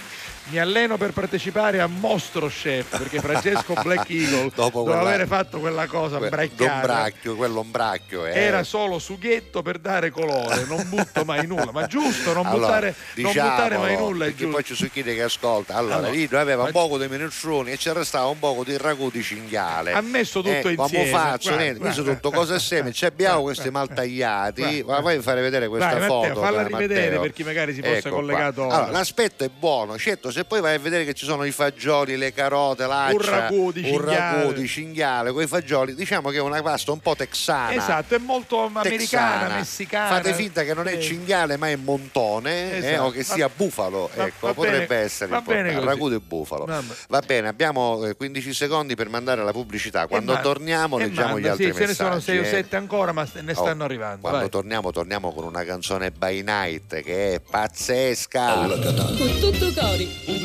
Mi alleno per partecipare a Mostro Chef perché Francesco Black Eagle,
Dopo quella-
aver fatto quella cosa
Que-
imbracchiata,
D'ombracchio, quello ombracchio. Eh.
era solo sughetto per dare colore, non butto mai nulla. Ma giusto, non,
Allora,
buttare, non buttare mai
diciamolo,
nulla
perché
giusto.
poi ci sono chi che ascolta allora,
Allora,
lì noi aveva un poco di minestroni e ci restava un poco di ragù di cinghiale
Ha messo tutto
eh,
insieme.
faccio
Guarda,
niente messo
guarda,
tutto cose assieme ci abbiamo questi mal tagliati ma poi fare vedere questa
Vai, Matteo,
foto
falla
per
rivedere
Matteo.
per chi magari si fosse
Ecco qua.
collegato
allora,
ora.
l'aspetto è buono certo Se poi vai a vedere che ci sono i fagioli, le carote, l'accia,
Un ragù di
un
cinghiale.
ragù di cinghiale con i fagioli, diciamo che è una pasta un po' texana.
Esatto, è molto americana,
texana.
messicana.
Fate finta che non è cinghiale ma è montone eh,
Esatto.
o che sia
Va-
bufalo,
va-
ecco,
va
potrebbe
bene-
essere
così.
ragù di bufalo.
Vabbè.
Va bene, abbiamo eh, 15 secondi per mandare la pubblicità. Quando
E ma-
torniamo
e
leggiamo
manda,
gli altri
sì, ce ne sono
messaggi.
6 o
eh.
7 ancora, ma ne
Oh,
stanno arrivando.
Quando
vai.
torniamo, torniamo con una canzone by night che è pazzesca.
Con tutto cori.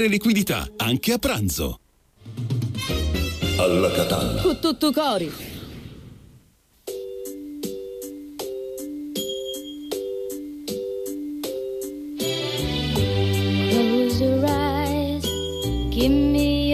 liquidità, anche a pranzo.
Alla Catalla.
Con tutto cori.
Close your eyes, give me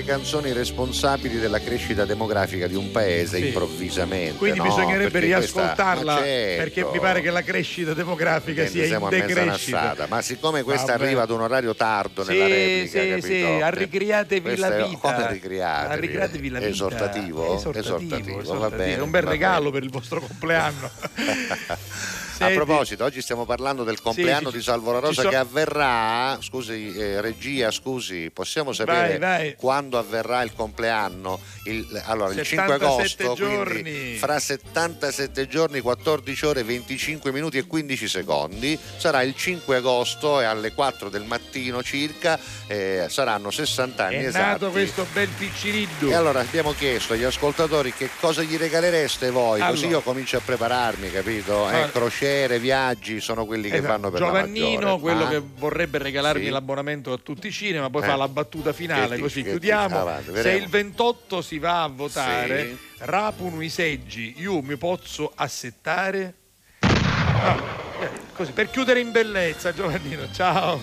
quelle canzoni responsabili della crescita demografica di un paese
Sì.
improvvisamente.
Quindi
no?
bisognerebbe
Perché questa-
riascoltarla
ma certo.
perché mi pare che la crescita demografica
Quindi
sia in decrescita.
Ma siccome questa
Vabbè.
arriva ad un orario tardo
Sì,
nella replica,
sì,
capito?
sì, arricriatevi
Questa
la vita.
Come ricriatevi?
Arricriatevi la vita.
Esortativo?
Esortativo,
va bene.
È un bel regalo per il vostro compleanno.
A
Senti,
proposito, oggi stiamo parlando del compleanno
Sì,
di Salvo La Rosa
so-
che avverrà, scusi eh, regia, scusi, possiamo sapere
Vai, vai.
quando avverrà il compleanno? Il, allora, il 5
77
agosto,
giorni.
quindi fra 77 giorni, 14 ore, 25 minuti e 15 secondi, sarà il 5 agosto e alle 4 del mattino circa eh, saranno 60 anni
È
esatti.
nato questo bel picciriddu.
E allora abbiamo chiesto agli ascoltatori che cosa gli regalereste voi, così
Allora.
io comincio a prepararmi, capito? Eh,
Allora.
Crociere, viaggi, sono quelli che
Esatto.
vanno per
Giovannino, quello
Ah,
che vorrebbe regalarmi
Sì.
l'abbonamento a tutti i cinema, poi
Eh.
fa la battuta finale,
Che
così
dici,
chiudiamo.
Avanti,
Se
vedremo.
il 28 si va a votare,
Sì.
rapuno i seggi, io mi posso assettare? Ah, eh, così, per chiudere in bellezza, Giovannino, ciao.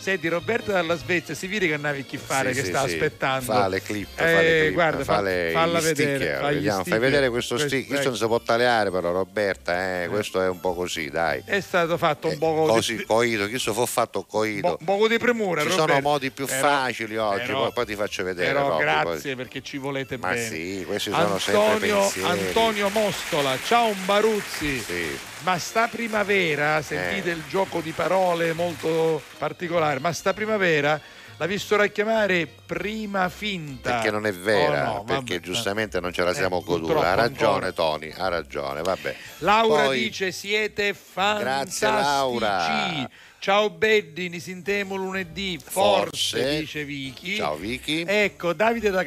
Senti, Roberta dalla Svezia, si vede che andavi chi fare
Sì,
che
sì,
sta
sì.
aspettando.
Fa le clip, fa
Eh,
le clip,
guarda,
fa
fa-
le-
falla vedere.
vediamo, fai vedere questo
Questo-
sticker. Questo non si può tagliare però Roberta, eh, questo è un po' così, dai.
È stato fatto un po'
Così, coito, chi so fu fatto coito.
Un poco di premura,
Ci
Roberto.
sono modi più
Però-
facili oggi,
però-
poi, poi ti faccio vedere.
Però
poi-
grazie perché ci volete
Ma
bene.
sì, questi sono sempre
Antonio,
pensieri.
Antonio Mostola, ciao Baruzzi.
Sì.
Ma sta primavera, sentite
Eh.
il gioco di parole molto particolare, ma sta primavera l'ha visto chiamare prima finta.
Perché non è vera,
Oh, no,
perché
vabbè.
giustamente non ce la
Eh,
siamo goduta.
purtroppo
Ha ragione
ancora.
Tony, ha ragione, vabbè.
Laura
Poi-
dice siete fantastici.
Grazie, Laura.
Ciao Beddi, ne sentiamo lunedì, forse,
Forse.
dice Vicky.
Ciao Vicky.
Ecco, Davide da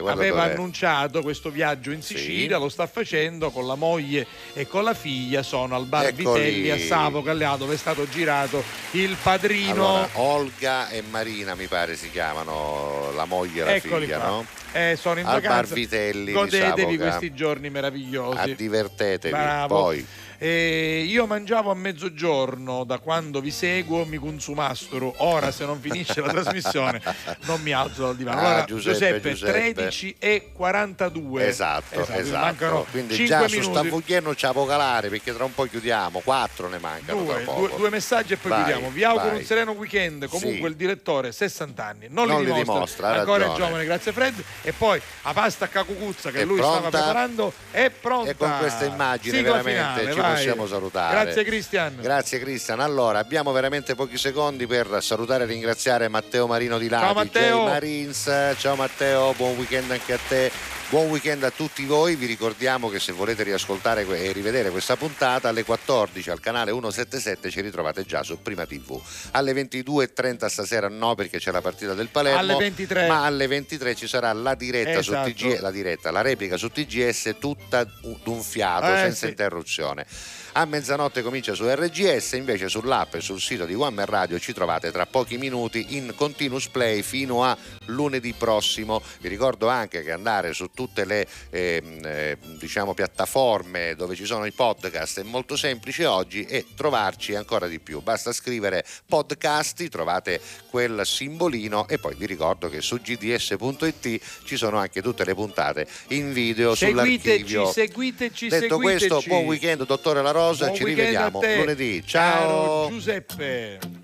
guarda
aveva
dov'è.
annunciato questo viaggio in Sicilia, lo sta facendo con la moglie e con la figlia, sono al bar
Eccoli.
Vitelli a Savoca, là dove è stato girato il padrino.
Allora, Olga e Marina mi pare si chiamano la moglie e la
Eccoli
figlia,
qua.
no?
Eh, sono in
Al
vacanza.
bar Vitelli di
Godetevi questi giorni meravigliosi.
Divertetevi.
Bravo.
Poi
Eh, io mangiavo a mezzogiorno da quando vi seguo, mi consumastro. Ora, se non finisce la trasmissione, non mi alzo dal divano.
Ah,
Allora,
Giuseppe, Giuseppe.
13 e 42.
Esatto, esatto.
Mancano
Quindi
5
già su
minuti.
sta Fuglieno c'è vocalare perché tra un po' chiudiamo, quattro ne mancano
Due, due- due messaggi e poi
Vai,
chiudiamo. Vi auguro
vai.
un sereno weekend. Comunque
Sì.
il direttore 60 anni, non,
Non
li
li
dimostra,
dimostra,
ancora
ragione.
giovane, grazie Fred. E poi la pasta a cacucuzza che
È
lui stava
pronta?
preparando è pronta.
E con questa immagine
Sigla
veramente
finale,
ci
vai.
Possiamo salutare.
Grazie Cristian.
Grazie Cristian. Allora, abbiamo veramente pochi secondi per salutare e ringraziare Matteo Marino di Lati,
Ciao, Matteo.
Jay Marines. Ciao Matteo, buon weekend anche a te. Buon weekend a tutti voi, vi ricordiamo che se volete riascoltare e rivedere questa puntata alle 14 al canale 177 ci ritrovate già su Prima TV. Alle 22.30 stasera no perché c'è la partita del Palermo,
Alle 23.
ma alle 23 ci sarà la diretta
Esatto.
su TG, la diretta, la replica su TGS tutta d'un fiato,
Eh,
senza
sì.
interruzione. A mezzanotte comincia su RGS, invece sull'app e sul sito di One Man Radio ci trovate tra pochi minuti in continuous play fino a lunedì prossimo. Vi ricordo anche che andare su tutte le ehm, eh, diciamo piattaforme dove ci sono i podcast è molto semplice oggi e trovarci ancora di più. Basta scrivere podcasti, trovate quel simbolino e poi vi ricordo che su gds.it ci sono anche tutte le puntate in video
Seguiteci,
sull'archivio.
seguiteci,
Detto
seguiteci.
questo, buon weekend, dottore La Rosa.
Buon
ci rivediamo lunedì. Ciao.
Giuseppe.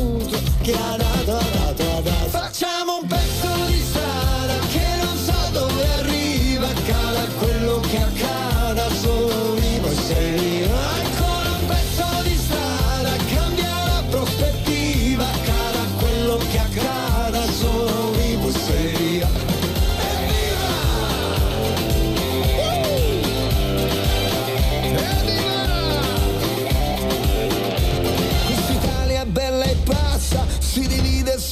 chi ha dato ha dato ha dato facciamo un pezzo di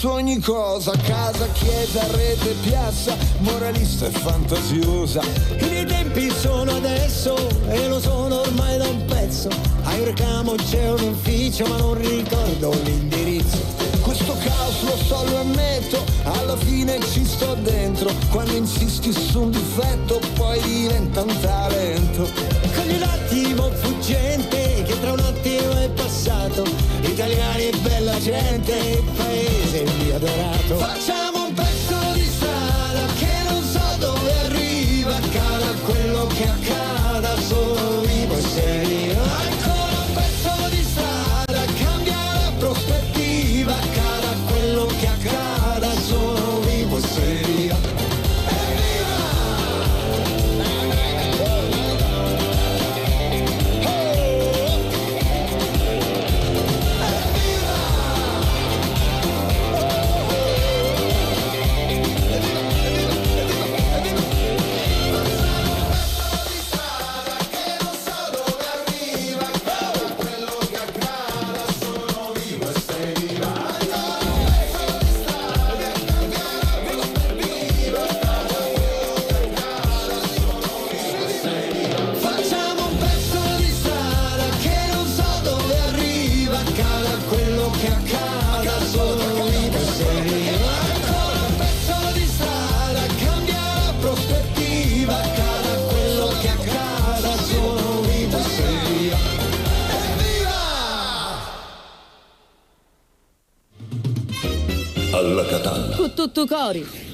ogni cosa, casa, chiesa, rete, piazza, moralista e fantasiosa. I tempi sono adesso e lo sono ormai da un pezzo. A recamo c'è un ufficio ma non ricordo l'indirizzo. Questo caos lo so, lo ammetto, alla fine ci sto dentro. Quando insisti su un difetto poi diventa un talento. Cogli l'attimo fuggente che tra un attimo è passato. Italiani e bella gente, il paese mio adorato. Facciamo un pezzo di strada che non so dove arriva. Accada quello che accada, sono vivo e sereno. Evviva!